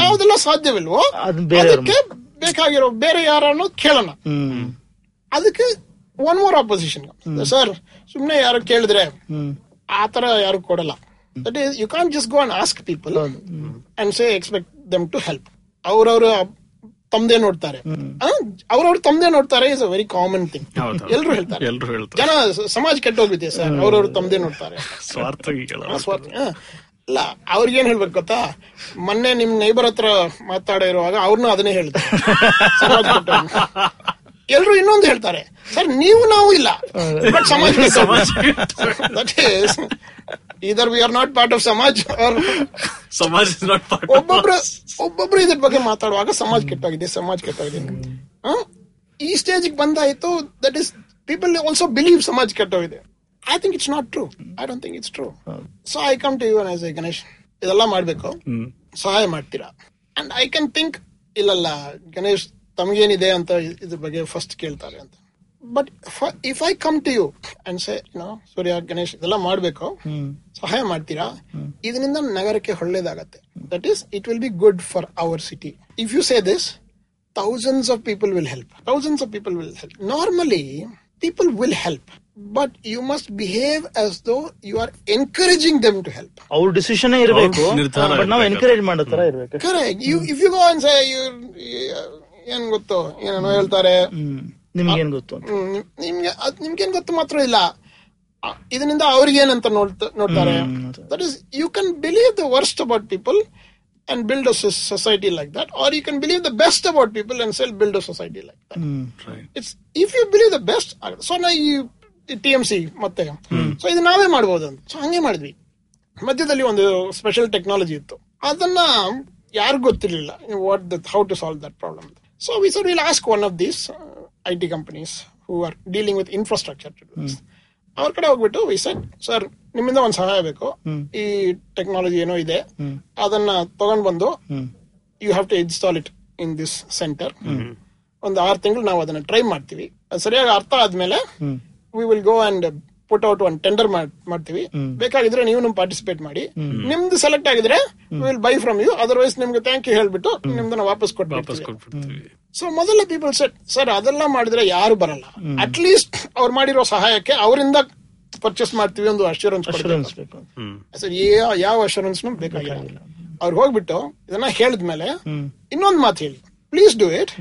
ಯಾವ್ದೆಲ್ಲ ಸಾಧ್ಯವಿಲ್ವೋ ಅದಕ್ಕೆ ಬೇಕಾಗಿರೋ ಬೇರೆ ಯಾರನ್ನು ಕೇಳೋಣ ಅದಕ್ಕೆ ಒನ್ ಮೋರ್ ಅಪೋಸಿಷನ್ ಸರ್ ಸುಮ್ನೆ ಯಾರು ಕೇಳಿದ್ರೆ hmm. ಆ ತರ ಯಾರು ಕೊಡಲ್ಲ that is you can just go and ask people and say expect them to help ಅವ್ರವ್ರ ತಮ್ದೇ ನೋಡ್ತಾರೆ ಅವ್ರವ್ರ ತಮ್ದೇ ನೋಡ್ತಾರೆ is a very common thing ಎಲ್ರು ಹೇಳ್ತಾರೆ ಜನ ಸಮಾಜ ಕೆಟ್ಟೋಗಿದೆ ಸರ್ ಅವ್ರವ್ರ ತಮ್ದೇ ನೋಡ್ತಾರೆ ಅಲ್ಲ ಅವ್ರಿಗೇನ್ ಹೇಳ್ಬೇಕು ಗೊತ್ತಾ ಮೊನ್ನೆ ನಿಮ್ ನೈಬರ್ ಹತ್ರ ಇರುವಾಗ ಅವ್ರನ್ನೂ ಅದನ್ನೇ ಹೇಳ್ತಾರೆ (laughs) ಎಲ್ಲರೂ ಇನ್ನೊಂದು ಹೇಳ್ತಾರೆ ಸರ್ ನೀವು ನಾವು ಇಲ್ಲ ಸಮಾಜ ಇದರ್ we are not part of Samaj ಸಮಾಜ (laughs) ಒಬ್ಬೊಬ್ರು ಒಬ್ಬೊಬ್ರು ಇದ್ರ ಬಗ್ಗೆ ಮಾತಾಡುವಾಗ ಸಮಾಜ್ ಕೆಟ್ಟಾಗಿದೆ ಸಮಾಜ್ ಕೆಟ್ಟಾಗಿದೆ ಈ ಸ್ಟೇಜ್ ಬಂದಾಯ್ತು that is people also believe ಸಮಾಜ್ ಕೆಟ್ಟೋಗಿದೆ I think it's not true I don't think it's true so I come to you as a Ganesh ಇದೆಲ್ಲ ಮಾಡ್ಬೇಕು ಸಹಾಯ ಮಾಡ್ತೀರಾ ಅಂಡ್ ಐ ಕ್ಯಾನ್ ಥಿಂಕ್ ಇಲ್ಲಲ್ಲ ಗಣೇಶ್ ತಮಗೇನಿದೆ ಅಂತ ಇದ್ರ ಬಗ್ಗೆ ಫಸ್ಟ್ ಕೇಳ್ತಾರೆ ಅಂತ but if I come to you and say no Surya Ganesh ಇದೆಲ್ಲ ಮಾಡ್ಬೇಕು ಸಹಾಯ ಮಾಡ್ತೀರಾ ಇದರಿಂದ ನಗರಕ್ಕೆ ಒಳ್ಳೇದಾಗತ್ತೆ that is it will be good for our city if you say this thousands of people will help thousands of people will help normally people will help but you must behave as though you are encouraging them to help ಅವ್ರ
ಡಿಸಿಷನ್ ಇರಬೇಕು ಎನ್ಕರೇಜ್ ಮಾಡೋ ತರ ಇರಬೇಕು correct you if you
go and say you ಏನ್ ಗೊತ್ತು ಏನೇನೋ ಹೇಳ್ತಾರೆ ನಿಮ್ಗೇನ್ ಗೊತ್ತು ನಿಮ್ಗೆ ನಿಮ್ಗೇನ್ ಗೊತ್ತು ಮಾತ್ರ ಇಲ್ಲ ಇದರಿಂದ ಅವ್ರಿಗೇನಂತ ನೋಡ್ತಾ ನೋಡ್ತಾರೆ that is you can believe the worst about people and build a society like that R you can believe the best about people and sell build a society like it's if you believe the best ಆಗುತ್ತೆ ಸೊ ನಾ ಈ ಟಿ ಎಂ ಟಿಎಂಸಿ ಮತ್ತೆ ಸೊ ಇದು ನಾವೇ ಮಾಡ್ಬೋದು ಅಂತ ಸೊ ಹಂಗೆ ಮಾಡಿದ್ವಿ ಮಧ್ಯದಲ್ಲಿ ಒಂದು ಸ್ಪೆಷಲ್ ಟೆಕ್ನಾಲಜಿ ಇತ್ತು ಅದನ್ನ ಯಾರಿಗೂ ಗೊತ್ತಿರ್ಲಿಲ್ಲ what the how to solve that problem so we said one of one I T uh, who are dealing with dealing hmm. ಅವ್ರ ಕಡೆ ಹೋಗ್ಬಿಟ್ಟು ವಿ ಸೆಟ್ ಸರ್ ನಿಮ್ಮಿಂದ ಒಂದು ಸಹಾಯ ಬೇಕು ಈ ಟೆಕ್ನಾಲಜಿ ಏನೋ ಇದೆ ಅದನ್ನ ತಗೊಂಡ್ಬಂದು you have to install it in this centre ಒಂದು ಆರು ತಿಂಗಳು ನಾವು ಅದನ್ನ ಟ್ರೈ ಮಾಡ್ತೀವಿ ಅದು ಸರಿಯಾಗಿ ಅರ್ಥ ಆದ್ಮೇಲೆ we will go and put out ಒಂದು ಟೆಂಡರ್ ಮಾಡ್ತೀವಿ ಬೇಕಾಗಿದ್ರೆ ನೀವು ಪಾರ್ಟಿಸಿಪೇಟ್ ಮಾಡಿ ನಿಮ್ದು ಸೆಲೆಕ್ಟ್ ಆಗಿದ್ರೆ will buy from you otherwise ನಿಮ್ಗೆ ಥ್ಯಾಂಕ್ ಯು ಹೇಳ್ಬಿಟ್ಟು ನಿಮ್ದನ್ನ ವಾಪಸ್ ಕೊಟ್ಬಿಡ್ತೀವಿ ಸೊ ಮೊದಲ ಪೀಪಲ್ ಸೆಟ್ ಸರ್ ಅದೆಲ್ಲ ಮಾಡಿದ್ರೆ ಯಾರು ಬರಲ್ಲ ಅಟ್ ಲೀಸ್ಟ್ ಅವ್ರು ಮಾಡಿರೋ ಸಹಾಯಕ್ಕೆ ಅವರಿಂದ ಪರ್ಚೇಸ್ ಮಾಡ್ತೀವಿ ಒಂದು ಅಶ್ಯೂರೆನ್ಸ್ ಸರ್ ಯಾವ ಅಶ್ಯೂರೆನ್ಸ್ ಬೇಕಾಗಿರಲಿಲ್ಲ ಅವ್ರಿಗೆ ಹೋಗ್ಬಿಟ್ಟು ಇದನ್ನ ಹೇಳಿದ್ಮೇಲೆ ಇನ್ನೊಂದು ಮಾತು ಹೇಳಿ please do it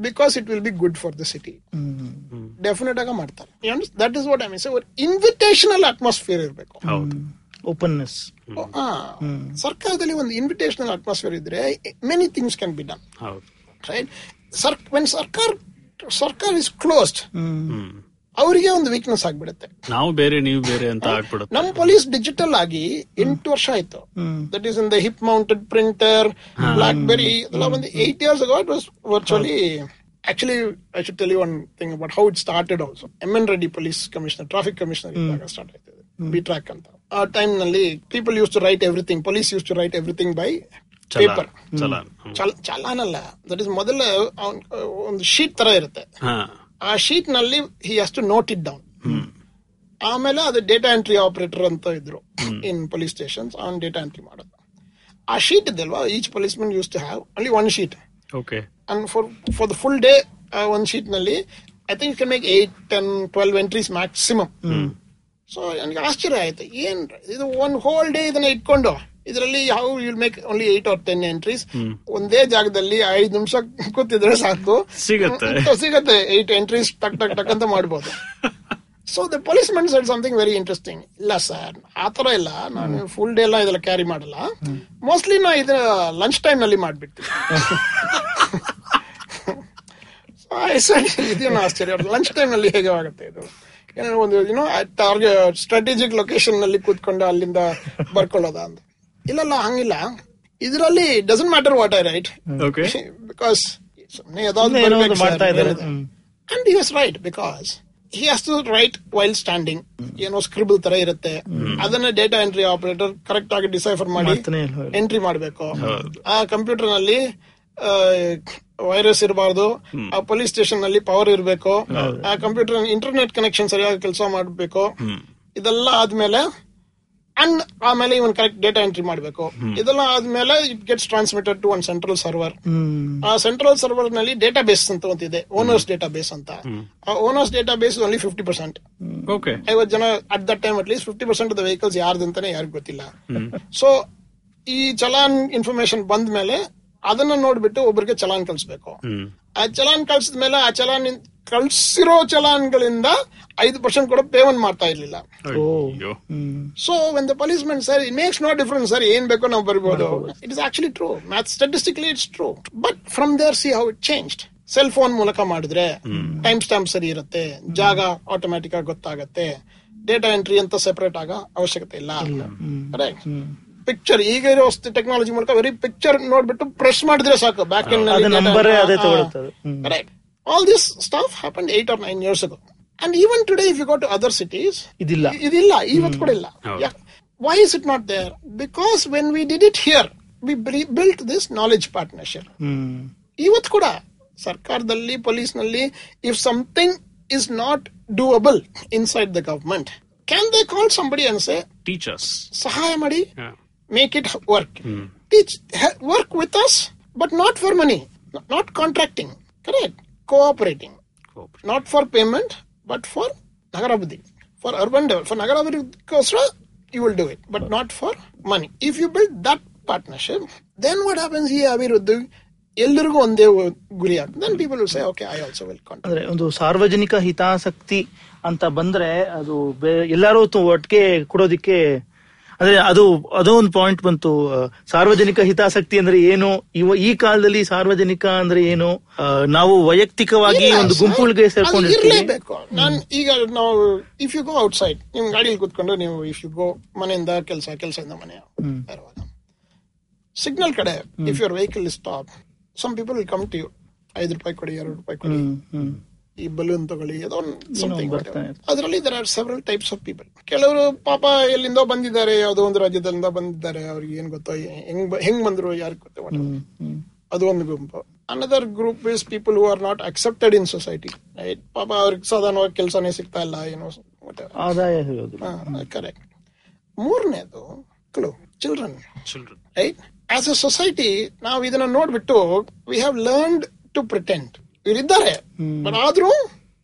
because it will be good for the city. Mm-hmm. Definitely. That is what I mean. So, an invitational atmosphere.
mm openness? Oh,
ah. Mm-hmm. Openness ಸರ್ಕಾರದಲ್ಲಿ ಒಂದು ಇನ್ವಿಟೇಷನಲ್ ಅಟ್ಮಾಸ್ಫಿಯರ್ ಇದ್ರೆ many things can be done right sir when circle, ಸರ್ಕಾರ ಇಸ್ ಕ್ಲೋಸ್ಡ್
ಅವರಿಗೆ ಒಂದು ವೀಕ್ನೆಸ್ ಆಗ್ಬಿಡುತ್ತೆ ನಾವು ಬೇರೆ ನೀವು ಬೇರೆ ಅಂತ ಆಗ್ಬಿಡುತ್ತೆ ನಮ್ ಪೊಲೀಸ್
ಡಿಜಿಟಲ್ ಆಗಿ ಎಂಟು ವರ್ಷ ಆಯ್ತು that is in the hip mounted printer BlackBerry ಅದೆಲ್ಲ ಒಂದು eight years virtually actually I should tell you one thing about how it started also M N Reddy police commissioner traffic commissioner ಇದ್ದಾಗ ಸ್ಟಾರ್ಟ್ ಆಯ್ತದೆ ಬಿ ಟ್ರಾಕ್ ಅಂತ ಆ ಟೈಮ್ ನಲ್ಲಿ people use to write everything police use to write everything by paper challan ಅಲ್ಲ ದಟ್ ಇಸ್ ಮೊದಲ ಒಂದು ಶೀಟ್ ತರ ಇರುತ್ತೆ ಆ ಶೀಟ್ ನಲ್ಲಿ he has note it down ಆಮೇಲೆ ಅದು ಡೇಟಾ ಎಂಟ್ರಿ ಆಪರೇಟರ್ ಅಂತ ಇದ್ರು ಇನ್ ಪೊಲೀಸ್ ಸ್ಟೇಷನ್ ಅವ್ನು ಡೇಟಾ ಎಂಟ್ರಿ ಮಾಡೋದು ಆ ಶೀಟ್ ಇದಲ್ವಾ each police
men use to have ಅಲ್ಲಿ one sheet okay and for for the full
day one sheet ನಲ್ಲಿ I think can make eight ten twelve entries maximum so ನನಗೆ ಆಶ್ಚರ್ಯ ಆಯ್ತು ಏನ್ ಇದು ಒನ್ ಹೋಲ್ ಡೇ ಇದನ್ನ ಇಟ್ಕೊಂಡು ಇದರಲ್ಲಿ how will make only eight or ten entries ಒಂದೇ ಜಾಗದಲ್ಲಿ ಐದು ನಿಮಿಷ ಕೂತಿದ್ರೆ ಸಾಕು ಸಿಗುತ್ತೆ ಸಿಗುತ್ತೆ ಏಟ್ ಎಂಟ್ರೀಸ್ ಟಕ್ ಟಕ್ ಟಕ್ ಅಂತ ಮಾಡ್ಬೋದು so the police men said something very interesting ಇಲ್ಲ ಸರ್ ಆ ಇಲ್ಲ ನಾನು ಫುಲ್ ಡೇ ಎಲ್ಲ ಇದೆಲ್ಲ ಕ್ಯಾರಿ ಮಾಡಲ್ಲ ಮೋಸ್ಟ್ಲಿ ನಾ ಇದ ಲಂಚ್ ಟೈಮ್ ನಲ್ಲಿ ಮಾಡ್ಬಿಡ್ತೀನಿ ಆಶ್ಚರ್ಯ ಲಂಚ್ ಟೈಮ್ ನಲ್ಲಿ ಹೇಗೆ ಆಗುತ್ತೆ ಇದು ಏನೋ ಒಂದು ಏನೋ ಸ್ಟ್ರಾಟಜಿಕ್ ಲೊಕೇಶನ್ ನಲ್ಲಿ ಕೂತ್ಕೊಂಡು ಅಲ್ಲಿಂದ ಬರ್ಕೊಳ್ಳೋದ ಅಂತ ಇಲ್ಲಲ್ಲ ಹಂಗಿಲ್ಲ ಇದರಲ್ಲಿ doesn't matter what I write because ಸುಮ್ಮನೆ ಯಾವ್ದಾದ್ರು ಮಾಡ್ತಾ write because he has to write while standing ಏನೋ ಸ್ಕ್ರಿಬಲ್ ತರ ಇರುತ್ತೆ ಅದನ್ನ ಡೇಟಾ ಎಂಟ್ರಿ ಆಪರೇಟರ್ ಕರೆಕ್ಟ್ ಆಗಿ ಡಿಸೈಫರ್ ಮಾಡಿ ಎಂಟ್ರಿ ಮಾಡಬೇಕು ಆ ಕಂಪ್ಯೂಟರ್ ನಲ್ಲಿ ವೈರಸ್ ಇರಬಾರ್ದು ಆ ಪೊಲೀಸ್ ಸ್ಟೇಷನ್ ನಲ್ಲಿ ಪವರ್ ಇರಬೇಕು ಆ ಕಂಪ್ಯೂಟರ್ ಇಂಟರ್ನೆಟ್ ಕನೆಕ್ಷನ್ ಸರಿಯಾಗಿ ಕೆಲಸ ಮಾಡಬೇಕು ಇದೆಲ್ಲ ಆದ್ಮೇಲೆ ಅಂಡ್ ಆಮೇಲೆ ಇವನ್ ಕರೆಕ್ಟ್ ಡೇಟಾ ಎಂಟ್ರಿ ಮಾಡಬೇಕು ಇದೆಲ್ಲ ಆದ್ಮೇಲೆ it gets transmitted to one central server ಆ ಸೆಂಟ್ರಲ್ ಸರ್ವರ್ ನಲ್ಲಿ ಡೇಟಾ ಬೇಸ್ ಅಂತ ಒಂದಿದೆ ಓನರ್ಸ್ ಡೇಟಾ ಬೇಸ್ ಅಂತ ಆ owners database only fifty percent ಐವತ್ತು ಜನ at that time at least fifty percent vehicles ಯಾರ್ದು ವೆಹಿಕಲ್ಸ್ ಯಾರ್ದಂತಾನೆ ಯಾರಿಗೂ ಗೊತ್ತಿಲ್ಲ ಸೊ ಈ ಚಲಾನ್ ಇನ್ಫಾರ್ಮೇಶನ್ ಬಂದ ಅದನ್ನ ನೋಡ್ಬಿಟ್ಟು ಒಬ್ಬರಿಗೆ ಚಲಾನ್ ಕಳಿಸ್ಬೇಕು ಆ ಚಲಾನ್ ಕಳ್ಸಿದ ಮೇಲೆ ಆ ಚಲಾನ್ ಕಳ್ಸಿರೋ ಚಲಾನ್ಗಳಿಂದ ಐದು ಪರ್ಸೆಂಟ್ ಕೂಡ ಪೇಮೆಂಟ್ ಮಾಡ್ತಾ ಇರ್ಲಿಲ್ಲ so when the men sir it makes no difference sir ಏನ್ ಬೇಕೋ ನಾವು ಬರ್ಬೋದು it is actually true math statistically it's true but from there see how it change cell phone ಮೂಲಕ ಮಾಡಿದ್ರೆ ಟೈಮ್ ಸ್ಟಾಂಪ್ ಸರಿ ಇರುತ್ತೆ ಜಾಗ ಆಟೋಮ್ಯಾಟಿಕ್ ಆಗಿ ಗೊತ್ತಾಗತ್ತೆ ಡೇಟಾ ಎಂಟ್ರಿ ಅಂತ ಸೆಪರೇಟ್ ಆಗ ಅವಶ್ಯಕತೆ ಇಲ್ಲ ರೈಟ್ ಪಿಕ್ಚರ್ ಈಗ ಇರೋ ಟೆಕ್ನಾಲಜಿ ಮೂಲಕ ವೆರಿ ಪಿಕ್ಚರ್ ನೋಡ್ಬಿಟ್ಟು ಪ್ರೆಸ್ ಮಾಡಿದ್ರೆ ಸಾಕು
back all this staff
happen eight or nine years and even today if you go to other cities ಇದಿಲ್ಲ ಇದಿಲ್ಲ ಇವತ್ತು ಕೂಡ ಇಲ್ಲ why is it not there because when we did it here we built this knowledge partnership ಇವತ್ತು ಕೂಡ ಸರ್ಕಾರದಲ್ಲಿ ಪೊಲೀಸ್ ನಲ್ಲಿ if something is not doable inside the government can they call somebody ಅನ್ಸೆ
ಟೀಚರ್ಸ್
ಸಹಾಯ ಮಾಡಿ make it work. Mm. Teach, work with us, but not for money, not contracting, correct? Cooperating. Cooperating. Not for payment, but for Nagarabuddhi. For urban development, for Nagarabuddhi, you will do it, but not for money. If you build that partnership, then what happens here, Abhiruddhi? ಎಲ್ಲರಿಗೂ ಒಂದೇ ಗುರಿ ಆಗ್ತದೆ people say okay I also will
ಅಂದ್ರೆ ಒಂದು ಸಾರ್ವಜನಿಕ ಹಿತಾಸಕ್ತಿ ಅಂತ ಬಂದ್ರೆ ಅದು ಎಲ್ಲರೂ ಒಟ್ಟಿಗೆ ಕೊಡೋದಿಕ್ಕೆ ಅಂದ್ರೆ ಅದು ಅದೋ ಒಂದು ಪಾಯಿಂಟ್ ಬಂತು ಸಾರ್ವಜನಿಕ ಹಿತಾಸಕ್ತಿ ಅಂದ್ರೆ ಏನು ಇವ ಈ ಕಾಲದಲ್ಲಿ ಸಾರ್ವಜನಿಕ ಅಂದ್ರೆ ಏನು ನಾವು ವೈಯಕ್ತಿಕವಾಗಿ ಒಂದು ಗುಂಪುಗಳಿಗೆ ಸೇರ್ಕೊಂಡಿರ್ತೀವಿ
ನಾನು ಈಗ ನಾವು if you go outside ನಿಮ್ ಗಾಡಿಯಲ್ಲಿ ಕುತ್ಕೊಂಡು ನೀವು ಇಫ್ ಯು ಗೋ ಮನೆಯಿಂದ ಕೆಲಸ ಕೆಲಸದಿಂದ ಮನೆ ಸಿಗ್ನಲ್ ಕಡೆ if your vehicle stop some people will come to you ಐದು ರೂಪಾಯಿ ಕೊಡಿ ಎರಡು ರೂಪಾಯಿ ಕೊಡಿ ಈ ಬಲೂನ್ ತಗೊಳ್ಳಿ ಅದೋ ಸಮಥಿಂಗ್ ಅದರಲ್ಲಿ there are several types of people ಕೆಲವರು ಪಾಪ ಎಲ್ಲಿಂದ ಬಂದಿದ್ದಾರೆ ಯಾವುದೋ ಒಂದು ರಾಜ್ಯದಲ್ಲಿಂದ ಬಂದಿದ್ದಾರೆ ಅವ್ರಿಗೆ ಏನ್ ಗೊತ್ತೋ ಹೆಂಗ್ ಹೆಂಗ್ ಬಂದ್ರು ಯಾರು ಗೊತ್ತೋ ಅದು ಒಂದು ಗುಂಪು another group is people who are not accepted in society ಪಾಪ ಅವ್ರಿಗೆ ಸಾಧಾರಣವಾಗಿ ಕೆಲಸನೇ ಸಿಗ್ತಾ ಇಲ್ಲ ಏನೋ ಕರೆಕ್ಟ್ ಮೂರನೇದು ಮಕ್ಕಳು children children right as a society ನಾವು ಇದನ್ನ ನೋಡ್ಬಿಟ್ಟು we have learn to pretend Iridare. Mm. But Adru,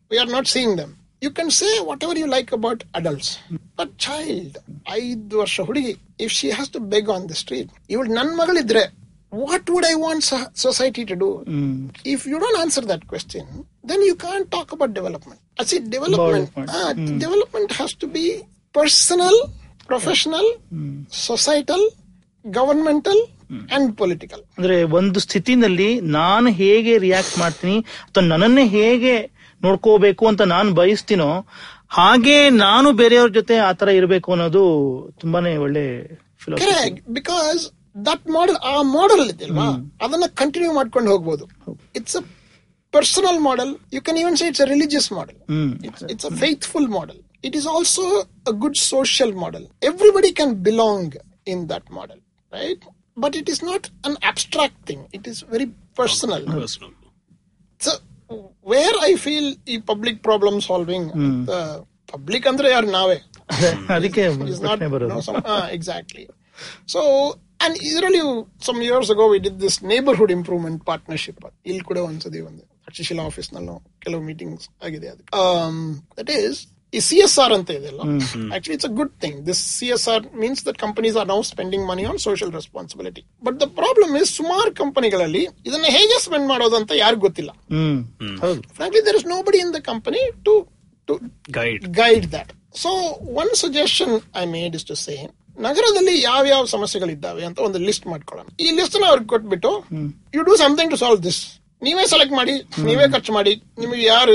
we are not seeing them. You can say whatever you like about adults. But child, I Aidwashahudi, if she has to beg on the street, you will nanmagalidre. What would I want society to do? If you don't answer that question, then you can't talk about development. I ah, see development. Uh, Development has to be personal, professional, hmm. Hmm. societal, governmental, and political
ಅಂದ್ರೆ ಒಂದು ಸ್ಥಿತಿನಲ್ಲಿ ನಾನು ಹೇಗೆ ರಿಯಾಕ್ಟ್ ಮಾಡ್ತೀನಿ ಅಥವಾ ನನ್ನನ್ನೇ ಹೇಗೆ ನೋಡ್ಕೋಬೇಕು ಅಂತ ನಾನು ಬಯಸ್ತೀನೋ ಹಾಗೆ ನಾನು ಬೇರೆಯವ್ರ ಜೊತೆ ಆತರ ಇರಬೇಕು ಅನ್ನೋದು ತುಂಬಾನೇ ಒಳ್ಳೆ
ಬಿಕಾಸ್ ದಟ್ ಮಾಡೆಲ್ ಆ ಮಾಡೆಲ್ ಇದೆಯಲ್ವಾ ಅದನ್ನ ಕಂಟಿನ್ಯೂ ಮಾಡ್ಕೊಂಡು ಹೋಗ್ಬೋದು it's a personal model you can even say it's religious model it's a faithful model it is also a good social model everybody can belong in that model right but it is not an abstract thing it is very personal, personal. so where i feel e public problem solving hmm. the public andre yaar nave
(laughs) adike is
not ah, exactly so and really some years ago we did this neighborhood improvement partnership il kuda once adi bande office ನಲ್ಲೂ ಕೆಲವು ಮೀಟಿಂಗ್ಸ್ ಆಗಿದೆ ಅದಕ್ಕೆ ದಟ್ ಈಸ್ ಈ ಸಿ ಎಸ್ ಆರ್ ಅಂತ ಇದೆಲ್ಲ actually it's a good thing this C S R means that companies are now spending money on social responsibility but the problem is ಸುಮಾರು ಕಂಪನಿಗಳಲ್ಲಿ ಇದನ್ನ ಹೇಗೆ ಸ್ಪೆಂಡ್ ಮಾಡೋದು ಅಂತ ಯಾರಿಗೂ ಗೊತ್ತಿಲ್ಲ frankly there is nobody in the company to to guide guide that so one suggestion I made is to say ನಗರದಲ್ಲಿ ಯಾವ ಯಾವ ಸಮಸ್ಯೆಗಳಿದ್ದಾವೆ ಅಂತ ಒಂದು ಲಿಸ್ಟ್ ಮಾಡ್ಕೊಳ್ಳೋಣ ಈ ಲಿಸ್ಟ್ ನ ಅವ್ರಿಗೆ ಕೊಟ್ಬಿಟ್ಟು you do something to solve this ನೀವೇ ಸೆಲೆಕ್ಟ್ ಮಾಡಿ ನೀವೇ ಖರ್ಚು ಮಾಡಿ ನಿಮಗೆ ಯಾರು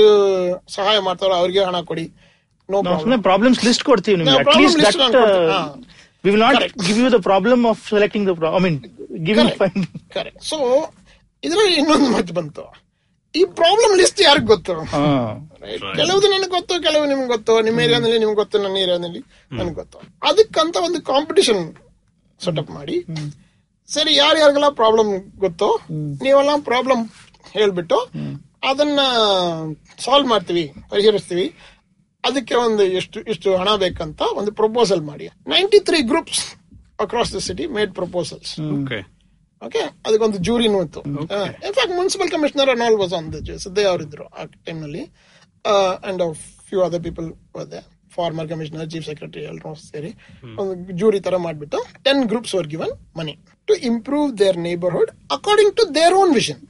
ಸಹಾಯ ಮಾಡ್ತಾರೋ ಅವ್ರಿಗೆ ಹಣ ಕೊಡಿ
ನಾವು ಪ್ರಾಬ್ಲಮ್ಸ್ ಲಿಸ್ಟ್ ಕೊಡ್ತೀವಿ ನಿಮ್ಗೆ at least that we will not give you the problem of
selecting the I
mean giving fine correct so ಇದರಲ್ಲಿ ಇನ್ನೊಂದು ಮಾತು ಬಂತು ಈ ಪ್ರಾಬ್ಲಮ್
ಲಿಸ್ಟ್ ಯಾರಿಗೆ
ಗೊತ್ತು ಕೆಲವು ನನಗೆ ಗೊತ್ತು ಕೆಲವು
ನಿಮ್ಗೆ ಗೊತ್ತು ನಿಮ್ಮ ಏರಿಯಾದಲ್ಲಿ ನಿಮ್ಗೆ ಗೊತ್ತು ನನ್ನ ಏರಿಯಾದಲ್ಲಿ ನನಗೆ ಗೊತ್ತು ಅದಕ್ಕಂತ ಒಂದು ಕಾಂಪಿಟಿಷನ್ ಸೆಟಪ್ ಮಾಡಿ ಸರಿ ಯಾರ್ಯಾರಿಗೆಲ್ಲ ಪ್ರಾಬ್ಲಮ್ ಗೊತ್ತೋ ನೀವೆಲ್ಲ ಪ್ರಾಬ್ಲಮ್ ಹೇಳ್ಬಿಟ್ಟು ಅದನ್ನ ಸಾಲ್ವ್ ಮಾಡ್ತೀವಿ ಪರಿಹರಿಸ್ತೀವಿ ಅದಕ್ಕೆ ಒಂದು ಎಷ್ಟು ಇಷ್ಟು ಹಣ ಬೇಕಂತ ಒಂದು ಪ್ರಪೋಸಲ್ ಮಾಡಿ ninety three groups across the city made proposals okay ಅದಕ್ಕೊಂದು ಜೂರಿ ನೋತು ಇನ್ಫ್ಯಾಕ್ಟ್ ಮುನ್ಸಿಪಲ್ ಕಮಿಷನರ್ ಅನ್ all was on they Siddaiah ಅವರಿದ್ರು ಆ ಟೈಮ್ ನಲ್ಲಿ ಅಂಡ್ ಫ್ಯೂ ಅದರ್ ಪೀಪಲ್ ಅದೇ ಫಾರ್ಮರ್ ಕಮಿಷನರ್ ಚೀಫ್ ಸೆಕ್ರೆಟರಿ ಎಲ್ಲರೂ ಸೇರಿ ಒಂದು ಜೂರಿ ತರ ಮಾಡಿಬಿಟ್ಟು ten groups were given money to improve their neighbourhood according to their own vision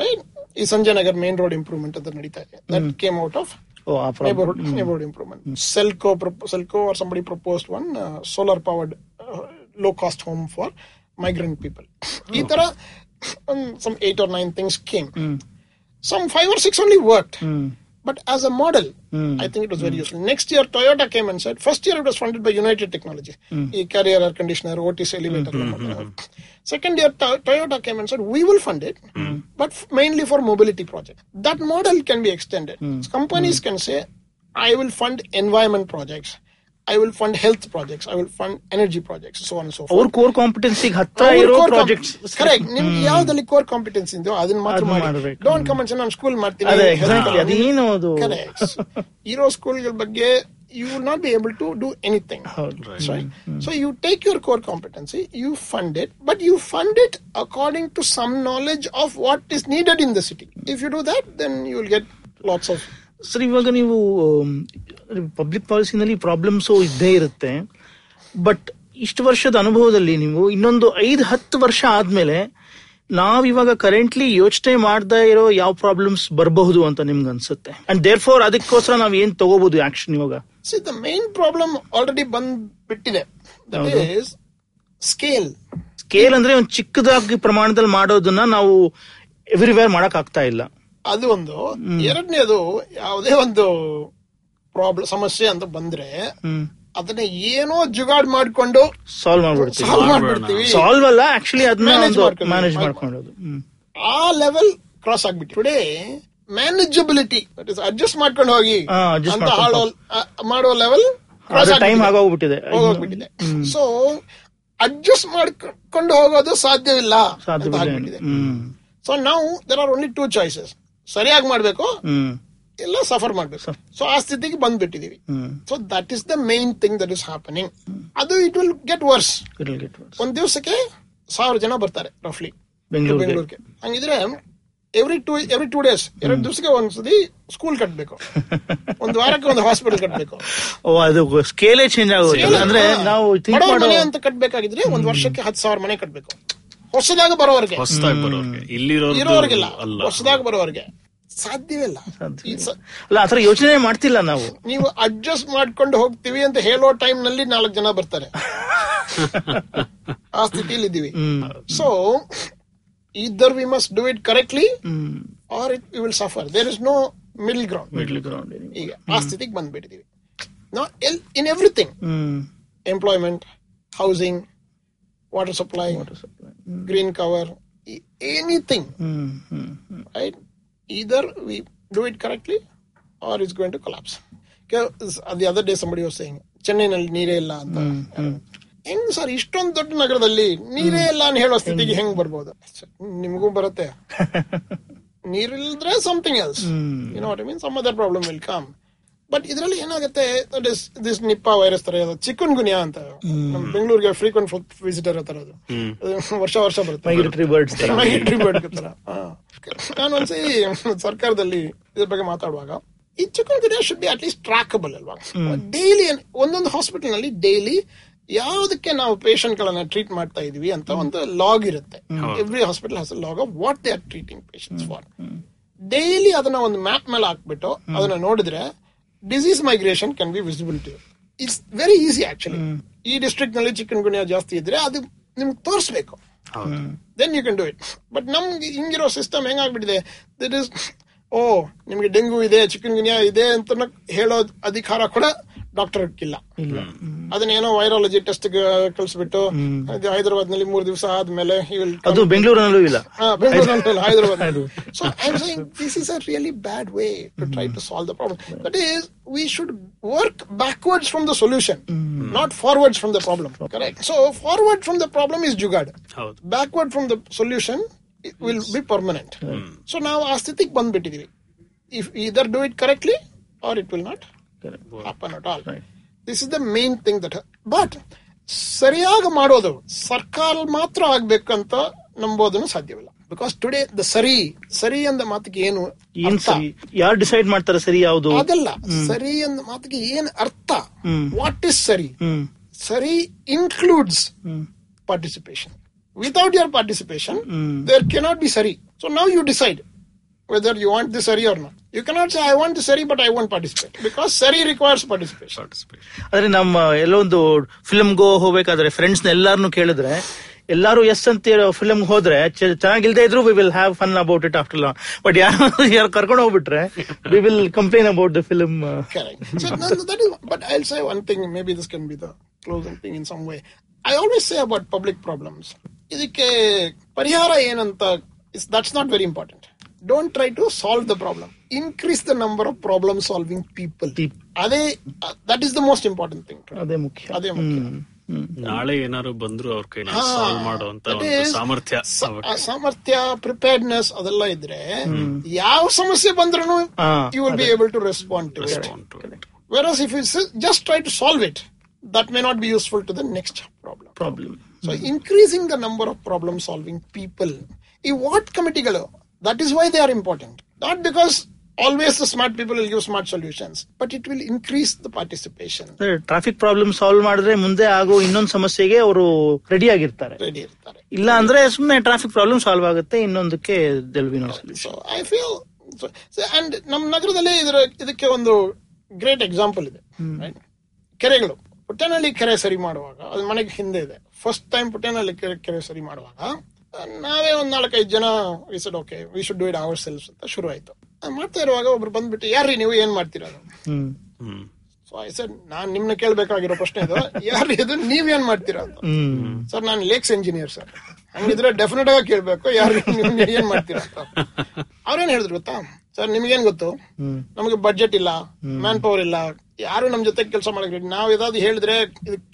right ಈ Sanjay Nagar main road improvement ಅಂತ ನಡೀತಾ ಇದೆ that came out of Oh, uh, from mm. neighborhood improvement. Mm. Selco, Selco or somebody proposed one uh, solar powered uh, low cost home for migrant people. Oh. There um, some eight or nine things came. Mm. Some five or six only worked. Mm. But as a model, mm. I think it was very mm. useful. Next year, Toyota came and said, first year it was funded by United Technologies, mm. a carrier air conditioner, Otis elevator. Mm-hmm. Second year, Toyota came and said, we will fund it, but f- mainly for mobility project. That model can be extended. Companies can say, I will fund environment projects. I will fund health projects I will fund energy projects so an so ಅವ್ರ
ಕೋರ್ ಕಾಂಪಿಟೆನ್ಸಿ ಹತ್ತಿರ ಇರೋ ಪ್ರಾಜೆಕ್ಟ್ಸ್
ಕರೆಕ್ಟ್ Correct. ಯಾವ್ದಲ್ಲಿ ಕೋರ್ ಕಾಂಪಿಟೆನ್ಸ್ ಇಂದೋ ಅದನ್ನ ಮಾತ್ರ ಮಾಡಿ ಡೋಂಟ್ ಕಮೆಂಟ್ಸ್ ನಾನು ಸ್ಕೂಲ್
ಮಾಡ್ತೀನಿ ಅದೇನು
ಅದು ಕರೆಕ್ಟ್ ಇರೋ ಸ್ಕೂಲ್ಗಳ ಬಗ್ಗೆ you will not be able to do anything. Right. right. So you take your core competency, you fund it, but you fund it according to some knowledge of what is needed in the city. If you do that, then you will get lots of
sir ಇವಾಗ ನೀವು ಪಬ್ಲಿಕ್ ಪಾಲಿಸಿನಲ್ಲಿ ಪ್ರಾಬ್ಲಮ್ಸು ಇದ್ದೇ ಇರುತ್ತೆ ಬಟ್ ಇಷ್ಟು ವರ್ಷದ ಅನುಭವದಲ್ಲಿ ನೀವು ಇನ್ನೊಂದು ಐದು ಹತ್ತು ವರ್ಷ ಆದ್ಮೇಲೆ ನಾವಿವಾಗ ಕರೆಂಟ್ಲಿ ಯೋಚನೆ ಮಾಡ್ತಾ ಇರೋ ಯಾವ ಪ್ರಾಬ್ಲಮ್ಸ್ ಬರಬಹುದು ಅಂತ ನಿಮ್ಗೆ ಅನ್ಸುತ್ತೆ ಅಂಡ್ ದೇರ್ ಫೋರ್ ಅದಕ್ಕೋಸ್ಕರ ನಾವ್ ಏನ್ ತಗೋಬಹುದು ಆಕ್ಷನ್ ಇವಾಗ see the
main problem already ಬಂದ್ ಬಿಟ್ಟಿದೆ ಸ್ಕೇಲ್
ಸ್ಕೇಲ್ ಅಂದ್ರೆ ಒಂದು ಚಿಕ್ಕದಾಗಿ ಪ್ರಮಾಣದಲ್ಲಿ ಮಾಡೋದನ್ನ ನಾವು ಎವ್ರಿವೇರ್ ಮಾಡಕ್ ಇಲ್ಲ
ಅದು ಒಂದು ಎರಡನೇದು ಯಾವುದೇ ಒಂದು ಪ್ರಾಬ್ಲಮ್ ಸಮಸ್ಯೆ ಅಂತ ಬಂದ್ರೆ ಅದನ್ನ ಏನೋ ಜುಗಾಡ್ ಮಾಡ್ಕೊಂಡು
ಸಾಲ್ವ್ ಮಾಡ್ಬಿಡ್ತೀವಿ ಸಾಲ್ವ್ ಅಲ್ಲ ಮ್ಯಾನೇಜ್
ಮಾಡ್ಕೊಂಡು ಆ ಲೆವೆಲ್ ಕ್ರಾಸ್ ಆಗ್ಬಿಟ್ಟು ಟುಡೇ ಮ್ಯಾನೇಜಬಿಲಿಟಿ ಅಡ್ಜಸ್ಟ್ ಮಾಡ್ಕೊಂಡು ಹೋಗಿ ಅಂತ ಮಾಡೋ ಲೆವೆಲ್
ಟೈಮ್ ಆಗೋಗ್ಬಿಟ್ಟಿದೆ
ಸೊ ಅಡ್ಜಸ್ಟ್ ಮಾಡ್ಕೊಂಡು ಹೋಗೋದು ಸಾಧ್ಯವಿಲ್ಲ ಸೊ ನಾವು there are only two choices ಸರಿಯಾಗಿ ಮಾಡಬೇಕು ಇಲ್ಲ ಸಫರ್ ಮಾಡ್ಬೇಕು ಸೊ ಆ ಸ್ಥಿತಿಗೆ ಬಂದ್ಬಿಟ್ಟಿದೀವಿ so that is the main thing that is happening ಅದು ಇಟ್ ವಿಲ್ ಗೆಟ್ ವರ್ಸ್ ಒಂದ್ ದಿವಸಕ್ಕೆ ಸಾವಿರ ಜನ ಬರ್ತಾರೆ ರಫ್ಲಿ ಬೆಂಗಳೂರಿಗೆ ಹಂಗಿದ್ರೆ every two every two days ಎರಡು ದಿವಸಕ್ಕೆ ಒಂದ್ಸತಿ ಸ್ಕೂಲ್ ಕಟ್ಟಬೇಕು ಒಂದು ವಾರಕ್ಕೆ ಒಂದು ಹಾಸ್ಪಿಟಲ್
ಕಟ್ಟಬೇಕು ಸ್ಕೇಲೇ ಚೇಂಜ್ ಆಗುತ್ತೆ ಅಂದ್ರೆ ನಾವು ಅಂತ
ಕಟ್ಟಬೇಕಾಗಿದ್ರೆ ಒಂದ್ ವರ್ಷಕ್ಕೆ ಹತ್ತು ಸಾವಿರ ಮನೆ ಕಟ್ಟಬೇಕು ಹೊಸದಾಗ
ಬರೋರಿಗೆ ಹೊಸದಾಗಿ ಇಲ್ಲಿರೋರು ಇರೋರಿಗಿಲ್ಲ
ಹೊಸದಾಗ ಬರೋರಿಗೆ ಸಾಧ್ಯವೇ ಇಲ್ಲ ಅಲ್ಲ ಯೋಚನೆ ಮಾಡ್ತಿಲ್ಲ ನಾವು ನೀವು ಅಡ್ಜಸ್ಟ್ ಮಾಡ್ಕೊಂಡು ಹೋಗ್ತೀವಿ ಅಂತ ಹೇಳೋ ಟೈಮ್ ನಲ್ಲಿ ನಾಲ್ಕು ಜನ ಬರ್ತಾರೆ ಆ ಸ್ಥಿತಿಯಲ್ಲಿ ಇದ್ದೀವಿ so either we must do it correctly or it will suffer there is no middle
ground middle ground ಈಗ
ಆ ಸ್ಥಿತಿಗೆ ಬಂದ್ಬಿಟ್ಟಿದೀವಿ ನಾ ಎಲ್ in everything employment housing water supply green cover anything right either we do it correctly or is going to collapse the other day somebody saying ಚೆನ್ನೈನಲ್ಲಿ ನೀರೇ ಇಲ್ಲ ಅಂತ hmm, hmm. ಹೆಂಗ್ ಸರ್ ಇಷ್ಟೊಂದು ದೊಡ್ಡ ನಗರದಲ್ಲಿ ನೀರೇ ಇಲ್ಲ ಅಂತ ಹೇಳೋ ಸ್ಥಿತಿಗೆ ಹೆಂಗ್ ಬರ್ಬೋದು ನಿಮಗೂ ಬರುತ್ತೆ (laughs) ನೀರಿಲ್ದ್ರೆ something else you what mean some other problem will come but ಇದರಲ್ಲಿ ಏನಾಗುತ್ತೆ ದಟ್ ಇಸ್ ದಿಸ್ ನಿಪ್ಪಾ ವೈರಸ್ ತರ ಇರೋದು ಚಿಕನ್ ಅಂತ ಬೆಂಗಳೂರಿಗೆ ಫ್ರೀಕ್ವೆಂಟ್ ವಿಸಿಟರ್ ತರ ಅದು ವರ್ಷ ವರ್ಷ ಬರುತ್ತೆ ನಾನು ಒಂದ್ಸರಿ ಸರ್ಕಾರದಲ್ಲಿ ಇದ್ರ ಬಗ್ಗೆ ಮಾತಾಡುವಾಗ ಈ chikungunya should be at least trackable ಅಲ್ವಾ ಡೈಲಿ ಒಂದೊಂದು ಹಾಸ್ಪಿಟಲ್ ನಲ್ಲಿ ಡೈಲಿ ಯಾವುದಕ್ಕೆ ನಾವು ಪೇಷಂಟ್ ಗಳನ್ನ ಟ್ರೀಟ್ ಮಾಡ್ತಾ ಇದೀವಿ ಅಂತ ಒಂದು ಲಾಗ್ ಇರುತ್ತೆ every hospital has log of what they are treating patient for daily ಅದನ್ನ ಒಂದು ಮ್ಯಾಪ್ ಮೇಲೆ ಹಾಕ್ಬಿಟ್ಟು ಅದನ್ನ ನೋಡಿದ್ರೆ disease migration can be visible it's very easy actually ಈ ಡಿಸ್ಟ್ರಿಕ್ಟ್ ನಲ್ಲಿ ಚಿಕನ್ ಗುಣಿಯ ಜಾಸ್ತಿ ಇದ್ರೆ ಅದು ನಿಮ್ಗೆ ತೋರಿಸ್ಬೇಕು then you can do it but ನಮ್ಗೆ ಹಿಂಗಿರೋ ಸಿಸ್ಟಮ್ ಹೆಂಗಾಗ್ಬಿಟ್ಟಿದೆ ದಟ್ ಇಸ್ ಓ ನಿಮ್ಗೆ ಡೆಂಗೂ ಇದೆ ಚಿಕನ್ ಗುನಿಯಾ ಇದೆ ಅಂತ ಹೇಳೋ ಅಧಿಕಾರ ಕೂಡ ಡಾಕ್ಟರ್ ಇಲ್ಲ ಅದನ್ನೇನೋ ವೈರಾಲಜಿ ಟೆಸ್ಟ್ ಕಳಿಸ್ಬಿಟ್ಟು ಹೈದರಾಬಾದ್ ನಲ್ಲಿ ಮೂರ್ ದಿವಸ ಆದ್ಮೇಲೆ ಅದು ಬೆಂಗಳೂರಿನಲ್ಲೂ ಇಲ್ಲ Hyderabad try to solve the problem that is we should work backwards from the solution not forwards from the problem correct so forward from the problem is jugaad backward from the solution will be permanent so ನಾವು ಆ ಸ್ಥಿತಿಗೆ ಬಂದ್ಬಿಟ್ಟಿದೀವಿ if either do it correctly or it will not this is the main thing that but ಸರಿಯಾಗಿ ಮಾಡೋದು ಸರ್ಕಾರ ಮಾತ್ರ ಆಗ್ಬೇಕಂತ ನಂಬೋದನ್ನು ಸಾಧ್ಯವಿಲ್ಲ ಬಿಕಾಸ್ ಟುಡೇ ದ ಸರಿ ಸರಿ ಅಂದ
ಮಾತಿಗೆ ಏನು ಯಾರು ಡಿಸೈಡ್ ಮಾಡ್ತಾರೆ ಸರಿ
ಯಾವುದು ಅದಲ್ಲ ಸರಿ ಅಂದ ಮಾತಿಗೆ ಏನ್ ಅರ್ಥ ವಾಟ್ ಇಸ್ ಸರಿ ಸರಿ includes participation without your participation there cannot be ಸರಿ so now you decide whether you want the sari or not. You cannot say I want the sari but I won't participate because sari requires participation. ಆದರೆ ನಮ್ಮ ಎಲ್ಲೊಂದು ಗೋ ಹೋಗ್ಬೇಕಾದ್ರೆ ಫ್ರೆಂಡ್ಸ್ನ ಎಲ್ಲಾರನ್ನು ಕೇಳಿದ್ರೆ ಎಲ್ಲಾರು ಎಸ್ ಅಂತ ಫಿಲಮ್ ಹೋದ್ರೆ ಚೆನ್ನಾಗಿಲ್ದೆ ಇದ್ರು we will have fun about it after long but ಯಾರು ಯಾರು ಕರ್ಕೊಂಡು ಹೋಗ್ಬಿಟ್ರೆ we will complain about the film but I say one thing may be this can be the closing thing in some way I always say about public problems ಇದಕ್ಕೆ ಪರಿಹಾರ ಏನಂತ it's that's not very important don't try to solve the problem increase the number of problem solving people ಅದೇ that is the most important thing ಅದೇ ಮುಖ್ಯ ಅದೇ ಮುಖ್ಯ ನಾಳೆ ಏನಾದ್ರು ಬಂದ್ರು ಅವ್ರ ಕೈ ಸಾಲ್ವ್ ಮಾಡುವಂತ ಸಾಮರ್ಥ್ಯ ಸಾಮರ್ಥ್ಯ ಪ್ರಿಪೇರ್ಡ್ನೆಸ್ ಅದೆಲ್ಲ ಇದ್ರೆ ಯಾವ ಸಮಸ್ಯೆ ಬಂದ್ರು you will be able to respond to various if it's just try to solve it that may not be useful to the next problem problem so increasing the number of problem solving people ಈ ವಾಟ್ ಕಮಿಟಿಗಳು That is why they are important. Not because always the smart people will give smart solutions but it will increase the participation traffic problem solve ಮಾಡಿದ್ರೆ ಮುಂದೆ ಆಗೋ ಇನ್ನೊಂದು ಸಮಸ್ಯೆಗೆ ಅವರು ರೆಡಿ ಆಗಿರ್ತಾರೆ ರೆಡಿ ಇರ್ತಾರೆ ಇಲ್ಲ ಅಂದ್ರೆ ಸುಮ್ಮನೆ ಟ್ರಾಫಿಕ್ ಪ್ರಾಬ್ಲಮ್ ಸಾಲ್ವ್ ಆಗುತ್ತೆ ಇನ್ನೊಂದಕ್ಕೆ ಐ ಫೀಲ್ ಅಂಡ್ ನಮ್ಮ ನಗರದಲ್ಲಿ ಇದರ ಇದಕ್ಕೆ ಒಂದು ಗ್ರೇಟ್ ಎಕ್ಸಾಂಪಲ್ ಇದೆ ಕೆರೆಗಳು ಪುಟ್ಟನಹಳ್ಳಿ ಕೆರೆ ಸರಿ ಮಾಡುವಾಗ ಅದು ಮನೆಗೆ ಹಿಂದೆ ಇದೆ ಫಸ್ಟ್ ಟೈಮ್ ಪುಟ್ಟನಹಳ್ಳಿ ಕೆರೆ ಸರಿ ಮಾಡುವಾಗ ನಾವೇ ಒಂದ್ ನಾಲ್ಕೈದು ಜನ we should okay we should do it ourselves ಅಂತ ಶುರು ಆಯ್ತು ಮಾಡ್ತಾ ಇರುವಾಗ ಒಬ್ರು ಬಂದ್ಬಿಟ್ಟು ಯಾರ್ರಿ ನೀವು ಏನ್ ಮಾಡ್ತೀರಾ ಸೊ ಐ ಸರ್ ನಾನ್ ನಿಮ್ನ ಕೇಳ್ಬೇಕಾಗಿರೋ ಪ್ರಶ್ನೆ ಇದು ಯಾರು ಇದು ನೀವ್ ಏನ್ ಮಾಡ್ತೀರಾ ಸರ್ ನಾನು ಲೇಕ್ಸ್ ಇಂಜಿನಿಯರ್ ಸರ್ ಹಂಗಿದ್ರೆ ಡೆಫಿನೆಟ್ ಆಗಿ ಕೇಳ್ಬೇಕು ಯಾರು ಏನ್ ಮಾಡ್ತೀರಾ ಅಂತ ಅವ್ರೇನ್ ಹೇಳಿದ್ರು ಗೊತ್ತಾ ಸರ್ ನಿಮ್ಗೇನ್ ಗೊತ್ತು ನಮಗೆ ಬಜೆಟ್ ಇಲ್ಲ ಮ್ಯಾನ್ ಪವರ್ ಇಲ್ಲ ಯಾರು ನಮ್ ಜೊತೆ ಕೆಲಸ ಮಾಡಿದ್ರಿ ನಾವ್ ಇದಾದ್ ಹೇಳಿದ್ರೆ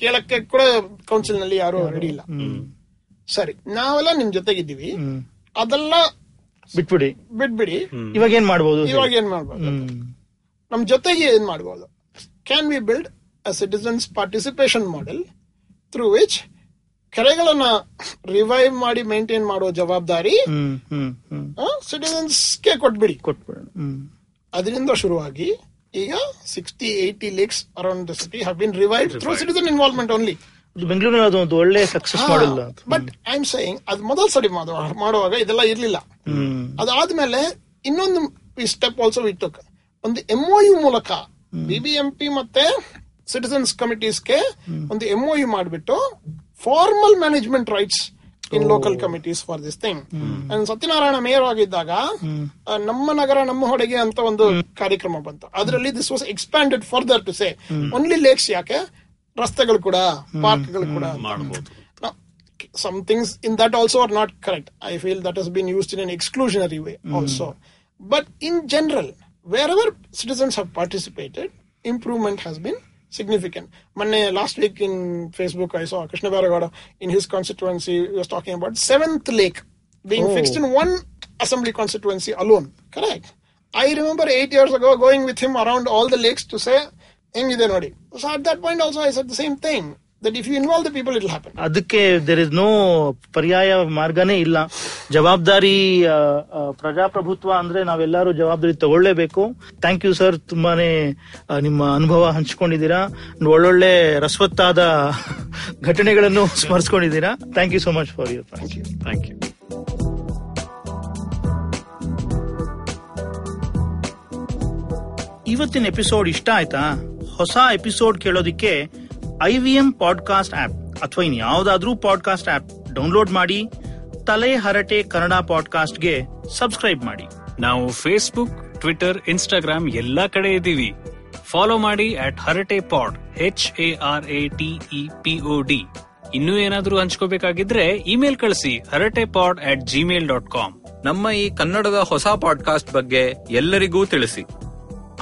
ಕೇಳಕ್ಕೆ ಕೂಡ ಕೌನ್ಸಿಲ್ ನಲ್ಲಿ ಯಾರು ರೆಡಿ ಇಲ್ಲ ಸರಿ ನಾವೆಲ್ಲ ನಿಮ್ ಜೊತೆಗಿದ್ದೀವಿ ಅದೆಲ್ಲ ಬಿಟ್ಬಿಡಿ ಬಿಟ್ಬಿಡಿ ಇವಾಗ ಏನ್ ಮಾಡ್ಬೋದು ಇವಾಗ ಏನ್ ಮಾಡ್ಬೋದು ನಮ್ ಜೊತೆಗೆ ಏನ್ ಮಾಡ್ಬೋದು can we build a citizens participation model through which ಕೆರೆಗಳನ್ನ ರಿವೈವ್ ಮಾಡಿ ಮೇಂಟೈನ್ ಮಾಡೋ ಜವಾಬ್ದಾರಿ ಗೆ ಕೊಟ್ಬಿಡಿ ಕೊಟ್ಬಿಡಿ ಅದರಿಂದ ಶುರುವಾಗಿ ಈಗ sixty eighty lakes around the city have been revive through citizen involvement only ಒಳ್ಳೆ ಸಕ್ಸಸ್ ಮಾಡಲ್ಲ ಬಟ್ ಐ ಆಮ್ ಸೇಯಿಂಗ್ ಅದು ಮೊದಲ ಸರಿ ಮಾಡುವಾಗ ಇದೆಲ್ಲ ಇರ್ಲಿಲ್ಲ ಅದಾದ್ಮೇಲೆ ಇನ್ನೊಂದು ಸ್ಟೆಪ್ ಆಲ್ಸೋ ವಿಟ್ ಒಂದು ಎಂಒ ಯು ಮೂಲಕ ಬಿಬಿಎಂಪಿ ಮತ್ತೆ ಸಿಟಿಸನ್ಸ್ ಕಮಿಟೀಸ್ಗೆ ಒಂದು ಎಂಒ ಯು ಮಾಡಿಬಿಟ್ಟು formal management rights in local committees for this thing Satyanarayana mayor ಆಗಿದ್ದಾಗ ನಮ್ಮ ನಗರ ನಮ್ಮ ಹೊಡೆಗೆ ಅಂತ ಒಂದು ಕಾರ್ಯಕ್ರಮ ಬಂತು ಅದರಲ್ಲಿ this was expanded further to say only lakes ಯಾಕೆ ರಸ್ತೆಗಳು ಕೂಡ ಪಾರ್ಕ್ಗಳು ಕೂಡ ಮಾಡಬಹುದು some things in that also are not correct i feel that has been used in an exclusionary way hmm. also but in general wherever citizens have participated improvement has been significant. Monday, last week in Facebook, I saw Krishna Bharagada in his constituency was talking about seventh lake being oh. fixed in one assembly constituency alone. Correct. I remember eight years ago going with him around all the lakes to say ಹೆಂಗಿದೆ ನೋಡಿ so at that point also I set the same thing that if you involve the people it happen ಅದಕ್ಕೆ ದೇರ್ ಇಸ್ ನೋ ಪರ್ಯಾಯ ಮಾರ್ಗನೇ ಇಲ್ಲ ಜವಾಬ್ದಾರಿ ಪ್ರಜಾಪ್ರಭುತ್ವ ಅಂದ್ರೆ ನಾವೆಲ್ಲರೂ ಜವಾಬ್ದಾರಿ ತಗೊಳ್ಳೇಬೇಕು ಥ್ಯಾಂಕ್ ಯು ಸರ್ ತುಂಬಾನೇ ನಿಮ್ಮ ಅನುಭವ ಹಂಚ್ಕೊಂಡಿದ್ದೀರಾ ಒಳ್ಳೊಳ್ಳೆ ರಸ್ವತ್ತಾದ ಘಟನೆಗಳನ್ನು ಸ್ಮರಿಸ್ಕೊಂಡಿದ್ದೀರಾ thank you so much for you thank you thank you ಇವತ್ತಿನ ಎಪಿಸೋಡ್ ಇಷ್ಟ ಆಯ್ತಾ ಹೊಸ ಎಪಿಸೋಡ್ ಕೇಳೋದಿಕ್ಕೆ I V M podcast app ಅಥವಾ ಇನ್ ಪಾಡ್ಕಾಸ್ಟ್ ಆಪ್ ಡೌನ್ಲೋಡ್ ಮಾಡಿ ತಲೆ ಹರಟೆ ಕನ್ನಡ ಪಾಡ್ಕಾಸ್ಟ್ಗೆ ಸಬ್ಸ್ಕ್ರೈಬ್ ಮಾಡಿ ನಾವು ಫೇಸ್ಬುಕ್ ಟ್ವಿಟರ್ ಇನ್ಸ್ಟಾಗ್ರಾಮ್ ಎಲ್ಲಾ ಕಡೆ ಇದ್ದೀವಿ ಫಾಲೋ ಮಾಡಿ at Harate pod H A R A T E P O D ಇನ್ನೂ ಏನಾದರೂ ಹಂಚ್ಕೋಬೇಕಾಗಿದ್ರೆ ಇಮೇಲ್ ಕಳಿಸಿ Harate pod at Gmail dot com ನಮ್ಮ ಈ ಕನ್ನಡದ ಹೊಸ ಪಾಡ್ಕಾಸ್ಟ್ ಬಗ್ಗೆ ಎಲ್ಲರಿಗೂ ತಿಳಿಸಿ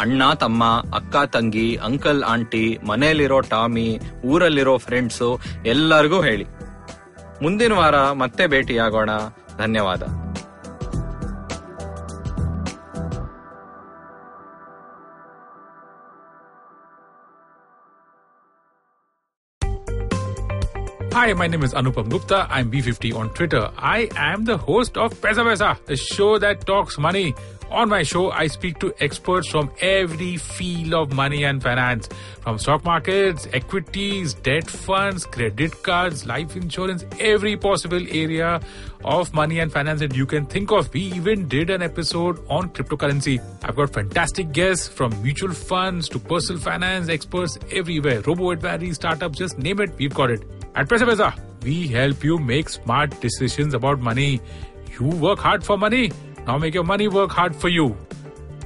ಅಣ್ಣ ತಮ್ಮ ಅಕ್ಕ ತಂಗಿ ಅಂಕಲ್ ಆಂಟಿ ಮನೆಯಲ್ಲಿರೋ ಟಾಮಿ ಊರಲ್ಲಿರೋ ಫ್ರೆಂಡ್ಸ್ ಎಲ್ಲರಿಗೂ ಹೇಳಿ ಮುಂದಿನ ವಾರ ಮತ್ತೆ ಭೇಟಿಯಾಗೋಣ ಧನ್ಯವಾದ Hi, my name is Anupam Gupta. I'm B50 on Twitter. I am the host of Pesa Pesa, the show that talks money On my show, I speak to experts from every field of money and finance, from stock markets, equities, debt funds, credit cards, life insurance, every possible area of money and finance that you can think of. We even did an episode on cryptocurrency. I've got fantastic guests from mutual funds to personal finance experts everywhere, robo advisory, startups, just name it, we've got it. At Pesapesa, we help you make smart decisions about money. You work hard for money now make your money work hard for you.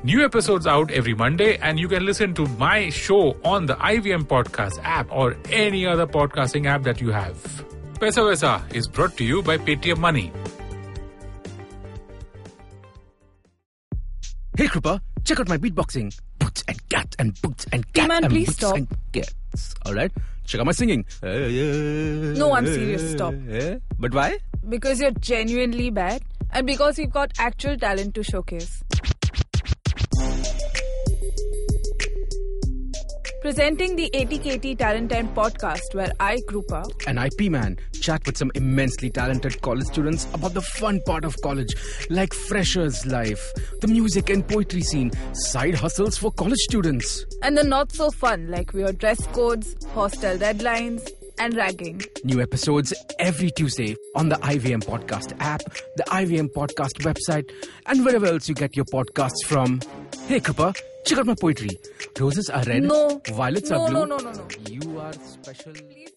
New episodes out every Monday, and you can listen to my show on the IVM Podcast app or any other podcasting app that you have. Pesa Vesa is brought to you by Paytm Money. Hey Krupa, check out my beatboxing. Boots and cat and boots and cat Man, and please boots stop. and cats. All right, check out my singing. No, I'm serious. Stop. But why? Because you're genuinely bad and because we've got actual talent to showcase. Presenting the 80KT Talent Time podcast, where I, Krupa, an IP man, chat with some immensely talented college students about the fun part of college, like freshers' life, the music and poetry scene, side hustles for college students, and the not so fun, like weird dress codes, hostel deadlines, and ragging. New episodes every Tuesday on the IVM Podcast app, the IVM Podcast website, and wherever else you get your podcasts from. Hey, Kappa, check out my poetry. Roses are red, no. violets no, are blue. No, no, no, no. You are special. Please.